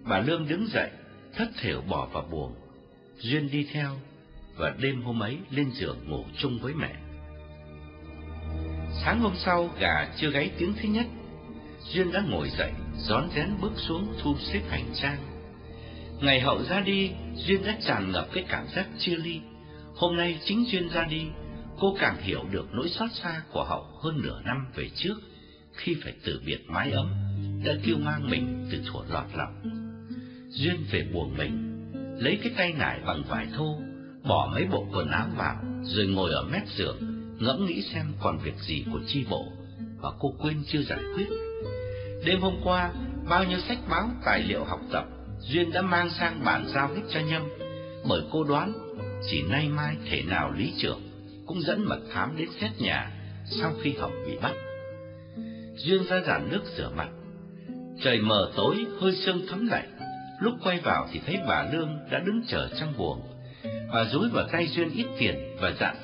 Bà Lương đứng dậy, thất thểu bỏ vào buồng, Duyên đi theo, và đêm hôm ấy lên giường ngủ chung với mẹ. Sáng hôm sau, gà chưa gáy tiếng thứ nhất, Duyên đã ngồi dậy, rón rén bước xuống thu xếp hành trang. Ngày hậu ra đi, Duyên đã tràn ngập cái cảm giác chia ly. Hôm nay chính Duyên ra đi, cô càng hiểu được nỗi xót xa của hậu hơn nửa năm về trước, khi phải từ biệt mái ấm, đã kêu mang mình từ thuở lọt lòng. Duyên về buồng mình, lấy cái tay nải bằng vải thô, bỏ mấy bộ quần áo vào, rồi ngồi ở mép giường, ngẫm nghĩ xem còn việc gì của chi bộ, và cô quên chưa giải quyết. Đêm hôm qua, bao nhiêu sách báo, tài liệu học tập, Duyên đã mang sang bản giao hết cho Nhâm, bởi cô đoán chỉ nay mai thể nào lý trưởng cũng dẫn mật thám đến xét nhà sau khi Hồng bị bắt. Duyên ra giản nước rửa mặt. Trời mờ tối, hơi sương thấm lạnh. Lúc quay vào thì thấy bà Lương đã đứng chờ trong buồng. Bà dúi vào tay Duyên ít tiền và dặn.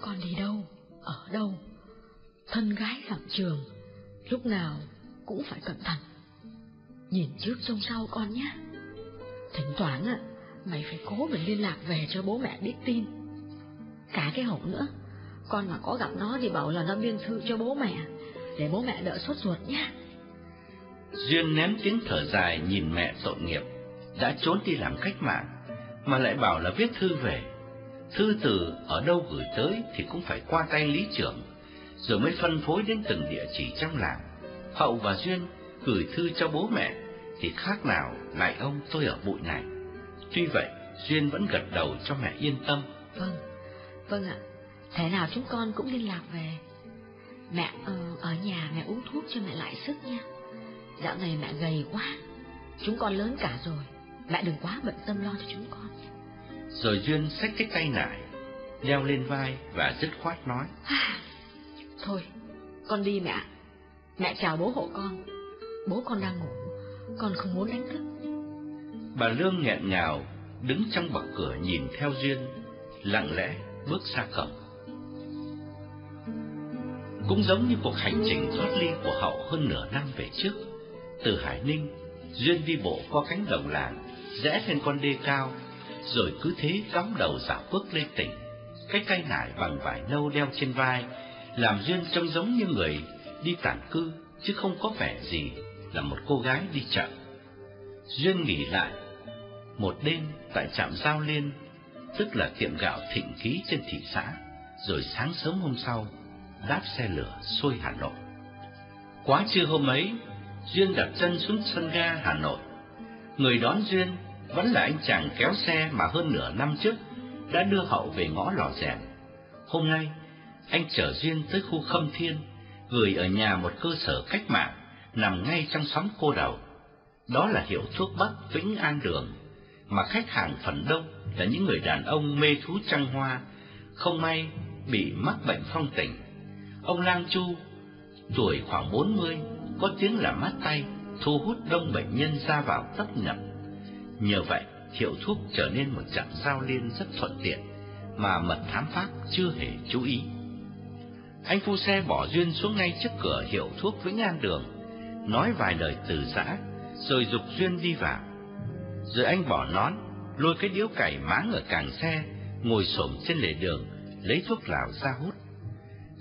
Con đi đâu, ở đâu, thân gái dặm trường, lúc nào cũng phải cẩn thận. Nhìn trước trông sau con nhé. Thỉnh thoảng ạ, mày phải cố mình liên lạc về cho bố mẹ biết tin. Cả cái hộp nữa, con mà có gặp nó thì bảo là nó biên thư cho bố mẹ, để bố mẹ đỡ sốt ruột nhé. Duyên ném tiếng thở dài nhìn mẹ tội nghiệp, đã trốn đi làm cách mạng, mà lại bảo là viết thư về. Thư từ ở đâu gửi tới thì cũng phải qua tay lý trưởng, rồi mới phân phối đến từng địa chỉ trong làng. Hậu và Duyên gửi thư cho bố mẹ thì khác nào lại ông tôi ở bụi này. Tuy vậy, Duyên vẫn gật đầu cho mẹ yên tâm. Vâng, vâng ạ. Thế nào chúng con cũng liên lạc về. Mẹ ờ, ở nhà mẹ uống thuốc cho mẹ lại sức nha. Dạo này mẹ gầy quá. Chúng con lớn cả rồi. Mẹ đừng quá bận tâm lo cho chúng con. Rồi Duyên xách cái tay nải, đeo lên vai và dứt khoát nói. Thôi, con đi mẹ. Mẹ chào bố hộ con. Bố con đang ngủ, con không muốn đánh thức. Bà Lương nghẹn ngào, đứng trong bậc cửa nhìn theo Duyên, lặng lẽ bước ra cổng. Cũng giống như cuộc hành trình thoát ly của Hậu hơn nửa năm về trước, từ Hải Ninh, Duyên đi bộ qua cánh đồng làng, rẽ lên con đê cao, rồi cứ thế cắm đầu dạo bước lên tỉnh. Cái cây nải bằng vải nâu đeo trên vai, làm Duyên trông giống như người đi tản cư, chứ không có vẻ gì là một cô gái đi chợ. Duyên nghỉ lại một đêm tại trạm Giao Liên, tức là tiệm gạo thịnh ký trên thị xã, rồi sáng sớm hôm sau đáp xe lửa xuôi Hà Nội. Quá trưa hôm ấy, Duyên đặt chân xuống sân ga Hà Nội. Người đón Duyên vẫn là anh chàng kéo xe mà hơn nửa năm trước đã đưa Hậu về ngõ lò rèn. Hôm nay, anh chở Duyên tới khu Khâm Thiên, gửi ở nhà một cơ sở cách mạng nằm ngay trong xóm cô đầu. Đó là hiệu thuốc Bắc Vĩnh An Đường, mà khách hàng phần đông là những người đàn ông mê thú trăng hoa, không may bị mắc bệnh phong tình. Ông Lang Chu, tuổi khoảng 40, có tiếng là mát tay, thu hút đông bệnh nhân ra vào tấp nập. Nhờ vậy, hiệu thuốc trở nên một trạm giao liên rất thuận tiện, mà mật thám pháp chưa hề chú ý. Anh phu xe bỏ duyên xuống ngay trước cửa hiệu thuốc Vĩnh An Đường, nói vài lời từ giã, rồi dục duyên đi vào. Rồi anh bỏ nón, lôi cái điếu cày máng ở càng xe, ngồi xổm trên lề đường, lấy thuốc lào ra hút.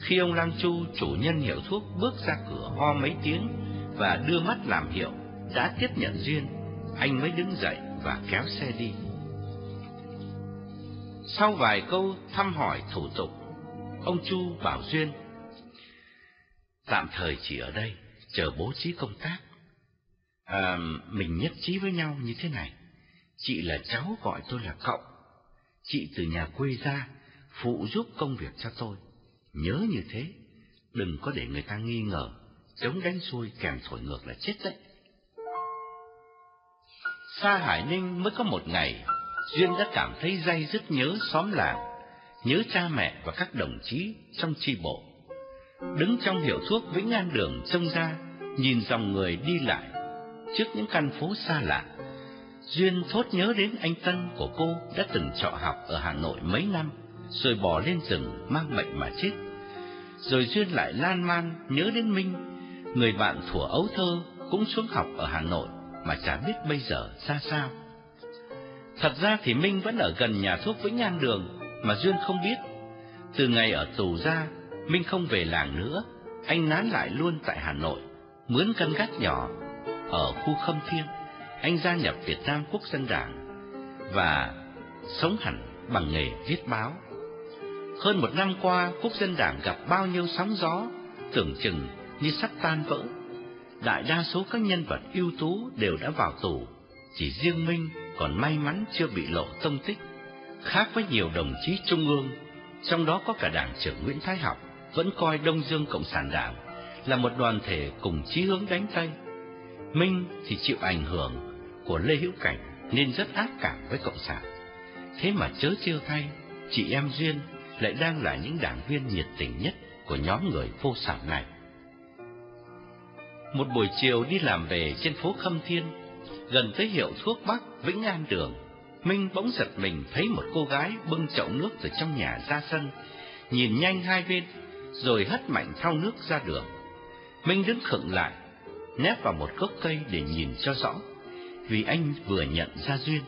Khi ông Lang Chu, chủ nhân hiệu thuốc, bước ra cửa ho mấy tiếng và đưa mắt làm hiệu, đã tiếp nhận Duyên, anh mới đứng dậy và kéo xe đi. Sau vài câu thăm hỏi thủ tục, ông Chu bảo Duyên, tạm thời chỉ ở đây, chờ bố trí công tác. À, mình nhất trí với nhau như thế này, chị là cháu gọi tôi là cậu, chị từ nhà quê ra, phụ giúp công việc cho tôi. Nhớ như thế, đừng có để người ta nghi ngờ, chống đánh xuôi kèm thổi ngược là chết đấy. Xa Hải Ninh mới có một ngày, Duyên đã cảm thấy day dứt nhớ xóm làng, nhớ cha mẹ và các đồng chí trong tri bộ. Đứng trong hiệu thuốc Vĩnh An Đường trông ra, nhìn dòng người đi lại, trước những căn phố xa lạ. Duyên thốt nhớ đến anh Tân của cô đã từng trọ học ở Hà Nội mấy năm, rồi bỏ lên rừng mang bệnh mà chết. Rồi Duyên lại lan man nhớ đến Minh, người bạn thuở ấu thơ cũng xuống học ở Hà Nội mà chả biết bây giờ ra sao. Thật ra thì Minh vẫn ở gần nhà thuốc Vĩnh An Đường mà Duyên không biết. Từ ngày ở tù ra, Minh không về làng nữa, anh nán lại luôn tại Hà Nội, mướn căn gác nhỏ ở khu Khâm Thiên. Anh gia nhập Việt Nam Quốc dân Đảng và sống hẳn bằng nghề viết báo. Hơn một năm qua, Quốc dân Đảng gặp bao nhiêu sóng gió, tưởng chừng như sắp tan vỡ. Đại đa số các nhân vật ưu tú đều đã vào tù, chỉ riêng Minh còn may mắn chưa bị lộ tông tích. Khác với nhiều đồng chí trung ương, trong đó có cả Đảng trưởng Nguyễn Thái Học, vẫn coi Đông Dương Cộng sản Đảng là một đoàn thể cùng chí hướng đánh Tây. Minh thì chịu ảnh hưởng của Lê Hữu Cảnh nên rất ác cảm với Cộng sản. Thế mà chớ chiêu thay, chị em Duyên lại đang là những đảng viên nhiệt tình nhất của nhóm người vô sản này. Một buổi chiều đi làm về trên phố Khâm Thiên, gần tới hiệu thuốc Bắc Vĩnh An Đường, Minh bỗng giật mình thấy một cô gái bưng chậu nước từ trong nhà ra sân, nhìn nhanh hai bên, rồi hất mạnh thao nước ra đường. Minh đứng khựng lại, nép vào một gốc cây để nhìn cho rõ, vì anh vừa nhận ra Duyên.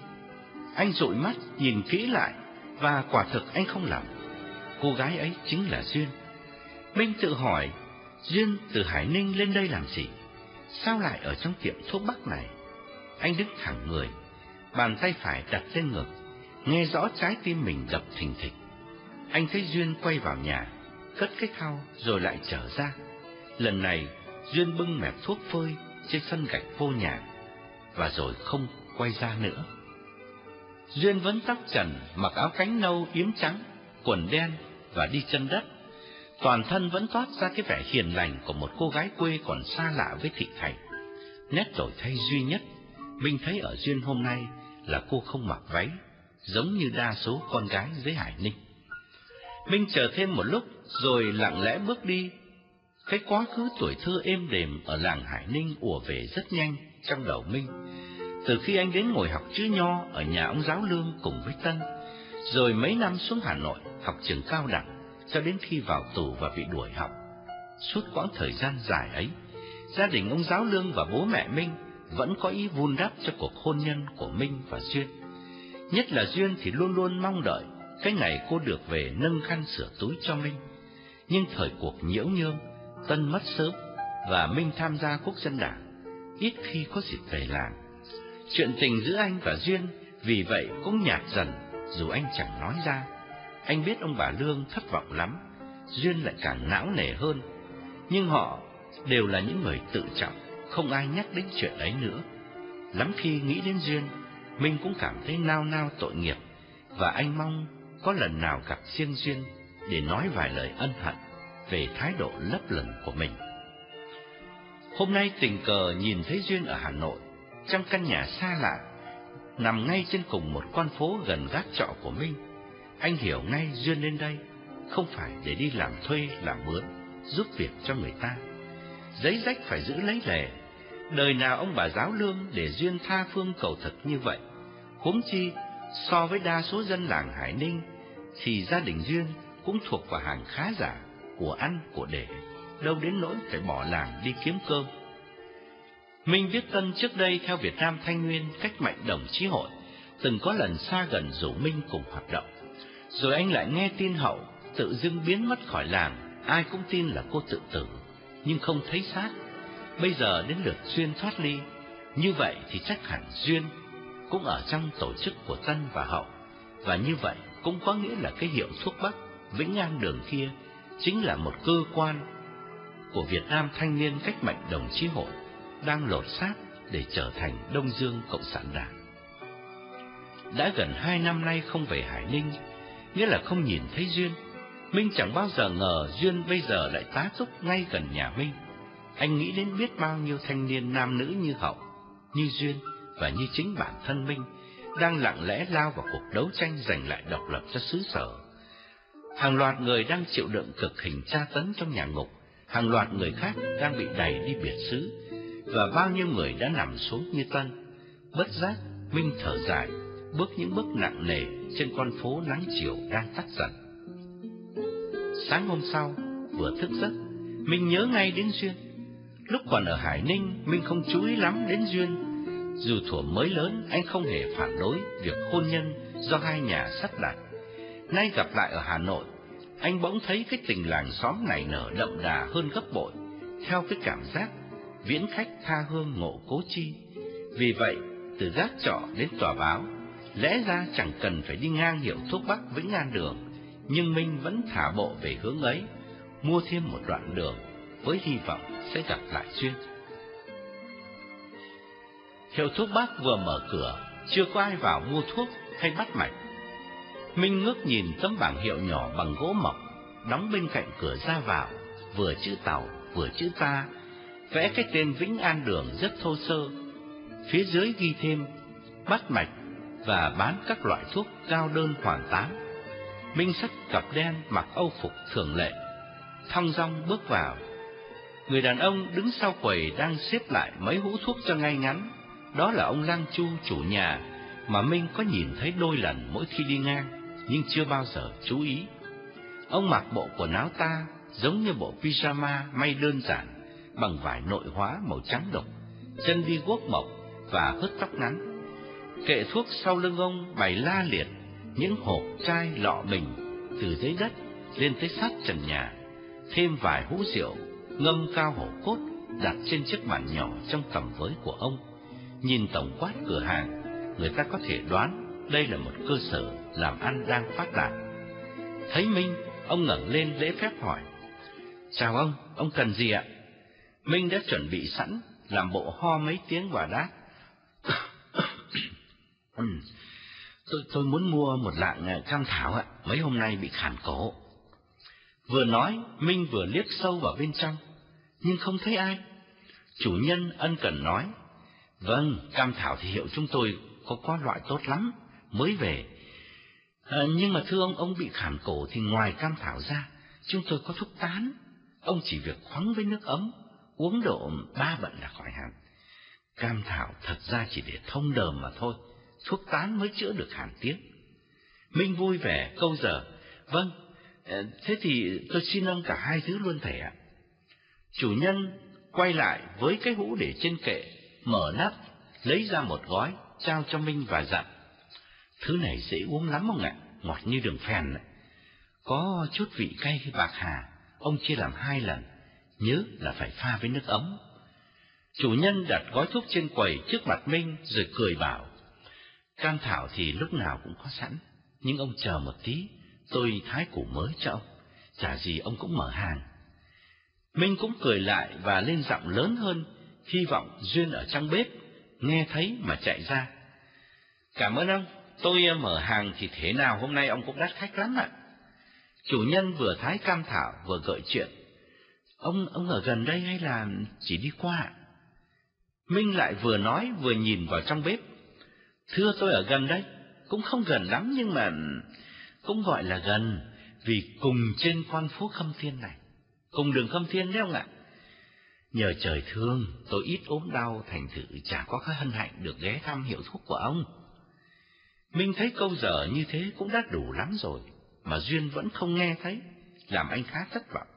Anh dụi mắt nhìn kỹ lại, và quả thực anh không làm. Cô gái ấy chính là Duyên. Minh tự hỏi, Duyên từ Hải Ninh lên đây làm gì? Sao lại ở trong tiệm thuốc bắc này? Anh đứng thẳng người, bàn tay phải đặt lên ngực, nghe rõ trái tim mình đập thình thịch. Anh thấy Duyên quay vào nhà, cất cái thau rồi lại trở ra. Lần này, Duyên bưng mẹp thuốc phơi trên sân gạch vô nhà, và rồi không quay ra nữa. Duyên vẫn tóc trần, mặc áo cánh nâu yếm trắng, quần đen và đi chân đất. Toàn thân vẫn toát ra cái vẻ hiền lành của một cô gái quê còn xa lạ với thị thành. Nét đổi thay duy nhất Minh thấy ở Duyên hôm nay là cô không mặc váy, giống như đa số con gái dưới Hải Ninh. Minh chờ thêm một lúc rồi lặng lẽ bước đi. Cái quá khứ tuổi thơ êm đềm ở làng Hải Ninh ùa về rất nhanh trong đầu Minh. Từ khi anh đến ngồi học chữ nho ở nhà ông giáo lương cùng với Tân, rồi mấy năm xuống Hà Nội học trường cao đẳng, cho đến khi vào tù và bị đuổi học. Suốt quãng thời gian dài ấy, gia đình ông giáo lương và bố mẹ Minh vẫn có ý vun đắp cho cuộc hôn nhân của Minh và Duyên. Nhất là Duyên thì luôn luôn mong đợi cái ngày cô được về nâng khăn sửa túi cho Minh. Nhưng thời cuộc nhiễu nhương, Tân mất sớm và Minh tham gia quốc dân đảng, ít khi có dịp về làng. Chuyện tình giữa anh và Duyên vì vậy cũng nhạt dần dù anh chẳng nói ra. Anh biết ông bà Lương thất vọng lắm, Duyên lại càng não nề hơn. Nhưng họ đều là những người tự trọng, không ai nhắc đến chuyện ấy nữa. Lắm khi nghĩ đến Duyên, Minh cũng cảm thấy nao nao tội nghiệp, và anh mong có lần nào gặp riêng Duyên để nói vài lời ân hận về thái độ lấp lửng của mình. Hôm nay tình cờ nhìn thấy Duyên ở Hà Nội, trong căn nhà xa lạ, nằm ngay trên cùng một con phố gần gác trọ của Minh. Anh hiểu ngay Duyên lên đây, không phải để đi làm thuê, làm mướn, giúp việc cho người ta. Giấy rách phải giữ lấy lề, đời nào ông bà giáo lương để Duyên tha phương cầu thực như vậy. Huống chi, so với đa số dân làng Hải Ninh, thì gia đình Duyên cũng thuộc vào hàng khá giả, của ăn, của để, đâu đến nỗi phải bỏ làng đi kiếm cơm. Minh biết Tân trước đây theo Việt Nam Thanh Nguyên cách mạnh đồng chí hội, từng có lần xa gần rủ Minh cùng hoạt động. Rồi anh lại nghe tin hậu, tự dưng biến mất khỏi làng, ai cũng tin là cô tự tử, nhưng không thấy xác. Bây giờ đến lượt Duyên thoát ly, như vậy thì chắc hẳn Duyên cũng ở trong tổ chức của Tân và Hậu, và như vậy cũng có nghĩa là cái hiệu thuốc Bắc Vĩnh An Đường kia chính là một cơ quan của Việt Nam Thanh niên cách mạng đồng chí hội đang lột xác để trở thành Đông Dương Cộng sản Đảng. Đã gần hai năm nay không về Hải Ninh, nghĩa là không nhìn thấy Duyên. Minh chẳng bao giờ ngờ Duyên bây giờ lại tá túc ngay gần nhà Minh. Anh nghĩ đến biết bao nhiêu thanh niên nam nữ như Hậu, như Duyên và như chính bản thân Minh đang lặng lẽ lao vào cuộc đấu tranh giành lại độc lập cho xứ sở. Hàng loạt người đang chịu đựng cực hình tra tấn trong nhà ngục, hàng loạt người khác đang bị đẩy đi biệt xứ, và bao nhiêu người đã nằm xuống như Tân. Bất giác, Minh thở dài, bước những bước nặng nề trên con phố nắng chiều đang tắt dần. Sáng hôm sau, vừa thức giấc, mình nhớ ngay đến Duyên. Lúc còn ở Hải Ninh, mình không chú ý lắm đến Duyên. Dù thuở mới lớn, anh không hề phản đối việc hôn nhân do hai nhà sắp đặt. Nay gặp lại ở Hà Nội, anh bỗng thấy cái tình làng xóm này nở đậm đà hơn gấp bội, theo cái cảm giác viễn khách tha hương ngộ cố chi. Vì vậy, từ gác trọ đến tòa báo, lẽ ra chẳng cần phải đi ngang hiệu thuốc bắc Vĩnh An Đường, nhưng Minh vẫn thả bộ về hướng ấy, mua thêm một đoạn đường, với hy vọng sẽ gặp lại xuyên Hiệu thuốc bắc vừa mở cửa, chưa có ai vào mua thuốc hay bắt mạch. Minh ngước nhìn tấm bảng hiệu nhỏ bằng gỗ mộc, đóng bên cạnh cửa ra vào, vừa chữ tàu, vừa chữ ta, vẽ cái tên Vĩnh An Đường rất thô sơ. Phía dưới ghi thêm bắt mạch và bán các loại thuốc cao đơn hoàn tán, Minh sách cặp đen mặc âu phục thường lệ, thong dong bước vào. Người đàn ông đứng sau quầy đang xếp lại mấy hũ thuốc cho ngay ngắn. Đó là ông Lăng Chu chủ nhà mà Minh có nhìn thấy đôi lần mỗi khi đi ngang, nhưng chưa bao giờ chú ý. Ông mặc bộ quần áo ta giống như bộ pyjama may đơn giản bằng vải nội hóa màu trắng đục, chân đi guốc mộc và hớt tóc ngắn. Kệ thuốc sau lưng ông bày la liệt những hộp chai lọ bình từ dưới đất lên tới sát trần nhà, thêm vài hũ rượu ngâm cao hổ cốt đặt trên chiếc bàn nhỏ trong tầm với của ông. Nhìn tổng quát cửa hàng, người ta có thể đoán đây là một cơ sở làm ăn đang phát đạt. Thấy Minh, ông ngẩng lên lễ phép hỏi: "Chào ông, ông cần gì ạ?" Minh đã chuẩn bị sẵn, làm bộ ho mấy tiếng và đáp. Ừ. tôi, tôi muốn mua một lạng à, cam thảo ạ, mấy hôm nay bị khản cổ. Vừa nói, Minh vừa liếc sâu vào bên trong, nhưng không thấy ai. Chủ nhân ân cần nói, vâng, cam thảo thì hiệu chúng tôi có có loại tốt lắm, mới về. À, nhưng mà thưa ông, ông bị khản cổ thì ngoài cam thảo ra, chúng tôi có thuốc tán. Ông chỉ việc khoắng với nước ấm, uống độ ba bận là khỏi hẳn. Cam thảo thật ra chỉ để thông đờm mà thôi, thuốc tán mới chữa được hàn tiếng. Minh vui vẻ câu giờ, vâng, ờ, thế thì tôi xin ông cả hai thứ luôn thầy ạ. Chủ nhân quay lại với cái hũ để trên kệ, mở nắp, lấy ra một gói, trao cho Minh và dặn. Thứ này dễ uống lắm ông ạ, ngọt như đường phèn. Có chút vị cay bạc hà, ông chia làm hai lần, nhớ là phải pha với nước ấm. Chủ nhân đặt gói thuốc trên quầy trước mặt Minh rồi cười bảo, cam thảo thì lúc nào cũng có sẵn, nhưng ông chờ một tí, tôi thái củ mới cho ông, chả gì ông cũng mở hàng. Minh cũng cười lại và lên giọng lớn hơn, hy vọng Duyên ở trong bếp, nghe thấy mà chạy ra. Cảm ơn ông, tôi ờ, mở hàng thì thế nào hôm nay ông cũng đắt khách lắm ạ. Chủ nhân vừa thái cam thảo vừa gợi chuyện. Ông ông ở gần đây hay là chỉ đi qua? Minh lại vừa nói vừa nhìn vào trong bếp. Thưa tôi ở gần đấy cũng không gần lắm nhưng mà cũng gọi là gần, vì cùng trên con phố Khâm Thiên này, cùng đường Khâm Thiên đấy ông ạ. Nhờ trời thương, tôi ít ốm đau, thành thử chả có cái hân hạnh được ghé thăm hiệu thuốc của ông. Minh thấy câu giờ như thế cũng đã đủ lắm rồi, mà Duyên vẫn không nghe thấy, làm anh khá thất vọng.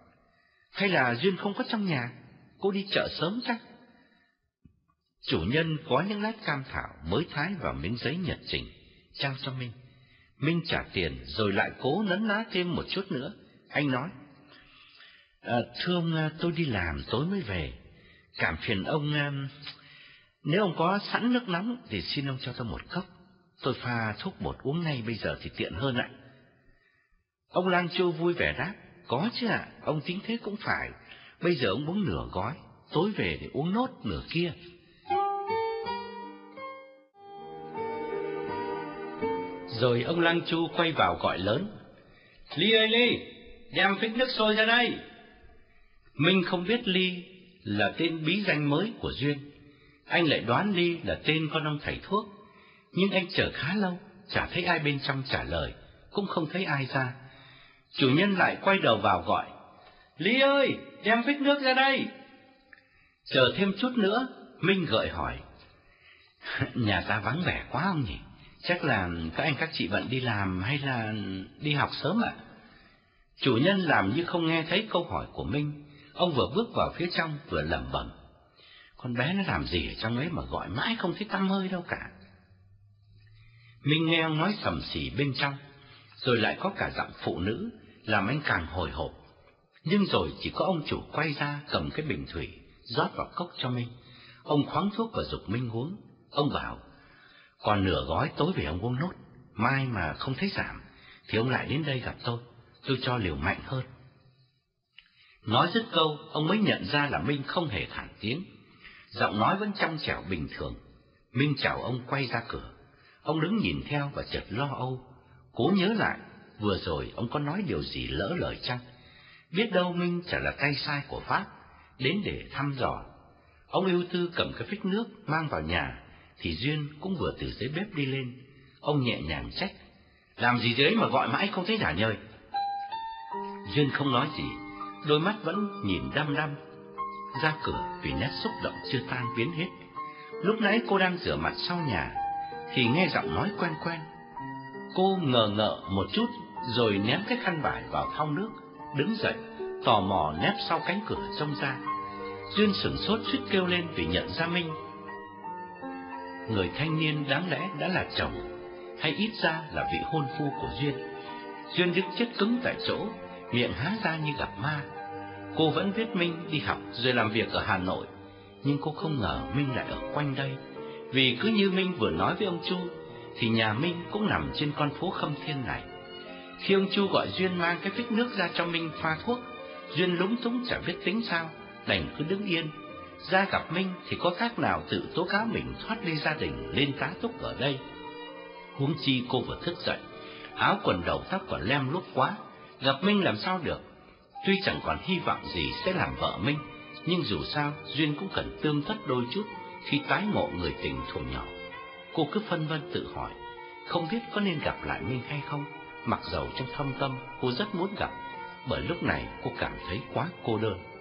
Hay là Duyên không có trong nhà, cô đi chợ sớm chắc? Chủ nhân có những lát cam thảo mới thái vào miếng giấy nhật trình, trao cho Minh. Minh trả tiền rồi lại cố nấn ná thêm một chút nữa. Anh nói, à, thưa ông, ờ, tôi đi làm tối mới về. Cảm phiền ông, ờ, nếu ông có sẵn nước nóng thì xin ông cho tôi một cốc. Tôi pha thuốc bột uống ngay bây giờ thì tiện hơn ạ. Ông Lang Châu vui vẻ đáp, có chứ ạ, ông tính thế cũng phải. Bây giờ ông uống nửa gói, tối về để uống nốt nửa kia. Rồi ông Lăng Chu quay vào gọi lớn. Ly ơi Ly, đem phích nước sôi ra đây. Minh không biết Ly là tên bí danh mới của Duyên. Anh lại đoán Ly là tên con ông thầy thuốc. Nhưng anh chờ khá lâu, chả thấy ai bên trong trả lời, cũng không thấy ai ra. Chủ nhân lại quay đầu vào gọi. Ly ơi, đem phích nước ra đây. Chờ thêm chút nữa, Minh gợi hỏi. Nhà ta vắng vẻ quá không nhỉ? Chắc là các anh các chị bận đi làm hay là đi học sớm ạ? Chủ nhân làm như không nghe thấy câu hỏi của Minh, ông vừa bước vào phía trong vừa lẩm bẩm. Con bé nó làm gì ở trong ấy mà gọi mãi không thấy tăm hơi đâu cả. Minh nghe ông nói sầm xỉ bên trong, rồi lại có cả giọng phụ nữ, làm anh càng hồi hộp. Nhưng rồi chỉ có ông chủ quay ra cầm cái bình thủy, rót vào cốc cho Minh. Ông khoáng thuốc và dục Minh uống. Ông bảo, còn nửa gói tối về ông uống nốt, mai mà không thấy giảm, thì ông lại đến đây gặp tôi, tôi cho liều mạnh hơn. Nói dứt câu, ông mới nhận ra là Minh không hề thản tiếng. Giọng nói vẫn trong trẻo bình thường. Minh chào ông quay ra cửa. Ông đứng nhìn theo và chợt lo âu. Cố nhớ lại, vừa rồi ông có nói điều gì lỡ lời chăng? Biết đâu Minh chả là tay sai của Pháp, đến để thăm dò. Ông yêu tư cầm cái phích nước mang vào nhà, thì Duyên cũng vừa từ dưới bếp đi lên. Ông nhẹ nhàng trách, làm gì dưới mà gọi mãi không thấy trả nhơi. Duyên không nói gì, đôi mắt vẫn nhìn đăm đăm. Ra cửa vì nét xúc động chưa tan biến hết. Lúc nãy cô đang rửa mặt sau nhà, thì nghe giọng nói quen quen. Cô ngờ ngợ một chút, rồi ném cái khăn vải vào thau nước, đứng dậy, tò mò nép sau cánh cửa trông ra. Duyên sửng sốt suýt kêu lên vì nhận ra Minh người thanh niên đáng lẽ đã là chồng, hay ít ra là vị hôn phu của Duyên. Duyên đứng chết cứng tại chỗ, miệng há ra như gặp ma. Cô vẫn biết Minh đi học rồi làm việc ở Hà Nội, nhưng cô không ngờ Minh lại ở quanh đây. Vì cứ như Minh vừa nói với ông Chu, thì nhà Minh cũng nằm trên con phố Khâm Thiên này. Khi ông Chu gọi Duyên mang cái phích nước ra cho Minh pha thuốc, Duyên lúng túng chẳng biết tính sao, đành cứ đứng yên ra gặp Minh thì có khác nào tự tố cáo mình thoát ly gia đình lên tá túc ở đây. Huống chi cô vừa thức dậy, áo quần đầu tóc còn lem lúc quá, gặp Minh làm sao được. Tuy chẳng còn hy vọng gì sẽ làm vợ Minh, nhưng dù sao Duyên cũng cần tương thất đôi chút khi tái ngộ người tình thuở nhỏ. Cô cứ phân vân tự hỏi, không biết có nên gặp lại Minh hay không. mặc dầu trong thâm tâm cô rất muốn gặp, bởi lúc này cô cảm thấy quá cô đơn.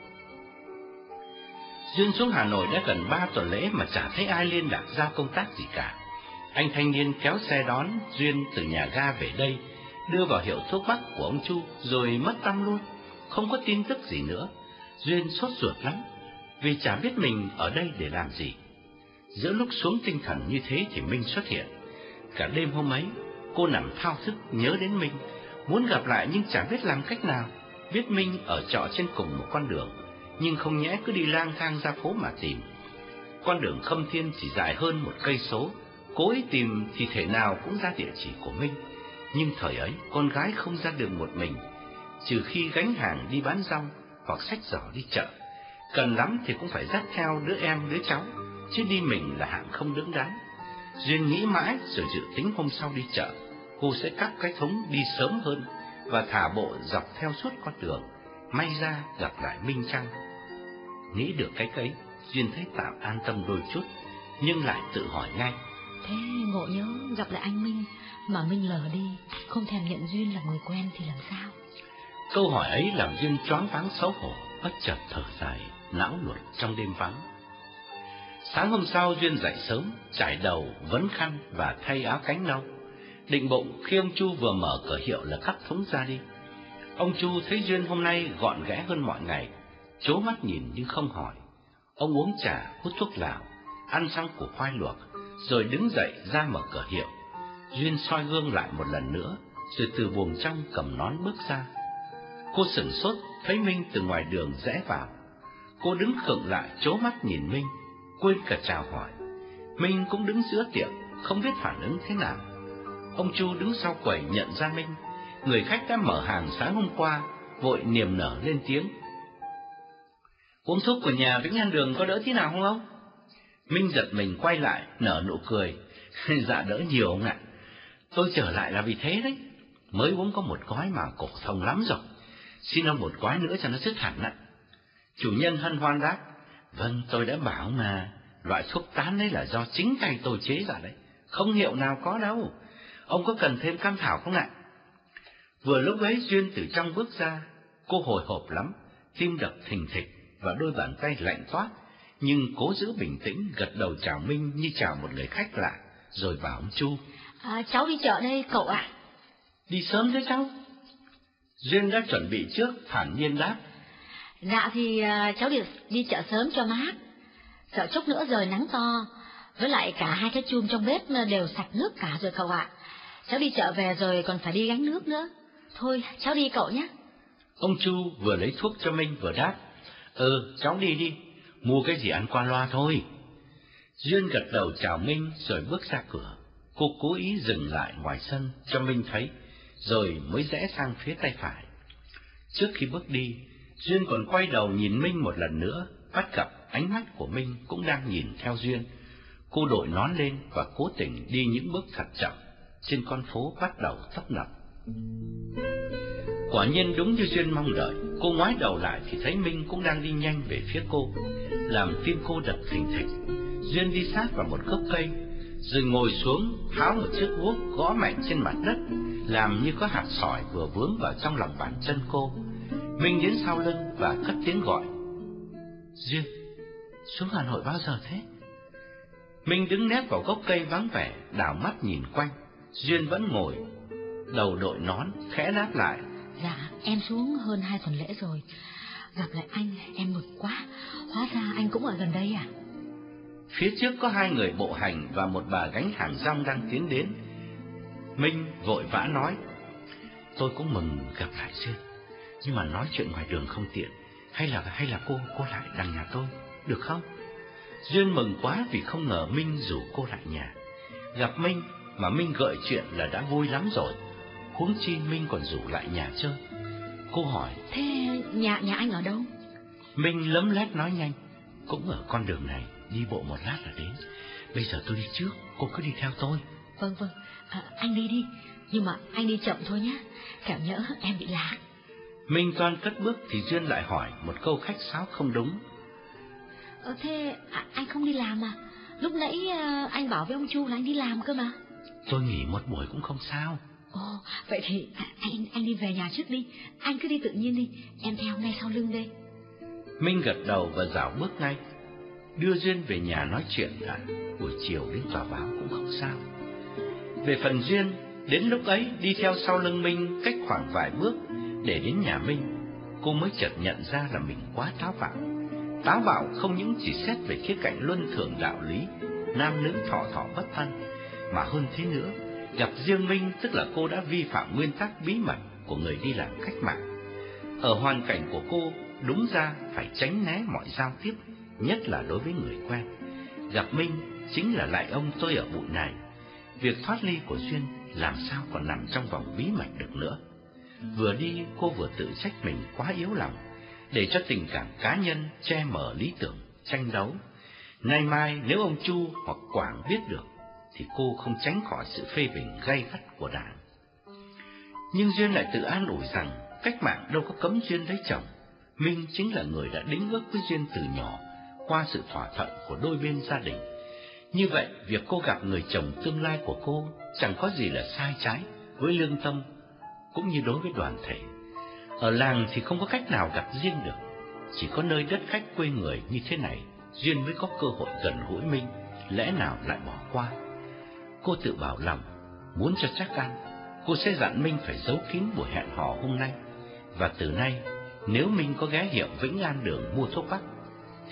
Duyên xuống Hà Nội đã gần ba tuần lễ mà chả thấy ai liên lạc giao công tác gì cả. Anh thanh niên kéo xe đón Duyên từ nhà ga về đây, đưa vào hiệu thuốc bắc của ông Chu rồi mất tăm luôn, không có tin tức gì nữa. Duyên sốt ruột lắm, vì chả biết mình ở đây để làm gì. Giữa lúc xuống tinh thần như thế thì Minh xuất hiện. Cả đêm hôm ấy, cô nằm thao thức nhớ đến Minh, muốn gặp lại nhưng chẳng biết làm cách nào. Biết Minh ở trọ trên cùng một con đường, nhưng không nhẽ cứ đi lang thang ra phố mà tìm. Con đường khâm thiên chỉ dài hơn một cây số, cố ý tìm thì thể nào cũng ra địa chỉ của Minh. Nhưng thời ấy, con gái không ra đường một mình, trừ khi gánh hàng đi bán rong hoặc sách giỏ đi chợ. Cần lắm thì cũng phải dắt theo đứa em đứa cháu, chứ đi mình là hạng không đứng đắn. Duyên nghĩ mãi rồi dự tính hôm sau đi chợ, cô sẽ cắt cái thúng đi sớm hơn và thả bộ dọc theo suốt con đường, may ra gặp lại Minh Trăng. Nghĩ được cái ấy, Duyên thấy tạm an tâm đôi chút, nhưng lại tự hỏi ngay. Thế ngộ nhớ gặp lại anh Minh, mà Minh lờ đi, không thèm nhận Duyên là người quen thì làm sao? Câu hỏi ấy làm Duyên choáng váng xấu hổ, bất chợt thở dài, não nuột trong đêm vắng. Sáng hôm sau Duyên dậy sớm, trải đầu, vấn khăn và thay áo cánh nâu. Định bụng khi ông Chu vừa mở cửa hiệu là cắt thúng ra đi. Ông Chu thấy Duyên hôm nay gọn ghẽ hơn mọi ngày, chố mắt nhìn nhưng không hỏi. Ông uống trà, hút thuốc lào, ăn xong củ khoai luộc, rồi đứng dậy ra mở cửa hiệu. Duyên soi gương lại một lần nữa, rồi từ buồng trong cầm nón bước ra. Cô sửng sốt, thấy Minh từ ngoài đường rẽ vào. Cô đứng khựng lại, chố mắt nhìn Minh, quên cả chào hỏi. Minh cũng đứng giữa tiệm, không biết phản ứng thế nào. Ông Chu đứng sau quầy nhận ra Minh, người khách đã mở hàng sáng hôm qua, vội niềm nở lên tiếng. Uống thuốc của nhà Vĩnh An Đường có đỡ thế nào không ông? Minh giật mình quay lại, nở nụ cười. dạ đỡ nhiều ông ạ. Tôi trở lại là vì thế đấy. Mới uống có một gói mà cổ thông lắm rồi. Xin ông một gói nữa cho nó sức hẳn ạ. Chủ nhân hân hoan đáp. Vâng, tôi đã bảo mà, loại thuốc tán đấy là do chính tay tôi chế ra đấy. Không hiệu nào có đâu. Ông có cần thêm cam thảo không ạ? Vừa lúc ấy Duyên từ trong bước ra, cô hồi hộp lắm, tim đập thình thịch và đôi bàn tay lạnh toát, nhưng cố giữ bình tĩnh gật đầu chào Minh như chào một người khách lạ, rồi bảo ông Chu. À, cháu đi chợ đây cậu ạ. Đi sớm thế cháu? Duyên đã chuẩn bị trước, thản nhiên đáp. Dạ thì uh, cháu đi, đi chợ sớm cho mát. Sợ chút nữa rồi nắng to, với lại cả hai cái chum trong bếp đều sạch nước cả rồi cậu ạ. Cháu đi chợ về rồi còn phải đi gánh nước nữa. Thôi, cháu đi cậu nhé. Ông Chu vừa lấy thuốc cho Minh vừa đáp. Ừ, cháu đi đi, mua cái gì ăn qua loa thôi. Duyên gật đầu chào Minh rồi bước ra cửa. Cô cố ý dừng lại ngoài sân cho Minh thấy, rồi mới rẽ sang phía tay phải. Trước khi bước đi, Duyên còn quay đầu nhìn Minh một lần nữa, bắt gặp ánh mắt của Minh cũng đang nhìn theo Duyên. Cô đội nón lên và cố tình đi những bước thật chậm, trên con phố bắt đầu tấp nập. Quả nhiên đúng như Duyên mong đợi, cô ngoái đầu lại thì thấy Minh cũng đang đi nhanh về phía cô, làm tim cô đập thình thịch. Duyên đi sát vào một gốc cây, rồi ngồi xuống, tháo một chiếc guốc gõ mạnh trên mặt đất, làm như có hạt sỏi vừa vướng vào trong lòng bàn chân cô. Minh đến sau lưng và cất tiếng gọi. Duyên, xuống Hà Nội bao giờ thế? Minh đứng nép vào gốc cây vắng vẻ, đảo mắt nhìn quanh. Duyên vẫn ngồi, đầu đội nón, khẽ đáp lại. Dạ, em xuống hơn hai tuần lễ rồi. Gặp lại anh, em mừng quá. Hóa ra anh cũng ở gần đây à? Phía trước có hai người bộ hành và một bà gánh hàng rong đang tiến đến. Minh vội vã nói, tôi cũng mừng gặp lại Duyên, nhưng mà nói chuyện ngoài đường không tiện, hay là hay là cô cô lại đằng nhà tôi, được không? Duyên mừng quá vì không ngờ Minh rủ cô lại nhà. Gặp Minh mà Minh gợi chuyện là đã vui lắm rồi, huống chi Minh còn rủ lại nhà chơi. Cô hỏi, Thế nhà nhà anh ở đâu? Minh lấm lét nói nhanh, cũng ở con đường này, đi bộ một lát là đến. Bây giờ tôi đi trước, cô cứ đi theo tôi. Vâng vâng, à, anh đi đi, nhưng mà anh đi chậm thôi nhé, kẻo nhỡ em bị lạc. Minh toan cất bước thì Duyên lại hỏi một câu khách sáo không đúng. Ờ, thế à, anh không đi làm à? Lúc nãy à, anh bảo với ông Chu là anh đi làm cơ mà. Tôi nghỉ một buổi cũng không sao, Ồ, vậy thì anh anh đi về nhà trước đi, anh cứ đi tự nhiên đi, em theo ngay sau lưng đây. Minh gật đầu và dạo bước ngay. Đưa Duyên về nhà nói chuyện đã, buổi chiều đến tòa báo cũng không sao. Về phần Duyên, đến lúc ấy đi theo sau lưng Minh cách khoảng vài bước để đến nhà Minh, cô mới chợt nhận ra là mình quá táo bạo. Táo bạo không những chỉ xét về khía cạnh luân thường đạo lý, nam nữ thọ thọ bất thân, mà hơn thế nữa, gặp riêng Minh tức là cô đã vi phạm nguyên tắc bí mật của người đi làm cách mạng. Ở hoàn cảnh của cô, đúng ra phải tránh né mọi giao tiếp, nhất là đối với người quen. Gặp Minh chính là lại ông tôi ở bụi này. Việc thoát ly của Duyên làm sao còn nằm trong vòng bí mật được nữa. Vừa đi cô vừa tự trách mình quá yếu lòng, để cho tình cảm cá nhân che mờ lý tưởng, tranh đấu. Nay mai nếu ông Chu hoặc Quảng biết được, thì cô không tránh khỏi sự phê bình gay gắt của đảng. Nhưng Duyên lại tự an ủi rằng cách mạng đâu có cấm Duyên lấy chồng. Minh chính là người đã đính ước với Duyên từ nhỏ, qua sự thỏa thuận của đôi bên gia đình. Như vậy, việc cô gặp người chồng tương lai của cô chẳng có gì là sai trái với lương tâm, cũng như đối với đoàn thể. Ở làng thì không có cách nào gặp riêng được, chỉ có nơi đất khách quê người như thế này, Duyên mới có cơ hội gần gũi Minh, lẽ nào lại bỏ qua. Cô tự bảo lòng, muốn cho chắc ăn, cô sẽ dặn Minh phải giấu kín buổi hẹn hò hôm nay, và từ nay, nếu Minh có ghé hiệu Vĩnh An đường mua thuốc bắc,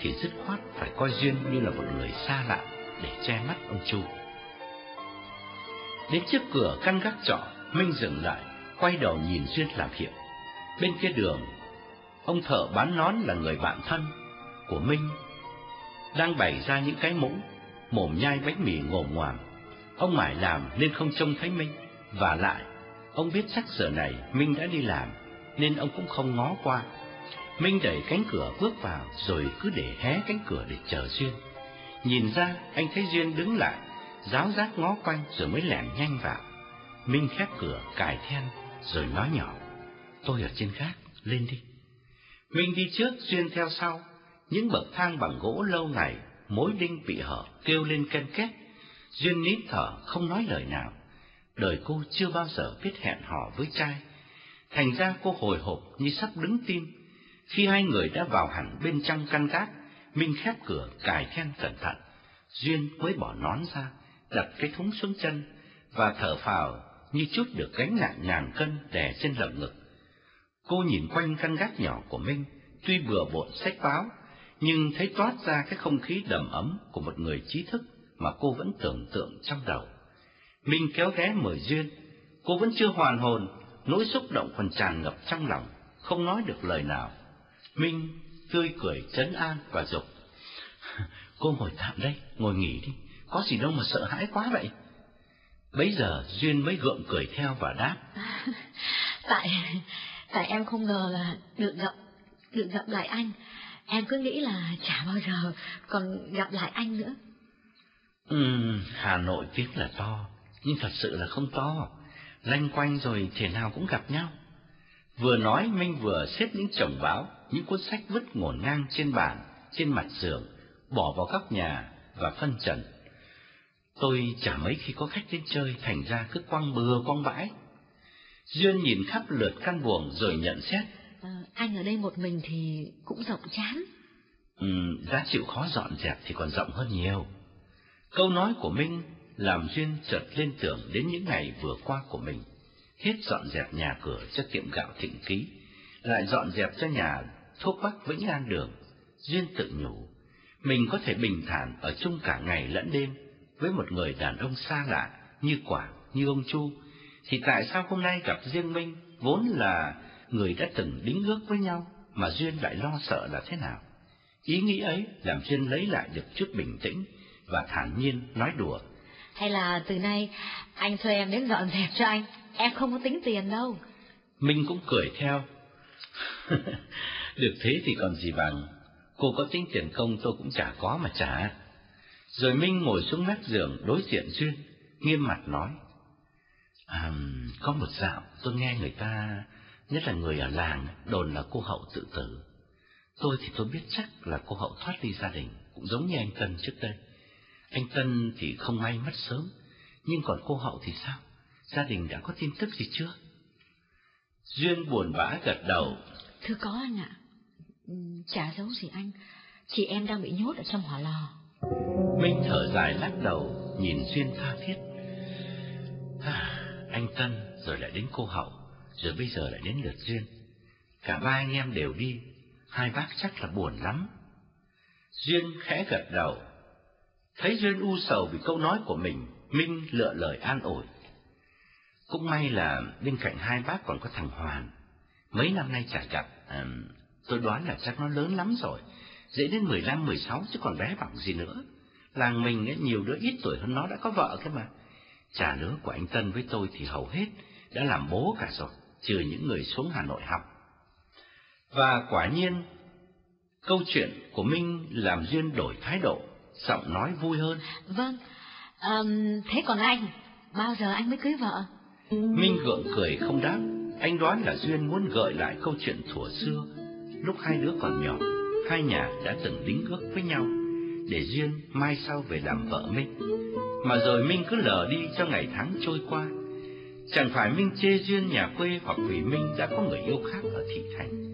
thì dứt khoát phải coi Duyên như là một người xa lạ để che mắt ông Chu. Đến trước cửa căn gác trọ, Minh dừng lại, quay đầu nhìn Duyên làm hiệu. Bên kia đường, ông thợ bán nón là người bạn thân của Minh, đang bày ra những cái mũ, mồm nhai bánh mì ngồm ngoàm. Ông mải làm nên không trông thấy Minh, và lại, ông biết chắc giờ này Minh đã đi làm, nên ông cũng không ngó qua. Minh đẩy cánh cửa bước vào, rồi cứ để hé cánh cửa để chờ Duyên. Nhìn ra, anh thấy Duyên đứng lại, giáo giác ngó quanh rồi mới lẻn nhanh vào. Minh khép cửa, cài then, rồi nói nhỏ, tôi ở trên khác lên đi. Minh đi trước, Duyên theo sau, những bậc thang bằng gỗ lâu ngày, mối đinh bị hở, kêu lên ken két. Duyên nín thở, không nói lời nào. Đời cô chưa bao giờ biết hẹn hò với trai. Thành ra cô hồi hộp như sắp đứng tim. Khi hai người đã vào hẳn bên trong căn gác, Minh khép cửa, cài then cẩn thận. Duyên mới bỏ nón ra, đặt cái thúng xuống chân, và thở phào như chút được gánh nặng ngàn cân đè trên lồng ngực. Cô nhìn quanh căn gác nhỏ của Minh, tuy bừa bộn sách báo, nhưng thấy toát ra cái không khí đầm ấm của một người trí thức mà cô vẫn tưởng tượng trong đầu. Minh kéo ghé mời Duyên, cô vẫn chưa hoàn hồn, nỗi xúc động còn tràn ngập trong lòng, không nói được lời nào. Minh tươi cười trấn an và dục. Cô ngồi tạm đây, ngồi nghỉ đi, có gì đâu mà sợ hãi quá vậy. Bấy giờ Duyên mới gượng cười theo và đáp. tại, tại em không ngờ là được gặp, được gặp lại anh. Em cứ nghĩ là chả bao giờ còn gặp lại anh nữa. Ừ, Hà Nội tiếng là to, nhưng thật sự là không to. Lanh quanh rồi thể nào cũng gặp nhau. Vừa nói Minh vừa xếp những chồng báo, những cuốn sách vứt ngổn ngang trên bàn, trên mặt giường, bỏ vào góc nhà và phân trần. Tôi chả mấy khi có khách đến chơi, thành ra cứ quăng bừa quăng bãi. Duyên nhìn khắp lượt căn buồng rồi nhận xét. À, anh ở đây một mình thì cũng rộng chán. Ừ, giá chịu khó dọn dẹp thì còn rộng hơn nhiều. Câu nói của Minh làm Duyên chợt lên tưởng đến những ngày vừa qua của mình. Hết dọn dẹp nhà cửa cho tiệm gạo thịnh ký, lại dọn dẹp cho nhà thuốc bắc Vĩnh An Đường. Duyên tự nhủ, mình có thể bình thản ở chung cả ngày lẫn đêm với một người đàn ông xa lạ như Quảng, như ông Chu, thì tại sao hôm nay gặp riêng Minh vốn là người đã từng đính ước với nhau mà Duyên lại lo sợ là thế nào? Ý nghĩ ấy làm Duyên lấy lại được chút bình tĩnh và thản nhiên nói đùa. Hay là từ nay anh thuê em đến dọn dẹp cho anh, em không có tính tiền đâu. Minh cũng cười theo. được thế thì còn gì bằng, cô có tính tiền công tôi cũng chả có mà trả. Rồi Minh ngồi xuống mép giường đối diện Duyên, nghiêm mặt nói. À, có một dạo tôi nghe người ta, nhất là người ở làng, đồn là cô Hậu tự tử. Tôi thì tôi biết chắc là cô Hậu thoát ly gia đình, cũng giống như anh Tân trước đây. Anh Tân thì không may mất sớm, nhưng còn cô Hậu thì sao? gia đình đã có tin tức gì chưa? Duyên buồn bã gật đầu. Thưa có anh ạ. Ừ, chả giấu gì anh. Chị em đang bị nhốt ở trong hỏa lò. Minh thở dài lắc đầu, nhìn Duyên tha thiết. À, anh Tân rồi lại đến cô Hậu, rồi bây giờ lại đến lượt Duyên. Cả ba anh em đều đi, hai bác chắc là buồn lắm. Duyên khẽ gật đầu. Thấy Duyên u sầu vì câu nói của mình, Minh lựa lời an ủi. Cũng may là bên cạnh hai bác còn có thằng Hoàn. Mấy năm nay chả gặp, à, tôi đoán là chắc nó lớn lắm rồi. Dễ đến mười lăm, mười sáu chứ còn bé bằng gì nữa. Làng mình ấy, nhiều đứa ít tuổi hơn nó đã có vợ cơ mà. chả lứa của anh Tân với tôi thì hầu hết đã làm bố cả rồi, trừ những người xuống Hà Nội học. Và quả nhiên, câu chuyện của Minh làm Duyên đổi thái độ, giọng nói vui hơn. Vâng, um, thế còn anh, bao giờ anh mới cưới vợ? Minh gượng cười không đáp, anh đoán là Duyên muốn gợi lại câu chuyện thuở xưa, lúc hai đứa còn nhỏ, hai nhà đã từng đính ước với nhau, để Duyên mai sau về làm vợ Minh. Mà rồi Minh cứ lờ đi cho ngày tháng trôi qua. Chẳng phải Minh chê Duyên nhà quê hoặc vì Minh đã có người yêu khác ở thị thành.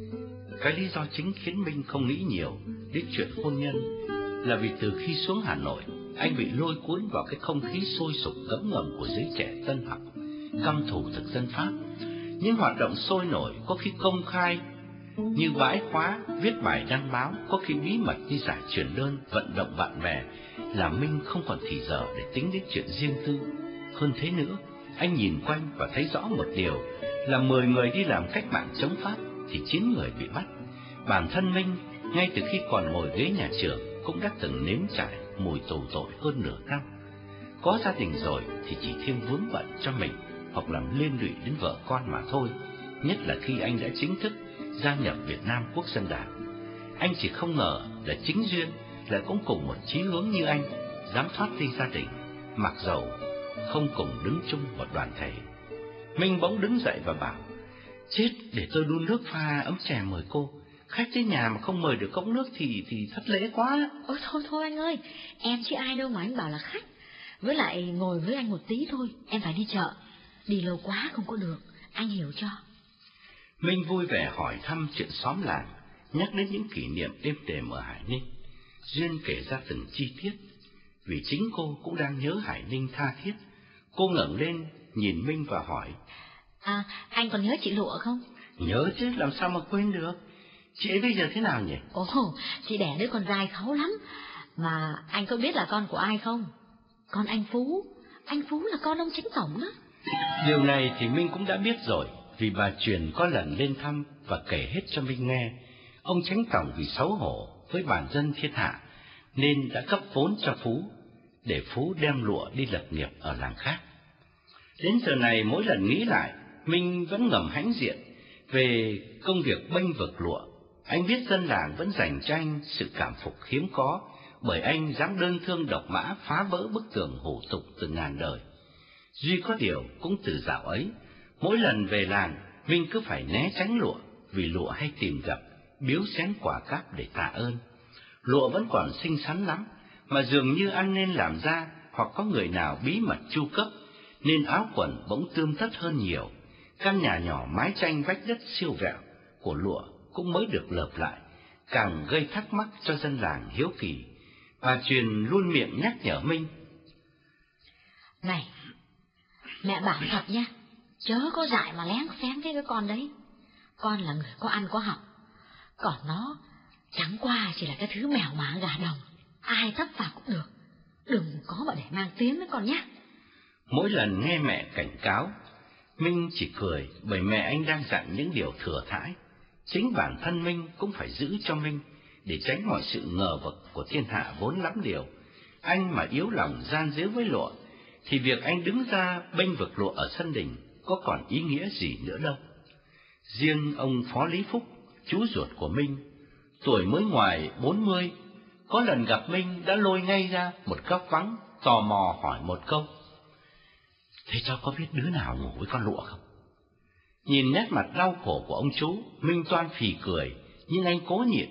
Cái lý do chính khiến Minh không nghĩ nhiều đến chuyện hôn nhân là vì từ khi xuống Hà Nội, anh bị lôi cuốn vào cái không khí sôi sục ngấm ngầm của giới trẻ tân học căm thù thực dân Pháp. Những hoạt động sôi nổi có khi công khai như bãi khóa, viết bài đăng báo, có khi bí mật đi giải truyền đơn, vận động bạn bè, là Minh không còn thì giờ để tính đến chuyện riêng tư. Hơn thế nữa, anh nhìn quanh và thấy rõ một điều là mười người đi làm cách mạng chống Pháp thì chín người bị bắt. Bản thân Minh, ngay từ khi còn ngồi ghế nhà trường, cũng đã từng nếm trải mùi tù tội hơn nửa năm. Có gia đình rồi thì chỉ thêm vướng bận cho mình hoặc làm liên lụy đến vợ con mà thôi, nhất là khi anh đã chính thức gia nhập Việt Nam Quốc dân Đảng. Anh chỉ không ngờ là chính duyên lại cũng cùng một chí hướng như anh, dám thoát ly gia đình, mặc dầu không cùng đứng chung một đoàn thể. Minh bỗng đứng dậy và bảo, chết để tôi đun nước pha ấm chè mời cô. Khách tới nhà mà không mời được cốc nước thì thì thất lễ quá. Ôi thôi thôi anh ơi, em chứ ai đâu mà anh bảo là khách. Với lại ngồi với anh một tí thôi, em phải đi chợ. Đi lâu quá không có được, anh hiểu cho. Minh vui vẻ hỏi thăm chuyện xóm làng, nhắc đến những kỷ niệm êm đềm ở Hải Ninh. Duyên kể ra từng chi tiết, vì chính cô cũng đang nhớ Hải Ninh tha thiết. Cô ngẩng lên, nhìn Minh và hỏi. À, anh còn nhớ chị Lụa không? Nhớ chứ, làm sao mà quên được. Chị ấy bây giờ thế nào nhỉ? Ồ, chị đẻ đứa con trai kháu lắm. Mà anh có biết là con của ai không? Con anh Phú. Anh Phú là con ông chính tổng đó. Điều này thì Minh cũng đã biết rồi, vì bà truyền có lần lên thăm và kể hết cho Minh nghe. Ông Tránh Tổng vì xấu hổ với bản dân thiên hạ, nên đã cấp vốn cho Phú, để Phú đem lụa đi lập nghiệp ở làng khác. Đến giờ này mỗi lần nghĩ lại, Minh vẫn ngầm hãnh diện về công việc bênh vực lụa. Anh biết dân làng vẫn dành cho anh sự cảm phục hiếm có, bởi anh dám đơn thương độc mã phá vỡ bức tường hủ tục từ ngàn đời. Duy có điều cũng từ dạo ấy, mỗi lần về làng, Vinh cứ phải né tránh lụa, vì lụa hay tìm gặp, biếu xén quả cáp để tạ ơn. Lụa vẫn còn xinh xắn lắm, mà dường như ăn nên làm ra, hoặc có người nào bí mật chu cấp, nên áo quần bỗng tươm tất hơn nhiều. Căn nhà nhỏ mái tranh vách đất siêu vẹo của lụa cũng mới được lợp lại, càng gây thắc mắc cho dân làng hiếu kỳ. Bà truyền luôn miệng nhắc nhở Minh. Này, Mẹ bảo thật nha, chớ có dại mà lén xén cái cái con đấy. Con là người có ăn có học, còn nó chẳng qua chỉ là cái thứ mèo mã gà đồng, ai thấp vào cũng được. Đừng có mà để mang tiếng với con nhé. Mỗi lần nghe mẹ cảnh cáo, Minh chỉ cười bởi mẹ anh đang dặn những điều thừa thãi. Chính bản thân Minh cũng phải giữ cho Minh để tránh mọi sự ngờ vực của thiên hạ vốn lắm điều. Anh mà yếu lòng gian díu với lụa thì việc anh đứng ra bênh vực lụa ở sân đình có còn ý nghĩa gì nữa đâu. Riêng ông Phó Lý Phúc, chú ruột của Minh, tuổi mới ngoài bốn mươi, có lần gặp Minh đã lôi ngay ra một góc vắng, tò mò hỏi một câu. Thế cháu có biết đứa nào ngủ với con lụa không? Nhìn nét mặt đau khổ của ông chú, Minh toan phì cười, nhưng anh cố nhịn.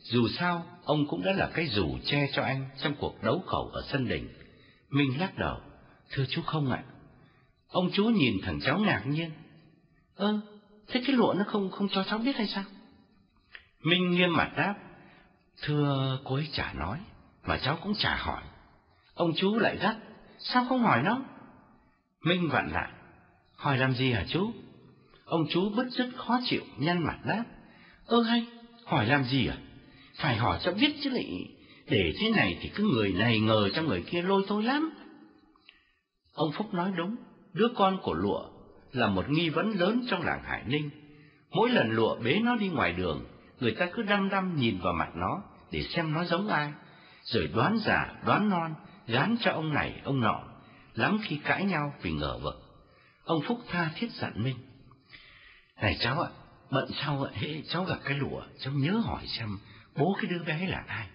Dù sao, ông cũng đã là cái dù che cho anh trong cuộc đấu khẩu ở sân đình. Minh lắc đầu. Thưa chú không ạ. Ông chú nhìn thằng cháu ngạc nhiên. Ơ, thế cái lụa nó không không cho cháu biết hay sao? Minh nghiêm mặt đáp. Thưa cô ấy chả nói, mà cháu cũng chả hỏi. Ông chú lại gắt, sao không hỏi nó? Minh vặn lại, hỏi làm gì hả chú? Ông chú bứt rứt khó chịu, nhăn mặt đáp. Ơ hay, hỏi làm gì à? Phải hỏi cho biết chứ lại, để thế này thì cứ người này ngờ cho người kia lôi thôi lắm. Ông Phúc nói đúng, đứa con của lụa là một nghi vấn lớn trong làng Hải Ninh. Mỗi lần lụa bế nó đi ngoài đường, người ta cứ đăm đăm nhìn vào mặt nó để xem nó giống ai, rồi đoán giả, đoán non, gán cho ông này, ông nọ, lắm khi cãi nhau vì ngờ vực. Ông Phúc tha thiết dặn Minh. Này cháu ạ, bận sau ạ, hễ cháu gặp cái lụa, cháu nhớ hỏi xem bố cái đứa bé là ai.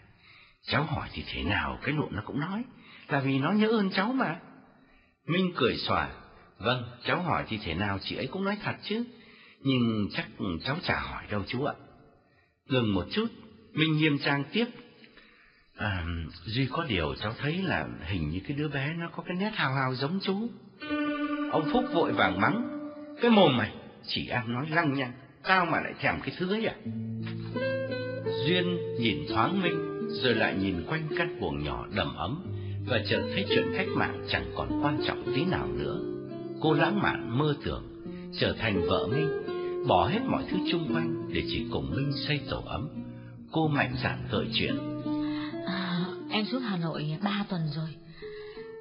Cháu hỏi thì thế nào cái lụa nó cũng nói, là vì nó nhớ ơn cháu mà. Minh cười xòa, vâng, cháu hỏi thì thế nào chị ấy cũng nói thật chứ, nhưng chắc cháu chả hỏi đâu chú ạ. Ngừng một chút, Minh nghiêm trang tiếp. À, Duy có điều cháu thấy là hình như cái đứa bé nó có cái nét hào hào giống chú. Ông Phúc vội vàng mắng, cái mồm mày, chỉ an nói lăng nhăng, tao mà lại thèm cái thứ ấy à? Duyên nhìn thoáng Minh, rồi lại nhìn quanh căn buồng nhỏ đầm ấm, và chợt thấy chuyện cách mạng chẳng còn quan trọng tí nào nữa. Cô lãng mạn mơ tưởng, trở thành vợ Minh, bỏ hết mọi thứ chung quanh để chỉ cùng Minh xây tổ ấm. Cô mạnh dạn gợi chuyện. À, em xuống Hà Nội ba tuần rồi,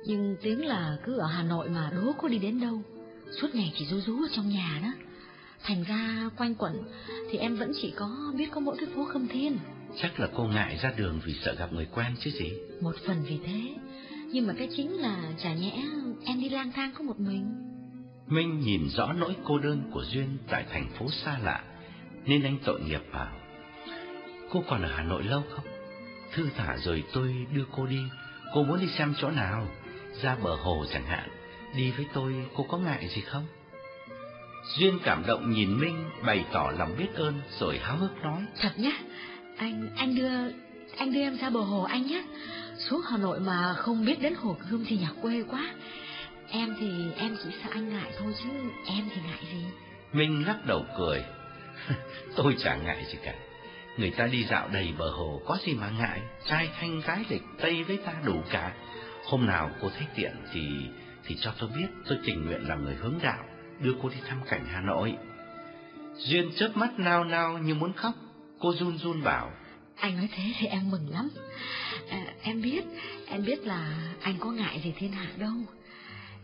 nhưng tiếng là cứ ở Hà Nội mà đố có đi đến đâu, suốt ngày chỉ rú rú ở trong nhà đó. Thành ra quanh quẩn thì em vẫn chỉ có biết có mỗi cái phố Khâm Thiên. Chắc là cô ngại ra đường vì sợ gặp người quen chứ gì. Một phần vì thế, nhưng mà cái chính là chả nhẽ em đi lang thang có một mình. Minh nhìn rõ nỗi cô đơn của Duyên tại thành phố xa lạ, nên anh tội nghiệp vào. Cô còn ở Hà Nội lâu không? Thư thả rồi tôi đưa cô đi, cô muốn đi xem chỗ nào? Ra bờ hồ chẳng hạn, đi với tôi cô có ngại gì không? Duyên cảm động nhìn Minh bày tỏ lòng biết ơn rồi háo hức nói. Thật nhá, anh anh đưa anh đưa em ra bờ hồ anh nhé. Xuống Hà Nội mà không biết đến hồ Gươm thì nhà quê quá. Em thì em chỉ sợ anh ngại thôi chứ em thì ngại gì. Minh lắc đầu cười. tôi chẳng ngại gì cả. Người ta đi dạo đầy bờ hồ có gì mà ngại, trai thanh gái lịch tây với ta đủ cả. Hôm nào cô thấy tiện thì thì cho tôi biết, tôi tình nguyện làm người hướng đạo đưa cô đi thăm cảnh Hà Nội. Duyên chớp mắt nao nao như muốn khóc, cô run run bảo. Anh nói thế thì em mừng lắm. À, em biết, em biết là anh có ngại gì thiên hạ đâu.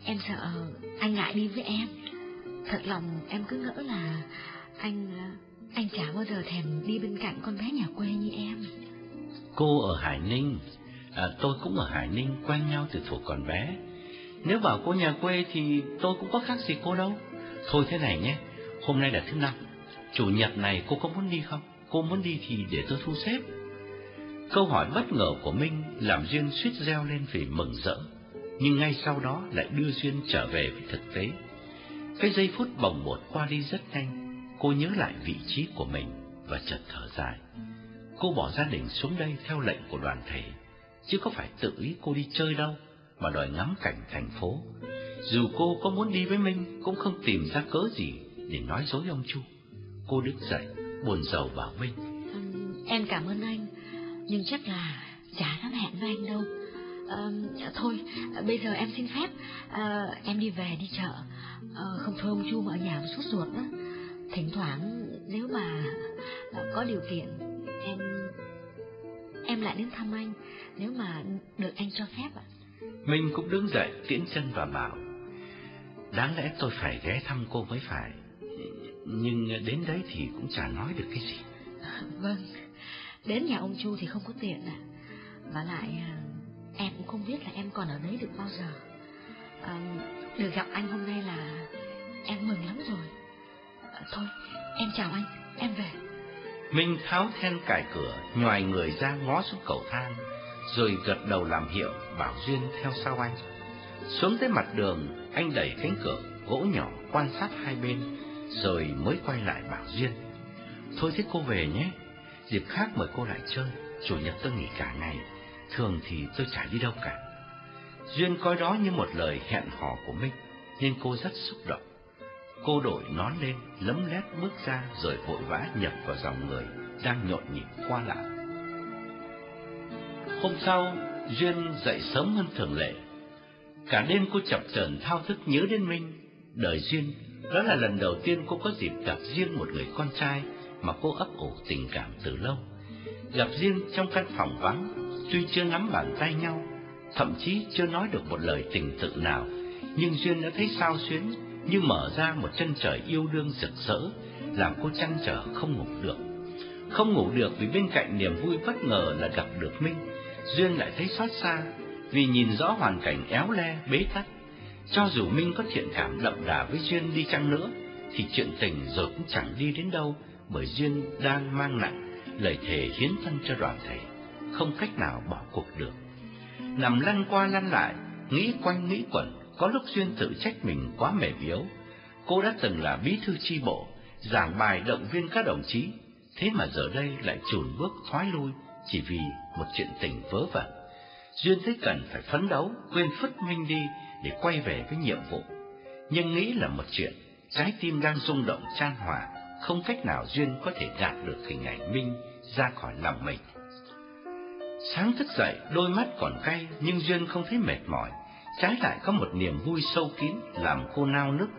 Em sợ anh ngại đi với em. Thật lòng em cứ ngỡ là anh anh chả bao giờ thèm đi bên cạnh con bé nhà quê như em. Cô ở Hải Ninh, à, tôi cũng ở Hải Ninh quen nhau từ thuở còn bé. Nếu bảo cô nhà quê thì tôi cũng có khác gì cô đâu. Thôi thế này nhé, hôm nay là thứ năm, chủ nhật này cô có muốn đi không? Cô muốn đi thì để tôi thu xếp. Câu hỏi bất ngờ của Minh làm Duyên suýt reo lên vì mừng rỡ, nhưng ngay sau đó lại đưa Duyên trở về với thực tế. Cái giây phút bồng bột qua đi rất nhanh, cô nhớ lại vị trí của mình và chợt thở dài. Cô bỏ gia đình xuống đây theo lệnh của đoàn thể, chứ có phải tự ý cô đi chơi đâu mà đòi ngắm cảnh thành phố. Dù cô có muốn đi với Minh cũng không tìm ra cớ gì để nói dối ông Chu. Cô đứng dậy, buồn rầu bảo Minh. Em cảm ơn anh, nhưng chắc là chả dám hẹn với anh đâu. À, thôi, bây giờ em xin phép, à, em đi về đi chợ. À, không thôi ông Chu mà ở nhà sốt ruột đó. Thỉnh thoảng nếu mà ờ, có điều kiện, em em lại đến thăm anh, nếu mà được anh cho phép ạ. Minh cũng đứng dậy tiễn chân và bảo. Đáng lẽ tôi phải ghé thăm cô mới phải. Nhưng đến đấy thì cũng chả nói được cái gì. Vâng Đến nhà ông Chu thì không có tiện à. Và lại em cũng không biết là em còn ở đấy được bao giờ. À, Được gặp anh hôm nay là em mừng lắm rồi. À, Thôi em chào anh Em về. Minh tháo then cài cửa Nhòi người ra ngó xuống cầu thang rồi gật đầu làm hiệu bảo Duyên theo sau anh. Xuống tới mặt đường, anh đẩy cánh cửa gỗ nhỏ quan sát hai bên, rồi mới quay lại bảo Duyên. Thôi thế cô về nhé, dịp khác mời cô lại chơi, chủ nhật tôi nghỉ cả ngày, thường thì tôi chả đi đâu cả. Duyên coi đó như một lời hẹn hò của mình nên cô rất xúc động. Cô đổi nón lên, lấm lét bước ra rồi vội vã nhập vào dòng người đang nhộn nhịp qua lại. Hôm sau, Duyên dậy sớm hơn thường lệ. Cả đêm cô chập chờn thao thức nhớ đến Minh. Đời Duyên, đó là lần đầu tiên cô có dịp gặp riêng một người con trai mà cô ấp ủ tình cảm từ lâu. Gặp riêng trong căn phòng vắng, tuy chưa nắm bàn tay nhau, thậm chí chưa nói được một lời tình tự nào, nhưng Duyên đã thấy sao xuyến như mở ra một chân trời yêu đương rực rỡ, làm cô chăn trở không ngủ được. Không ngủ được vì bên cạnh niềm vui bất ngờ là gặp được Minh, Duyên lại thấy xót xa vì nhìn rõ hoàn cảnh éo le, bế tắc. Cho dù Minh có thiện cảm đậm đà với Duyên đi chăng nữa, thì chuyện tình rồi cũng chẳng đi đến đâu, bởi Duyên đang mang nặng lời thề hiến thân cho đoàn thể, không cách nào bỏ cuộc được. Nằm lăn qua lăn lại, nghĩ quanh nghĩ quẩn, có lúc Duyên tự trách mình quá mềm yếu. Cô đã từng là bí thư chi bộ, giảng bài động viên các đồng chí, thế mà giờ đây lại chùn bước thoái lui chỉ vì một chuyện tình vớ vẩn. Duyên thấy cần phải phấn đấu, quên phất Minh đi để quay về với nhiệm vụ. Nhưng nghĩ là một chuyện, trái tim đang rung động chan hòa, không cách nào Duyên có thể gạt được hình ảnh Minh ra khỏi lòng mình. Sáng thức dậy, đôi mắt còn cay nhưng Duyên không thấy mệt mỏi, trái lại có một niềm vui sâu kín làm cô nao nức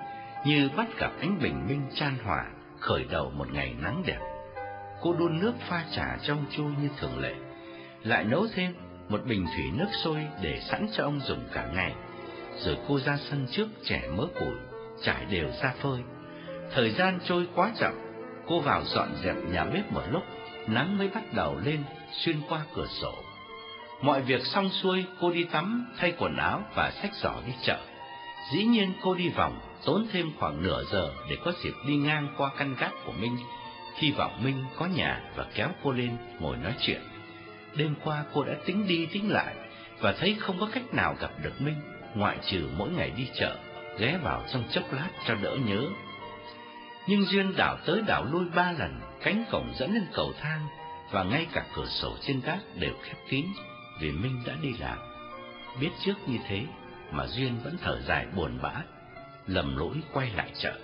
như bắt gặp ánh bình minh chan hòa khởi đầu một ngày nắng đẹp. Cô đun nước pha trà trong chu như thường lệ, lại nấu thêm một bình thủy nước sôi để sẵn cho ông dùng cả ngày. Rồi cô ra sân trước trẻ mớ củi, trải đều ra phơi. Thời gian trôi quá chậm, cô vào dọn dẹp nhà bếp một lúc, nắng mới bắt đầu lên xuyên qua cửa sổ. Mọi việc xong xuôi, cô đi tắm, thay quần áo và xách giỏ đi chợ. Dĩ nhiên cô đi vòng, tốn thêm khoảng nửa giờ để có dịp đi ngang qua căn gác của Minh, hy vọng Minh có nhà và kéo cô lên ngồi nói chuyện. Đêm qua cô đã tính đi tính lại và thấy không có cách nào gặp được Minh, ngoại trừ mỗi ngày đi chợ, ghé vào trong chốc lát cho đỡ nhớ. Nhưng Duyên đảo tới đảo lui ba lần, cánh cổng dẫn lên cầu thang và ngay cả cửa sổ trên gác đều khép kín vì Minh đã đi làm. Biết trước như thế mà Duyên vẫn thở dài buồn bã, lầm lỗi quay lại chợ.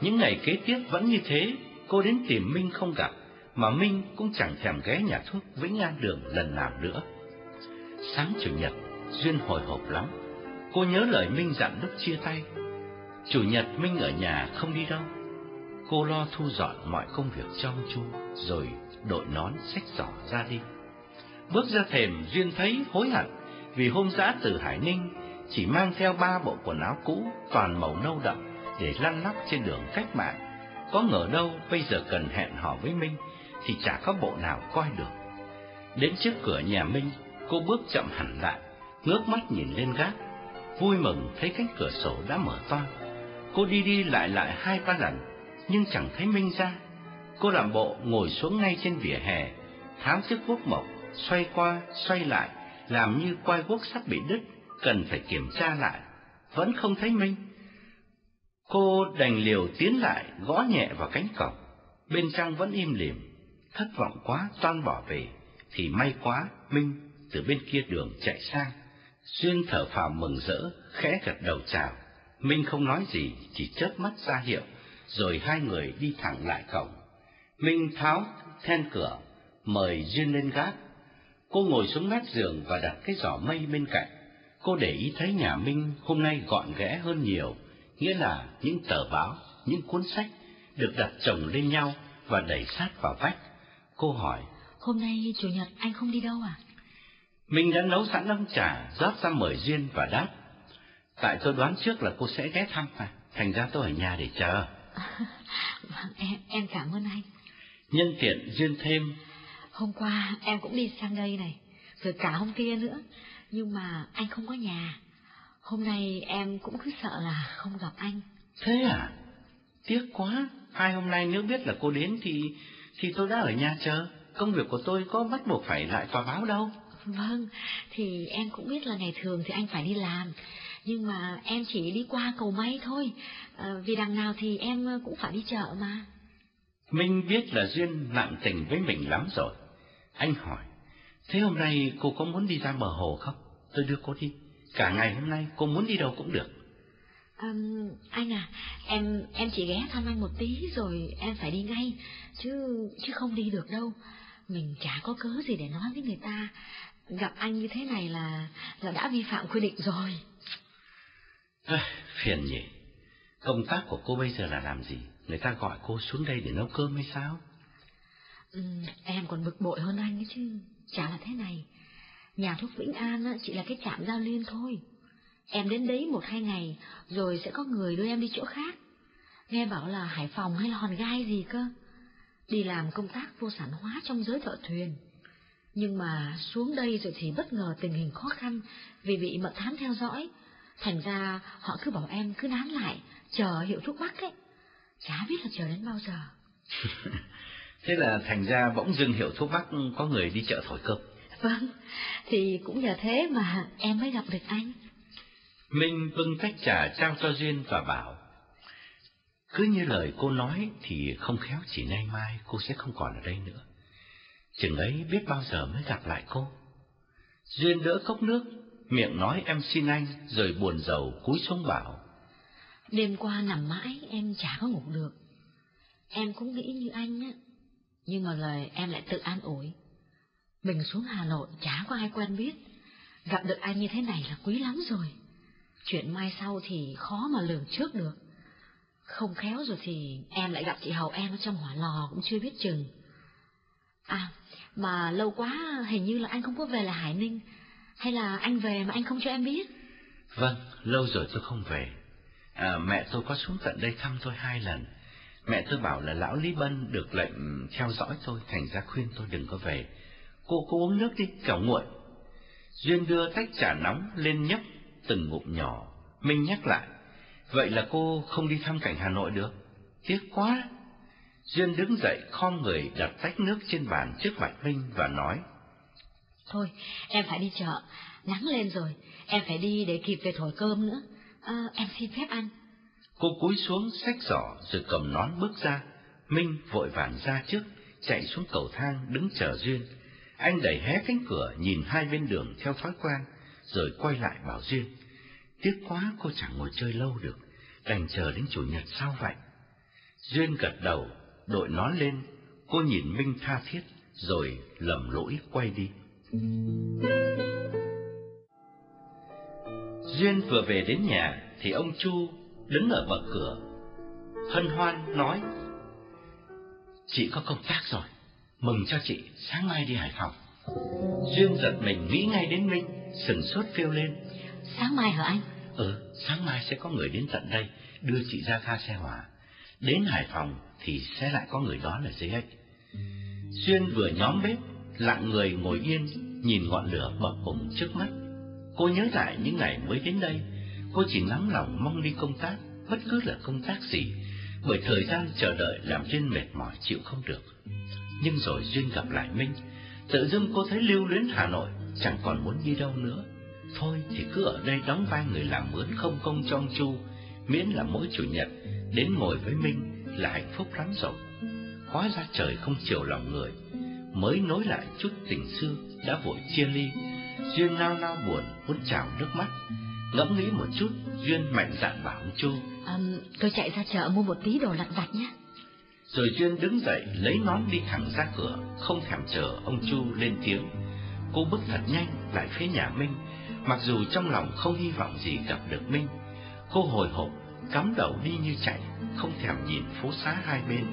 Những ngày kế tiếp vẫn như thế, cô đến tìm Minh không gặp, mà Minh cũng chẳng thèm ghé nhà thuốc Vĩnh An Đường lần nào nữa. Sáng Chủ nhật, Duyên hồi hộp lắm. Cô nhớ lời Minh dặn lúc chia tay. Chủ nhật Minh ở nhà không đi đâu. Cô lo thu dọn mọi công việc trong chu, rồi đội nón xách giỏ ra đi. Bước ra thềm, Duyên thấy hối hận vì hôm giã từ Hải Ninh chỉ mang theo ba bộ quần áo cũ toàn màu nâu đậm để lăn lóc trên đường cách mạng. Có ngờ đâu bây giờ cần hẹn hò với Minh thì chả có bộ nào coi được. Đến trước cửa nhà Minh, cô bước chậm hẳn lại, ngước mắt nhìn lên gác, vui mừng thấy cánh cửa sổ đã mở toang. Cô đi đi lại lại hai ba lần, nhưng chẳng thấy Minh ra. Cô làm bộ ngồi xuống ngay trên vỉa hè, tháo chiếc guốc mộc, xoay qua, xoay lại, làm như quai guốc sắp bị đứt, cần phải kiểm tra lại. Vẫn không thấy Minh. Cô đành liều tiến lại, gõ nhẹ vào cánh cổng. Bên trong vẫn im lìm, thất vọng quá toan bỏ về, thì may quá Minh từ bên kia đường chạy sang. Duyên thở phào mừng rỡ, khẽ gật đầu chào. Minh không nói gì, chỉ chớp mắt ra hiệu, rồi hai người đi thẳng lại cổng. Minh tháo then cửa, mời Duyên lên gác. Cô ngồi xuống mép giường và đặt cái giỏ mây bên cạnh. Cô để ý thấy nhà Minh hôm nay gọn ghẽ hơn nhiều, nghĩa là những tờ báo, những cuốn sách được đặt chồng lên nhau và đẩy sát vào vách. Cô hỏi, Hôm nay Chủ nhật anh không đi đâu à? Minh đã nấu sẵn ấm trà, rót ra mời Duyên và đáp. Tại tôi đoán trước là cô sẽ ghé thăm mà, thành ra tôi ở nhà để chờ. Vâng, em, em cảm ơn anh. Nhân tiện Duyên thêm. Hôm qua em cũng đi sang đây này, rồi cả hôm kia nữa, nhưng mà anh không có nhà. Hôm nay em cũng cứ sợ là không gặp anh. Thế à? Tiếc quá, hai hôm nay nếu biết là cô đến thì thì tôi đã ở nhà chờ. Công việc của tôi có bắt buộc phải lại tòa báo đâu. Vâng, thì em cũng biết là ngày thường thì anh phải đi làm, nhưng mà em chỉ đi qua cầu may thôi, à, vì đằng nào thì em cũng phải đi chợ mà. Minh biết là Duyên nặng tình với mình lắm rồi. Anh hỏi, thế hôm nay cô có muốn đi ra bờ hồ không? Tôi đưa cô đi. Cả ngày hôm nay cô muốn đi đâu cũng được. Um, anh à, em em chỉ ghé thăm anh một tí rồi em phải đi ngay, chứ chứ không đi được đâu. Mình chả có cớ gì để nói với người ta. Gặp anh như thế này là là đã vi phạm quy định rồi. À, phiền nhỉ. Công tác của cô bây giờ là làm gì? Người ta gọi cô xuống đây để nấu cơm hay sao? Ừ, em còn bực bội hơn anh ấy chứ. Chả là thế này. Nhà thuốc Vĩnh An á, chỉ là cái trạm giao liên thôi. Em đến đấy một hai ngày, rồi sẽ có người đưa em đi chỗ khác. Nghe bảo là Hải Phòng hay là Hòn Gai gì cơ. Đi làm công tác vô sản hóa trong giới thợ thuyền. Nhưng mà xuống đây rồi thì bất ngờ tình hình khó khăn vì bị mật thám theo dõi. Thành ra họ cứ bảo em cứ nán lại, chờ hiệu thuốc bắc ấy. Chả biết là chờ đến bao giờ. Thế là thành ra bỗng dưng hiệu thuốc bắc có người đi chợ thổi cơm. Vâng, thì cũng nhờ thế mà em mới gặp được anh. Minh bưng tách trà trao cho Duyên và bảo, cứ như lời cô nói thì không khéo chỉ nay mai cô sẽ không còn ở đây nữa. Chừng ấy biết bao giờ mới gặp lại cô. Duyên đỡ cốc nước, miệng nói em xin anh, rồi buồn rầu cúi xuống bảo. Đêm qua nằm mãi em chả có ngủ được. Em cũng nghĩ như anh á, nhưng mà lời em lại tự an ủi. Mình xuống Hà Nội chả có ai quen biết, gặp được anh như thế này là quý lắm rồi. Chuyện mai sau thì khó mà lường trước được. Không khéo rồi thì em lại gặp chị Hầu em ở trong hỏa lò cũng chưa biết chừng. À, mà lâu quá hình như là anh không có về là Hải Ninh, hay là anh về mà anh không cho em biết? Vâng, lâu rồi tôi không về. À, mẹ tôi có xuống tận đây thăm tôi hai lần. Mẹ tôi bảo là lão Lý Bân được lệnh theo dõi tôi, thành ra khuyên tôi đừng có về. Cô cô uống nước đi, kẻo nguội. Duyên đưa tách trà nóng lên nhấp từng ngụm nhỏ. Minh nhắc lại, vậy là cô không đi thăm cảnh Hà Nội được? Tiếc quá! Duyên đứng dậy khom người đặt tách nước trên bàn trước mặt Minh và nói. Thôi, em phải đi chợ, nắng lên rồi, em phải đi để kịp về thổi cơm nữa. À, em xin phép anh. Cô cúi xuống xách giỏ rồi cầm nón bước ra. Minh vội vàng ra trước, chạy xuống cầu thang đứng chờ Duyên. Anh đẩy hé cánh cửa nhìn hai bên đường theo thói quen, rồi quay lại bảo Duyên. Tiếc quá cô chẳng ngồi chơi lâu được, đành chờ đến chủ nhật sau vậy. Duyên gật đầu, đội nón lên, cô nhìn Minh tha thiết, rồi lầm lỗi quay đi. Duyên vừa về đến nhà thì ông Chu đứng ở bậc cửa, hân hoan nói: "Chị có công tác rồi, mừng cho chị, sáng mai đi Hải Phòng." Duyên giật mình nghĩ ngay đến Minh, sừng sốt kêu lên: "Sáng mai hả anh?" "Ừ, sáng mai sẽ có người đến tận đây đưa chị ra ga xe hỏa. Đến Hải Phòng thì sẽ lại có người đón ở dưới ấy." Duyên vừa nhóm bếp, lặng người ngồi yên, nhìn ngọn lửa bập bùng trước mắt. Cô nhớ lại những ngày mới đến đây, cô chỉ nắm lòng mong đi công tác, bất cứ là công tác gì, bởi thời gian chờ đợi làm Duyên mệt mỏi chịu không được. Nhưng rồi Duyên gặp lại Minh, tự dưng cô thấy lưu luyến Hà Nội, chẳng còn muốn đi đâu nữa. Thôi thì cứ ở đây đóng vai người làm mướn không công trong chu, miễn là mỗi chủ nhật đến ngồi với Minh là hạnh phúc lắm rồi. Hóa ra trời không chiều lòng người, mới nối lại chút tình xưa đã vội chia ly. Duyên nao nao buồn muốn trào nước mắt, ngẫm nghĩ một chút, Duyên mạnh dạn bảo ông Chu. À, tôi chạy ra chợ mua một tí đồ lặt vặt nhé. Rồi Duyên đứng dậy lấy nón đi thẳng ra cửa, không thèm chờ ông Chu lên tiếng. Cô bước thật nhanh lại phía nhà Minh, mặc dù trong lòng không hy vọng gì gặp được Minh. Cô hồi hộp, cắm đầu đi như chạy, không thèm nhìn phố xá hai bên.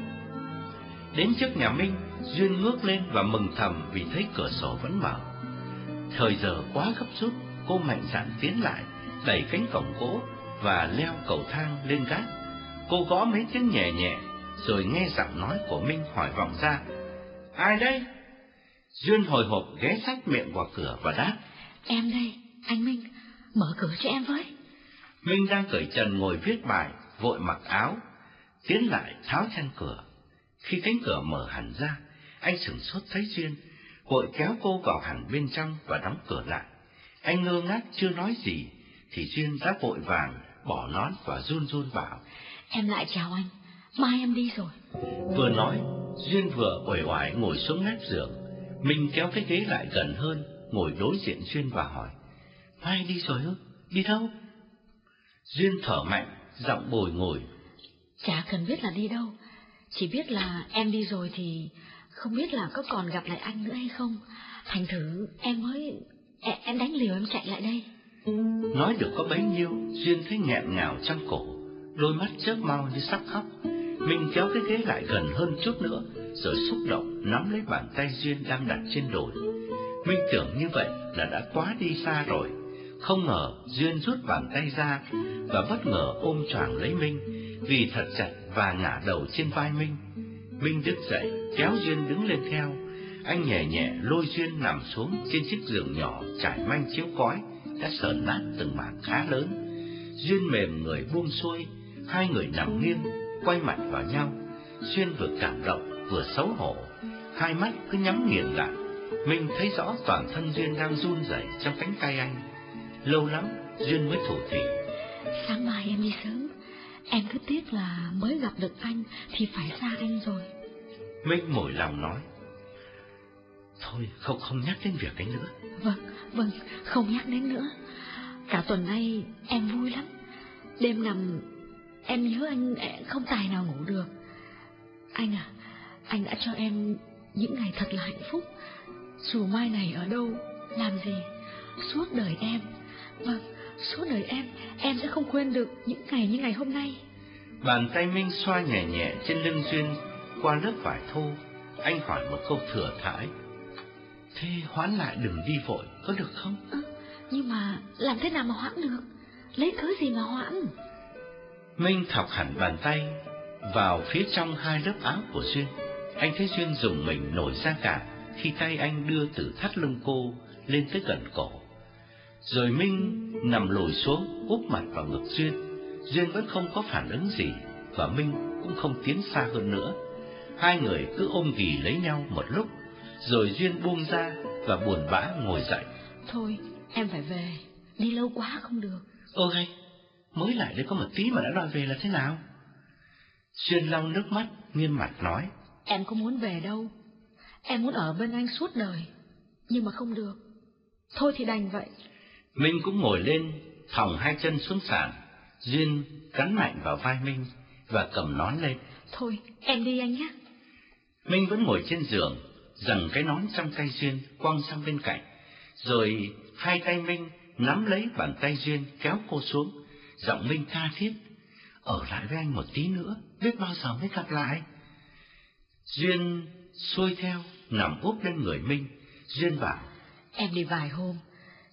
Đến trước nhà Minh, Duyên ngước lên và mừng thầm vì thấy cửa sổ vẫn mở. Thời giờ quá gấp rút, cô mạnh dạn tiến lại, đẩy cánh cổng gỗ và leo cầu thang lên gác. Cô gõ mấy tiếng nhẹ nhẹ, rồi nghe giọng nói của Minh hỏi vọng ra. Ai đây? Duyên hồi hộp ghé sát miệng vào cửa và đáp. Em đây, anh Minh, mở cửa cho em với. Minh đang cởi trần ngồi viết bài, vội mặc áo, tiến lại tháo then cửa. Khi cánh cửa mở hẳn ra, anh sửng sốt thấy Duyên, vội kéo cô vào hẳn bên trong và đóng cửa lại. Anh ngơ ngác chưa nói gì, thì Duyên đã vội vàng bỏ nón và run run bảo. Em lại chào anh, mai em đi rồi. Vừa nói, Duyên vừa uể oải ngồi xuống mép giường. Mình kéo cái ghế lại gần hơn, ngồi đối diện Duyên và hỏi. Mai đi rồi ư? Đi đâu? Duyên thở mạnh, giọng bồi ngồi. Chả cần biết là đi đâu, chỉ biết là em đi rồi thì không biết là có còn gặp lại anh nữa hay không. Thành thử em mới... Em, đánh liều em chạy lại đây. Nói được có bấy nhiêu, Duyên thấy nghẹn ngào trong cổ, đôi mắt chớp mau như sắp khóc. Minh kéo cái ghế lại gần hơn chút nữa, rồi xúc động nắm lấy bàn tay Duyên đang đặt trên đồi. Minh tưởng như vậy là đã quá đi xa rồi. Không ngờ Duyên rút bàn tay ra và bất ngờ ôm choàng lấy Minh, vì thật chặt và ngả đầu trên vai Minh. Minh đứng dậy, kéo Duyên đứng lên theo. Anh nhẹ nhẹ lôi Duyên nằm xuống trên chiếc giường nhỏ trải manh chiếu cói, đã sờn nát từng mảng khá lớn. Duyên mềm người buông xuôi, hai người nằm nghiêng, quay mặt vào nhau. Duyên vừa cảm động, vừa xấu hổ, hai mắt cứ nhắm nghiền lại. Minh thấy rõ toàn thân Duyên đang run rẩy trong cánh tay anh. Lâu lắm, Duyên mới thủ thỉ. Sáng mai em đi sớm, em cứ tiếc là mới gặp được anh thì phải xa anh rồi. Minh mỏi lòng nói. Thôi, không không nhắc đến việc ấy nữa. Vâng, vâng, không nhắc đến nữa. Cả tuần nay em vui lắm. Đêm nằm em nhớ anh không tài nào ngủ được. Anh à, anh đã cho em những ngày thật là hạnh phúc. Dù mai này ở đâu, làm gì, suốt đời em. Vâng, suốt đời em, em sẽ không quên được những ngày như ngày hôm nay. Bàn tay Minh xoa nhẹ nhẹ trên lưng Duyên qua lớp vải thô. Anh hỏi một câu thừa thãi. Thế hoãn lại đừng đi vội, có được không? À, nhưng mà làm thế nào mà hoãn được? Lấy cớ gì mà hoãn? Minh thọc hẳn bàn tay vào phía trong hai lớp áo của Duyên. Anh thấy Duyên dùng mình nổi da cả khi tay anh đưa từ thắt lưng cô lên tới gần cổ. Rồi Minh nằm lùi xuống, úp mặt vào ngực Duyên. Duyên vẫn không có phản ứng gì, và Minh cũng không tiến xa hơn nữa. Hai người cứ ôm ghì lấy nhau một lúc, rồi Duyên buông ra và buồn bã ngồi dậy. Thôi, em phải về, đi lâu quá không được. Hay, mới lại đây có một tí mà đã đòi về là thế nào? Duyên lau nước mắt, nghiêm mặt nói. Em không muốn về đâu, em muốn ở bên anh suốt đời, nhưng mà không được. Thôi thì đành vậy. Minh cũng ngồi lên, thòng hai chân xuống sàn. Duyên cắn mạnh vào vai Minh và cầm nón lên. Thôi, em đi anh nhé. Minh vẫn ngồi trên giường, giằng cái nón trong tay Duyên quăng sang bên cạnh. Rồi hai tay Minh nắm lấy bàn tay Duyên kéo cô xuống. Giọng Minh tha thiết. Ở lại với anh một tí nữa, biết bao giờ mới gặp lại. Duyên xuôi theo, nằm úp lên người Minh. Duyên bảo. Em đi vài hôm,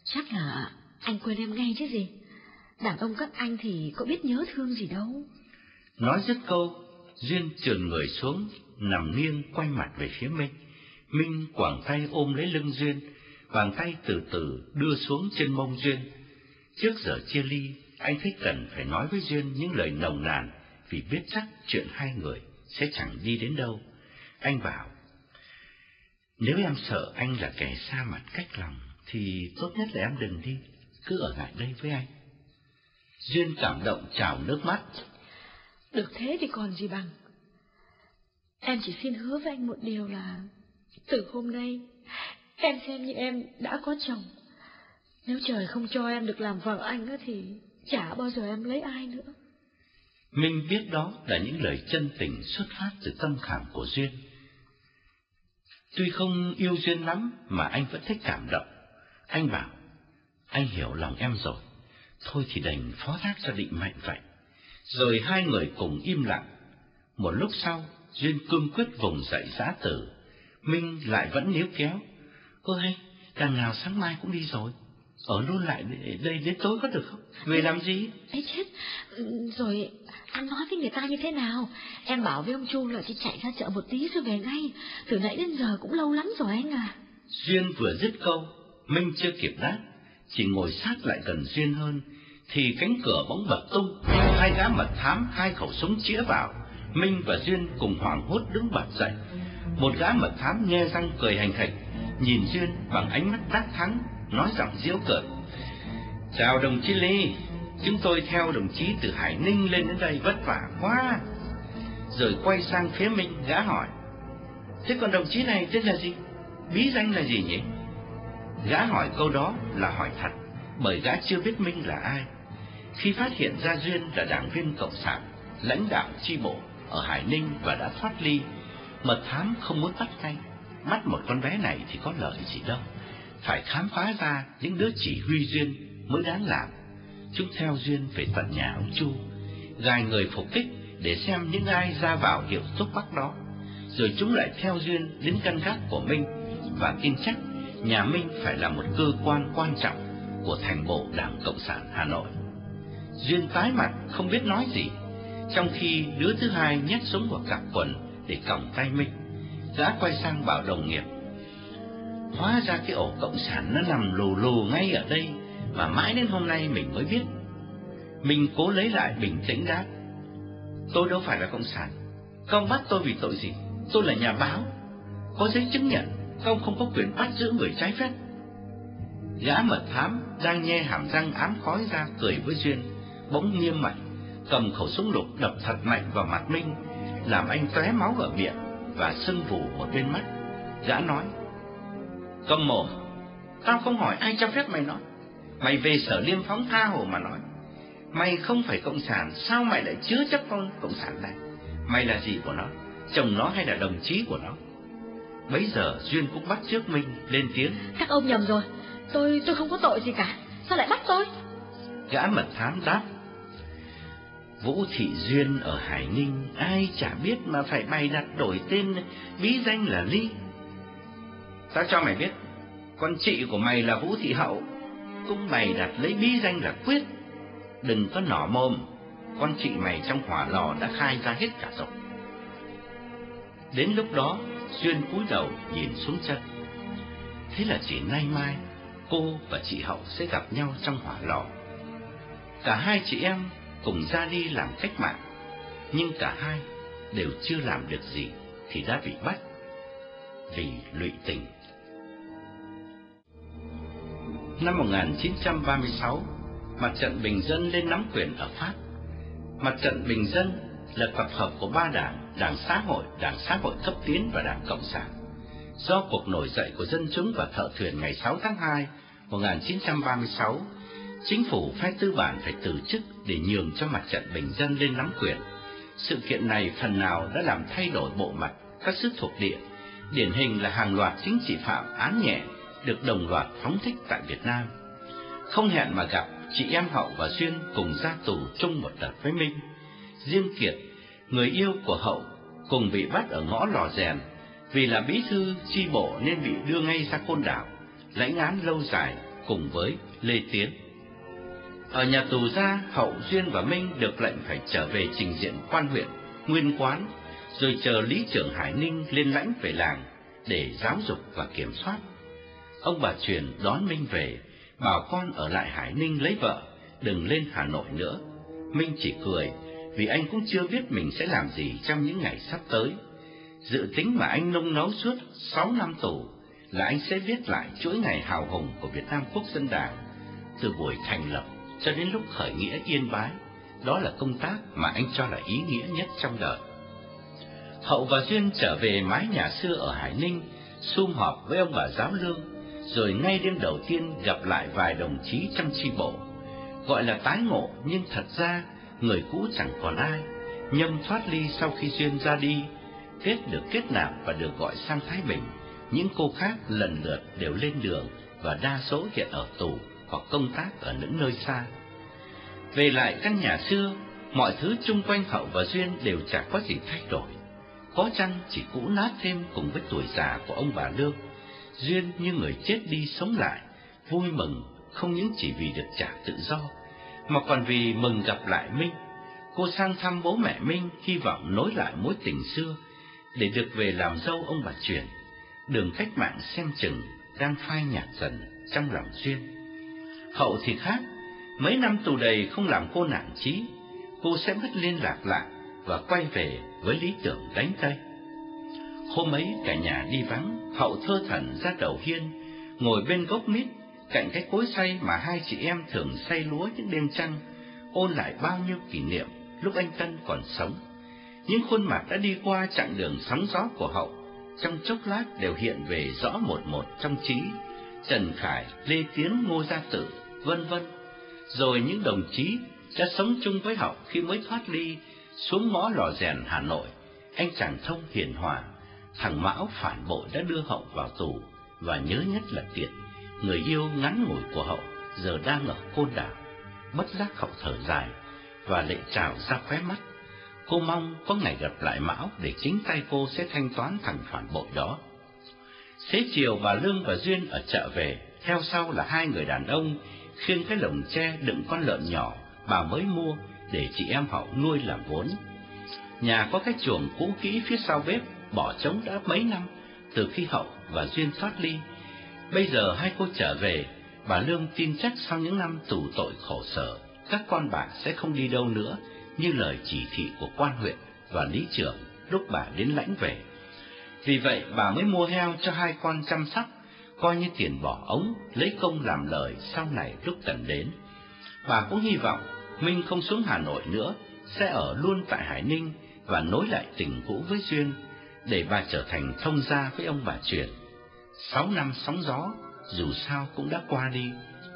chắc là anh quên em ngay chứ gì. Đàn ông các anh thì có biết nhớ thương gì đâu. Nói dứt câu, Duyên trườn người xuống, nằm nghiêng quay mặt về phía Minh. Minh quảng tay ôm lấy lưng Duyên, bàn tay từ từ đưa xuống trên mông Duyên. Trước giờ chia ly, anh thấy cần phải nói với Duyên những lời nồng nàn, vì biết chắc chuyện hai người sẽ chẳng đi đến đâu. Anh bảo, nếu em sợ anh là kẻ xa mặt cách lòng, thì tốt nhất là em đừng đi, cứ ở lại đây với anh. Duyên cảm động trào nước mắt. Được thế thì còn gì bằng. Em chỉ xin hứa với anh một điều là từ hôm nay em xem như em đã có chồng. Nếu trời không cho em được làm vợ anh thì chả bao giờ em lấy ai nữa. Minh biết đó là những lời chân tình xuất phát từ tâm khảm của Duyên. Tuy không yêu Duyên lắm mà anh vẫn thích cảm động. Anh bảo, anh hiểu lòng em rồi, thôi thì đành phó thác cho định mệnh vậy. Rồi hai người cùng im lặng. Một lúc sau, Duyên cương quyết vùng dậy giã tử. Minh lại vẫn níu kéo. Ôi, hay, đằng nào sáng mai cũng đi rồi. Ở luôn lại đây đến tối có được không? Về làm gì? Ấy chết, rồi anh nói với người ta như thế nào? Em bảo với ông Chu là chỉ chạy ra chợ một tí rồi về ngay. Từ nãy đến giờ cũng lâu lắm rồi anh à. Duyên vừa dứt câu, Minh chưa kịp đáp, chỉ ngồi sát lại gần Duyên hơn, thì cánh cửa bỗng bật tung, hai gã mật thám hai khẩu súng chĩa vào. Minh và Duyên cùng hoảng hốt đứng bật dậy. Một gã mật thám nghe răng cười hành khạch, nhìn Duyên bằng ánh mắt đắc thắng, nói giọng diễu cợt. Chào đồng chí Ly, chúng tôi theo đồng chí từ Hải Ninh lên đến đây vất vả quá. Rồi quay sang phía Minh, gã hỏi. Thế còn đồng chí này tên là gì? Bí danh là gì nhỉ? Gã hỏi câu đó là hỏi thật, bởi gã chưa biết Minh là ai. Khi phát hiện ra Duyên là đảng viên Cộng sản, lãnh đạo chi bộ ở Hải Ninh và đã thoát ly, mật thám không muốn bắt tay Bắt một con bé này thì có lợi gì đâu. Phải khám phá ra những đứa chỉ huy Duyên mới đáng làm. Chúng theo Duyên về tận nhà ông Chu, gài người phục kích để xem những ai ra vào hiệu thuốc bắc đó. Rồi chúng lại theo Duyên đến căn gác của Minh và tin chắc nhà Minh phải là một cơ quan quan trọng của thành bộ Đảng Cộng sản Hà Nội. Duyên tái mặt không biết nói gì, trong khi đứa thứ hai nhét súng vào cặp quần để còng tay Minh. Gã quay sang bảo đồng nghiệp. Hóa ra cái ổ Cộng sản nó nằm lù lù ngay ở đây, mà mãi đến hôm nay mình mới biết. Mình cố lấy lại bình tĩnh đáp. Tôi đâu phải là Cộng sản. Công bắt tôi vì tội gì? Tôi là nhà báo. Có giấy chứng nhận, công không có quyền bắt giữ người trái phép. Gã mật thám đang nhe hàm răng ám khói ra cười với Duyên, bỗng nghiêm mặt, cầm khẩu súng lục đập thật mạnh vào mặt Minh, làm anh tóe máu ở miệng và sưng vù một bên mắt. Gã nói, cầm mồm, tao không hỏi ai cho phép mày nói. Mày về sở liêm phóng tha hồ mà nói. Mày không phải cộng sản, sao mày lại chứa chấp con cộng sản này? Mày là gì của nó? Chồng nó hay là đồng chí của nó? Bấy giờ Duyên cũng bắt trước Minh lên tiếng. Các ông nhầm rồi, tôi tôi không có tội gì cả, sao lại bắt tôi? Gã mật thám đáp. Vũ Thị Duyên ở Hải Ninh, ai chả biết mà phải bày đặt đổi tên bí danh là Ly. Tao cho mày biết, con chị của mày là Vũ Thị Hậu, cũng mày đặt lấy bí danh là Quyết. Đừng có nỏ mồm, con chị mày trong hỏa lò đã khai ra hết cả rồi. Đến lúc đó, Duyên cúi đầu nhìn xuống chân. Thế là chỉ nay mai, cô và chị Hậu sẽ gặp nhau trong hỏa lò. Cả hai chị em cùng ra đi làm cách mạng, nhưng cả hai đều chưa làm được gì thì đã bị bắt vì lụy tình. Năm 1936, mặt trận Bình Dân lên nắm quyền ở Pháp. Mặt trận Bình Dân là tập hợp của ba đảng, Đảng Xã hội, Đảng Xã hội cấp tiến và Đảng Cộng sản. Do cuộc nổi dậy của dân chúng và thợ thuyền ngày 6 tháng 2 1936, chính phủ phe tư bản phải từ chức để nhường cho mặt trận Bình Dân lên nắm quyền. Sự kiện này phần nào đã làm thay đổi bộ mặt các sức thuộc địa, điển hình là hàng loạt chính trị phạm án nhẹ được đồng loạt phóng thích tại Việt Nam. Không hẹn mà gặp, chị em Hậu và xuyên cùng ra tù chung một đợt với Minh. Riêng Kiệt, người yêu của Hậu, cùng bị bắt ở ngõ lò rèn, vì là bí thư chi bộ nên bị đưa ngay ra côn đảo, lãnh án lâu dài cùng với Lê Tiến. Ở nhà tù ra, Hậu, Duyên và Minh được lệnh phải trở về trình diện quan huyện, nguyên quán, rồi chờ Lý trưởng Hải Ninh lên lãnh về làng để giáo dục và kiểm soát. Ông bà truyền đón Minh về, bảo con ở lại Hải Ninh lấy vợ, đừng lên Hà Nội nữa. Minh chỉ cười, vì anh cũng chưa biết mình sẽ làm gì trong những ngày sắp tới. Dự tính mà anh nung nấu suốt sáu năm tù là anh sẽ viết lại chuỗi ngày hào hùng của Việt Nam Quốc dân Đảng, từ buổi thành lập cho đến lúc khởi nghĩa yên bái. Đó là công tác mà anh cho là ý nghĩa nhất trong đời. Hậu và Duyên trở về mái nhà xưa ở Hải Ninh, sum họp với ông bà giáo lương, rồi ngay đêm đầu tiên gặp lại vài đồng chí trong chi bộ. Gọi là tái ngộ, nhưng thật ra người cũ chẳng còn ai. Nhâm thoát ly sau khi Duyên ra đi, kết được kết nạp và được gọi sang Thái Bình. Những cô khác lần lượt đều lên đường và đa số hiện ở tù hoặc công tác ở những nơi xa. Về lại căn nhà xưa, mọi thứ chung quanh Hậu và Duyên đều chẳng có gì thay đổi. Có chăng chỉ cũ nát thêm cùng với tuổi già của ông bà Lương. Duyên như người chết đi sống lại, vui mừng không những chỉ vì được trả tự do, mà còn vì mừng gặp lại Minh. Cô sang thăm bố mẹ Minh, hy vọng nối lại mối tình xưa, để được về làm dâu ông bà truyền. Đường cách mạng xem chừng đang phai nhạt dần trong lòng Duyên. Hậu thì khác, mấy năm tù đầy không làm cô nản chí, cô sẽ mất liên lạc lại và quay về với lý tưởng đánh Tây. Hôm ấy cả nhà đi vắng, Hậu thơ thẩn ra đầu hiên, ngồi bên gốc mít, cạnh cái cối xay mà hai chị em thường xay lúa những đêm trăng, ôn lại bao nhiêu kỷ niệm lúc anh Tân còn sống. Những khuôn mặt đã đi qua chặng đường sóng gió của Hậu, trong chốc lát đều hiện về rõ một một trong trí. Trần Khải, Lê Tiến, Ngô Gia Tử, vân vân. Rồi những đồng chí đã sống chung với Hậu khi mới thoát ly xuống ngõ lò rèn Hà Nội. Anh chàng thông hiền hòa, thằng Mão phản bội đã đưa Hậu vào tù và nhớ nhất là tiệt người yêu ngắn ngủi của Hậu giờ đang ở côn đảo. Bất giác Hậu thở dài và lệ trào ra khóe mắt. Cô mong có ngày gặp lại Mão để chính tay cô sẽ thanh toán thằng phản bội đó. Xế chiều bà Lương và Duyên ở chợ về, theo sau là hai người đàn ông khiêng cái lồng tre đựng con lợn nhỏ bà mới mua để chị em hậu nuôi làm vốn. Nhà có cái chuồng cũ kỹ phía sau bếp, bỏ trống đã mấy năm, từ khi Hậu và Duyên thoát ly. Bây giờ hai cô trở về, bà Lương tin chắc sau những năm tù tội khổ sở, các con bà sẽ không đi đâu nữa, như lời chỉ thị của quan huyện và lý trưởng lúc bà đến lãnh về. Vì vậy bà mới mua heo cho hai con chăm sóc, coi như tiền bỏ ống, lấy công làm lời sau này lúc cần đến. Bà cũng hy vọng Minh không xuống Hà Nội nữa, sẽ ở luôn tại Hải Ninh và nối lại tình cũ với Duyên, để bà trở thành thông gia với ông bà truyền. Sáu năm sóng gió, dù sao cũng đã qua đi,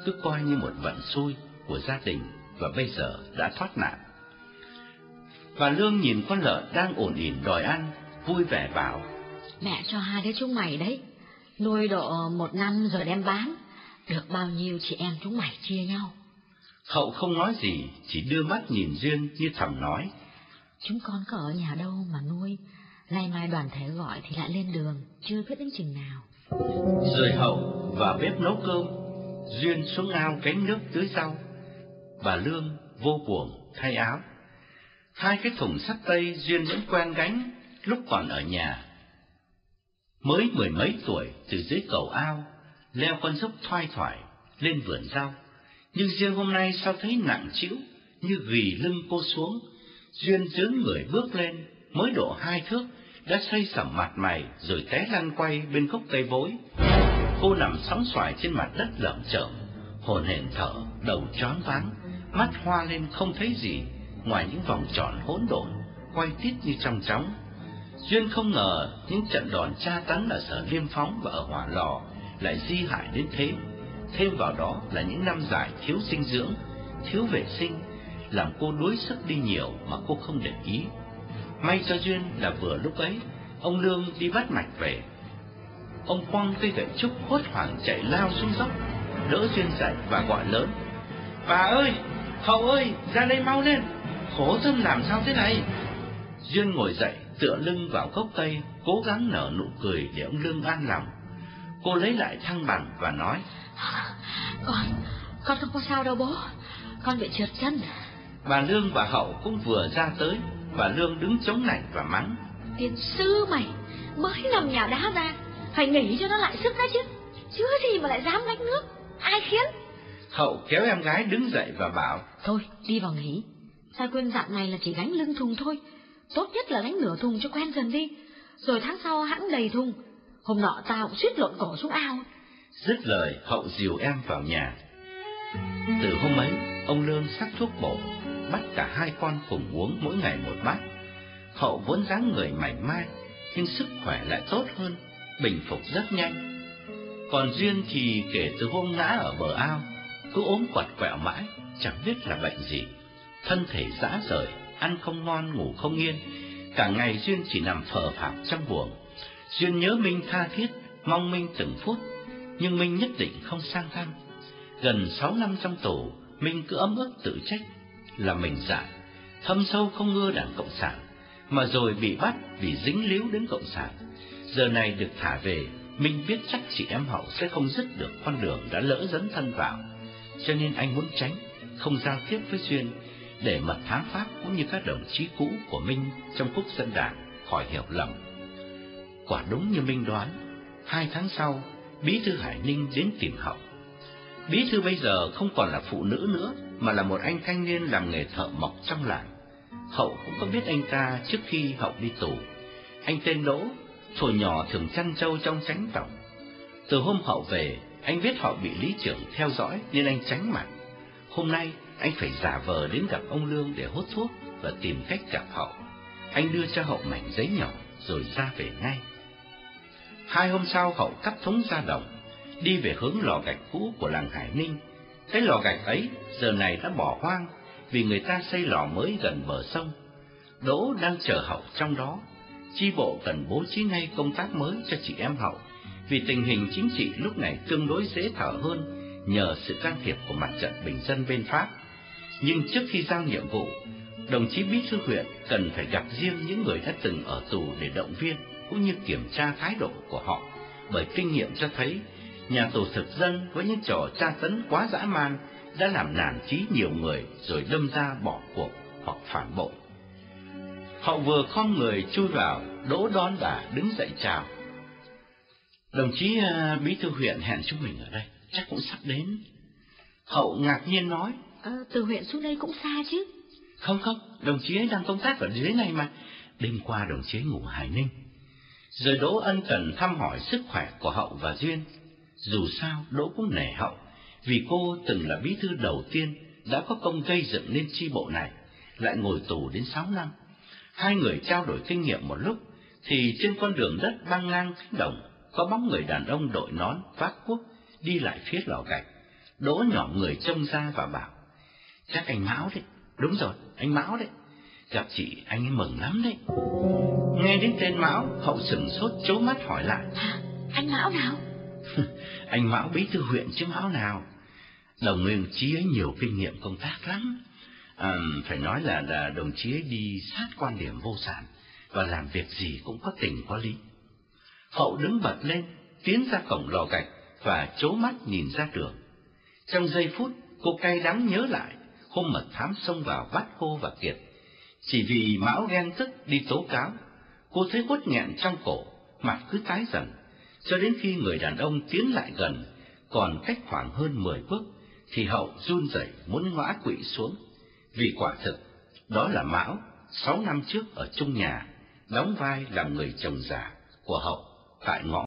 cứ coi như một vận xui của gia đình và bây giờ đã thoát nạn. Bà Lương nhìn con lợn đang ổn ỉn đòi ăn, vui vẻ bảo. Mẹ cho hai đứa chúng mày đấy, nuôi độ một năm rồi đem bán, được bao nhiêu chị em chúng mày chia nhau. Hậu không nói gì, chỉ đưa mắt nhìn Duyên như thầm nói. Chúng con có ở nhà đâu mà nuôi, nay mai đoàn thể gọi thì lại lên đường, chưa biết đến chừng nào. Rời Hậu và bếp nấu cơm, Duyên xuống ao cánh nước tưới rau. Bà Lương vô buồn thay áo. Hai cái thùng sắt tây Duyên vẫn quen gánh lúc còn ở nhà. Mới mười mấy tuổi từ dưới cầu ao, leo con dốc thoai thoải lên vườn rau nhưng riêng hôm nay sao thấy nặng chịu, như ghi lưng cô xuống, duyên dướng người bước lên, mới độ hai thước, đã xây sẩm mặt mày rồi té lăn quay bên gốc cây bối. Cô nằm sóng xoài trên mặt đất lởm chởm, hồn hển thở, đầu choáng váng, mắt hoa lên không thấy gì, ngoài những vòng tròn hỗn độn, quay tít như trong chóng. Duyên không ngờ những trận đòn tra tấn ở sở liêm phóng và ở hỏa lò lại di hại đến thế. Thêm vào đó là những năm dài thiếu dinh dưỡng, thiếu vệ sinh, làm cô đuối sức đi nhiều mà cô không để ý. May cho duyên là vừa lúc ấy, ông Lương đi bắt mạch về. Ông quăng cây gậy trúc hốt hoảng chạy lao xuống dốc, đỡ duyên dậy và gọi lớn: "Bà ơi, Hậu ơi, ra đây mau lên, khổ thân làm sao thế này?" Duyên ngồi dậy, tựa lưng vào gốc cây, cố gắng nở nụ cười để ông Lương an lòng. Cô lấy lại thăng bằng và nói: con, con không có sao đâu bố, con bị trượt chân. Bà Lương và Hậu cũng vừa ra tới, bà Lương đứng chống lạnh và mắng. Tiền sư mày, mới nằm nhà đá ra, phải nghỉ cho nó lại sức đã chứ. Chứ gì mà lại dám đánh nước, ai khiến? Hậu kéo em gái đứng dậy và bảo. Thôi, đi vào nghỉ. Sao quên dặn này là chỉ gánh lưng thùng thôi. Tốt nhất là gánh nửa thùng cho quen dần đi. Rồi tháng sau hãng đầy thùng. Hôm nọ tao cũng suýt lộn cổ xuống ao. Dứt lời, Hậu dìu em vào nhà. Từ hôm ấy, ông Lương sắc thuốc bổ, bắt cả hai con cùng uống mỗi ngày một bát. Hậu vốn dáng người mảnh mai, nhưng sức khỏe lại tốt hơn, bình phục rất nhanh. Còn Duyên thì kể từ hôm ngã ở bờ ao, cứ ốm quặt quẹo mãi, chẳng biết là bệnh gì. Thân thể rã rời, ăn không ngon, ngủ không yên, cả ngày Duyên chỉ nằm phờ phạc trong buồng. Duyên nhớ Minh tha thiết, mong Minh từng phút nhưng Minh nhất định không sang thăm. Gần sáu năm trong tù, Minh cứ ấm ức tự trách là mình dại, thâm sâu không ưa đảng Cộng sản, mà rồi bị bắt vì dính líu đến Cộng sản. Giờ này được thả về, Minh biết chắc chị em Hậu sẽ không dứt được con đường đã lỡ dấn thân vào, cho nên anh muốn tránh, không giao tiếp với Duyên, để mật thám pháp cũng như các đồng chí cũ của Minh trong quốc dân đảng khỏi hiểu lầm. Quả đúng như Minh đoán, hai tháng sau, Bí thư Hải Ninh đến tìm Hậu. Bí thư bây giờ không còn là phụ nữ nữa, mà là một anh thanh niên làm nghề thợ mộc trong làng. Hậu cũng có biết anh ta trước khi Hậu đi tù. Anh tên Đỗ, thổi nhỏ thường chăn trâu trong tránh tổng. Từ hôm Hậu về, anh biết Hậu bị lý trưởng theo dõi nên anh tránh mặt. Hôm nay, anh phải giả vờ đến gặp ông Lương để hốt thuốc và tìm cách gặp Hậu. Anh đưa cho Hậu mảnh giấy nhỏ rồi ra về ngay. Hai hôm sau Hậu cắt thống ra đồng, đi về hướng lò gạch cũ của làng Hải Ninh. Cái lò gạch ấy giờ này đã bỏ hoang, vì người ta xây lò mới gần bờ sông. Đỗ đang chờ Hậu trong đó. Chi bộ cần bố trí ngay công tác mới cho chị em Hậu, vì tình hình chính trị lúc này tương đối dễ thở hơn nhờ sự can thiệp của mặt trận bình dân bên Pháp. Nhưng trước khi giao nhiệm vụ, đồng chí bí thư huyện cần phải gặp riêng những người đã từng ở tù để động viên cũng như kiểm tra thái độ của họ, bởi kinh nghiệm cho thấy nhà tù thực dân với những trò tra tấn quá dã man đã làm nản trí nhiều người rồi đâm ra bỏ cuộc hoặc phản bội. Họ vừa khom người chui vào, đỗ đón đã đứng dậy chào. Đồng chí uh, bí thư huyện hẹn chúng mình ở đây, chắc cũng sắp đến. Hậu ngạc nhiên nói. À, từ huyện xuống đây cũng xa chứ. Không không, đồng chí ấy đang công tác ở dưới này mà. Đêm qua đồng chí ngủ Hải Ninh. Rồi Đỗ ân cần thăm hỏi sức khỏe của Hậu và Duyên. Dù sao, Đỗ cũng nể Hậu, vì cô từng là bí thư đầu tiên đã có công gây dựng nên chi bộ này, lại ngồi tù đến sáu năm. Hai người trao đổi kinh nghiệm một lúc, thì trên con đường đất băng ngang cánh đồng, có bóng người đàn ông đội nón, vác cuốc, đi lại phía lò gạch. Đỗ nhỏ người trông ra và bảo, chắc anh Mão đấy, đúng rồi, anh Mão đấy, gặp chị anh ấy mừng lắm đấy. Nghe đến tên Mão, hậu sừng sốt chố mắt hỏi lại. À, anh Mão nào? anh Mão bí thư huyện chứ Mão nào. Đồng nguyên chí ấy nhiều kinh nghiệm công tác lắm. À, phải nói là là đồng chí ấy đi sát quan điểm vô sản và làm việc gì cũng có tình có lý. Hậu đứng bật lên, tiến ra cổng lò gạch và chố mắt nhìn ra đường. Trong giây phút, cô cay đắng nhớ lại hôm mật thám xông vào bắt cô và Kiệt. Chỉ vì Mão ghen tức đi tố cáo, cô thấy quất nghẹn trong cổ, mặt cứ tái dần, cho đến khi người đàn ông tiến lại gần, còn cách khoảng hơn mười bước, thì Hậu run rẩy muốn ngã quỵ xuống. Vì quả thực, đó là Mão, sáu năm trước ở chung nhà, đóng vai làm người chồng già của Hậu tại ngõ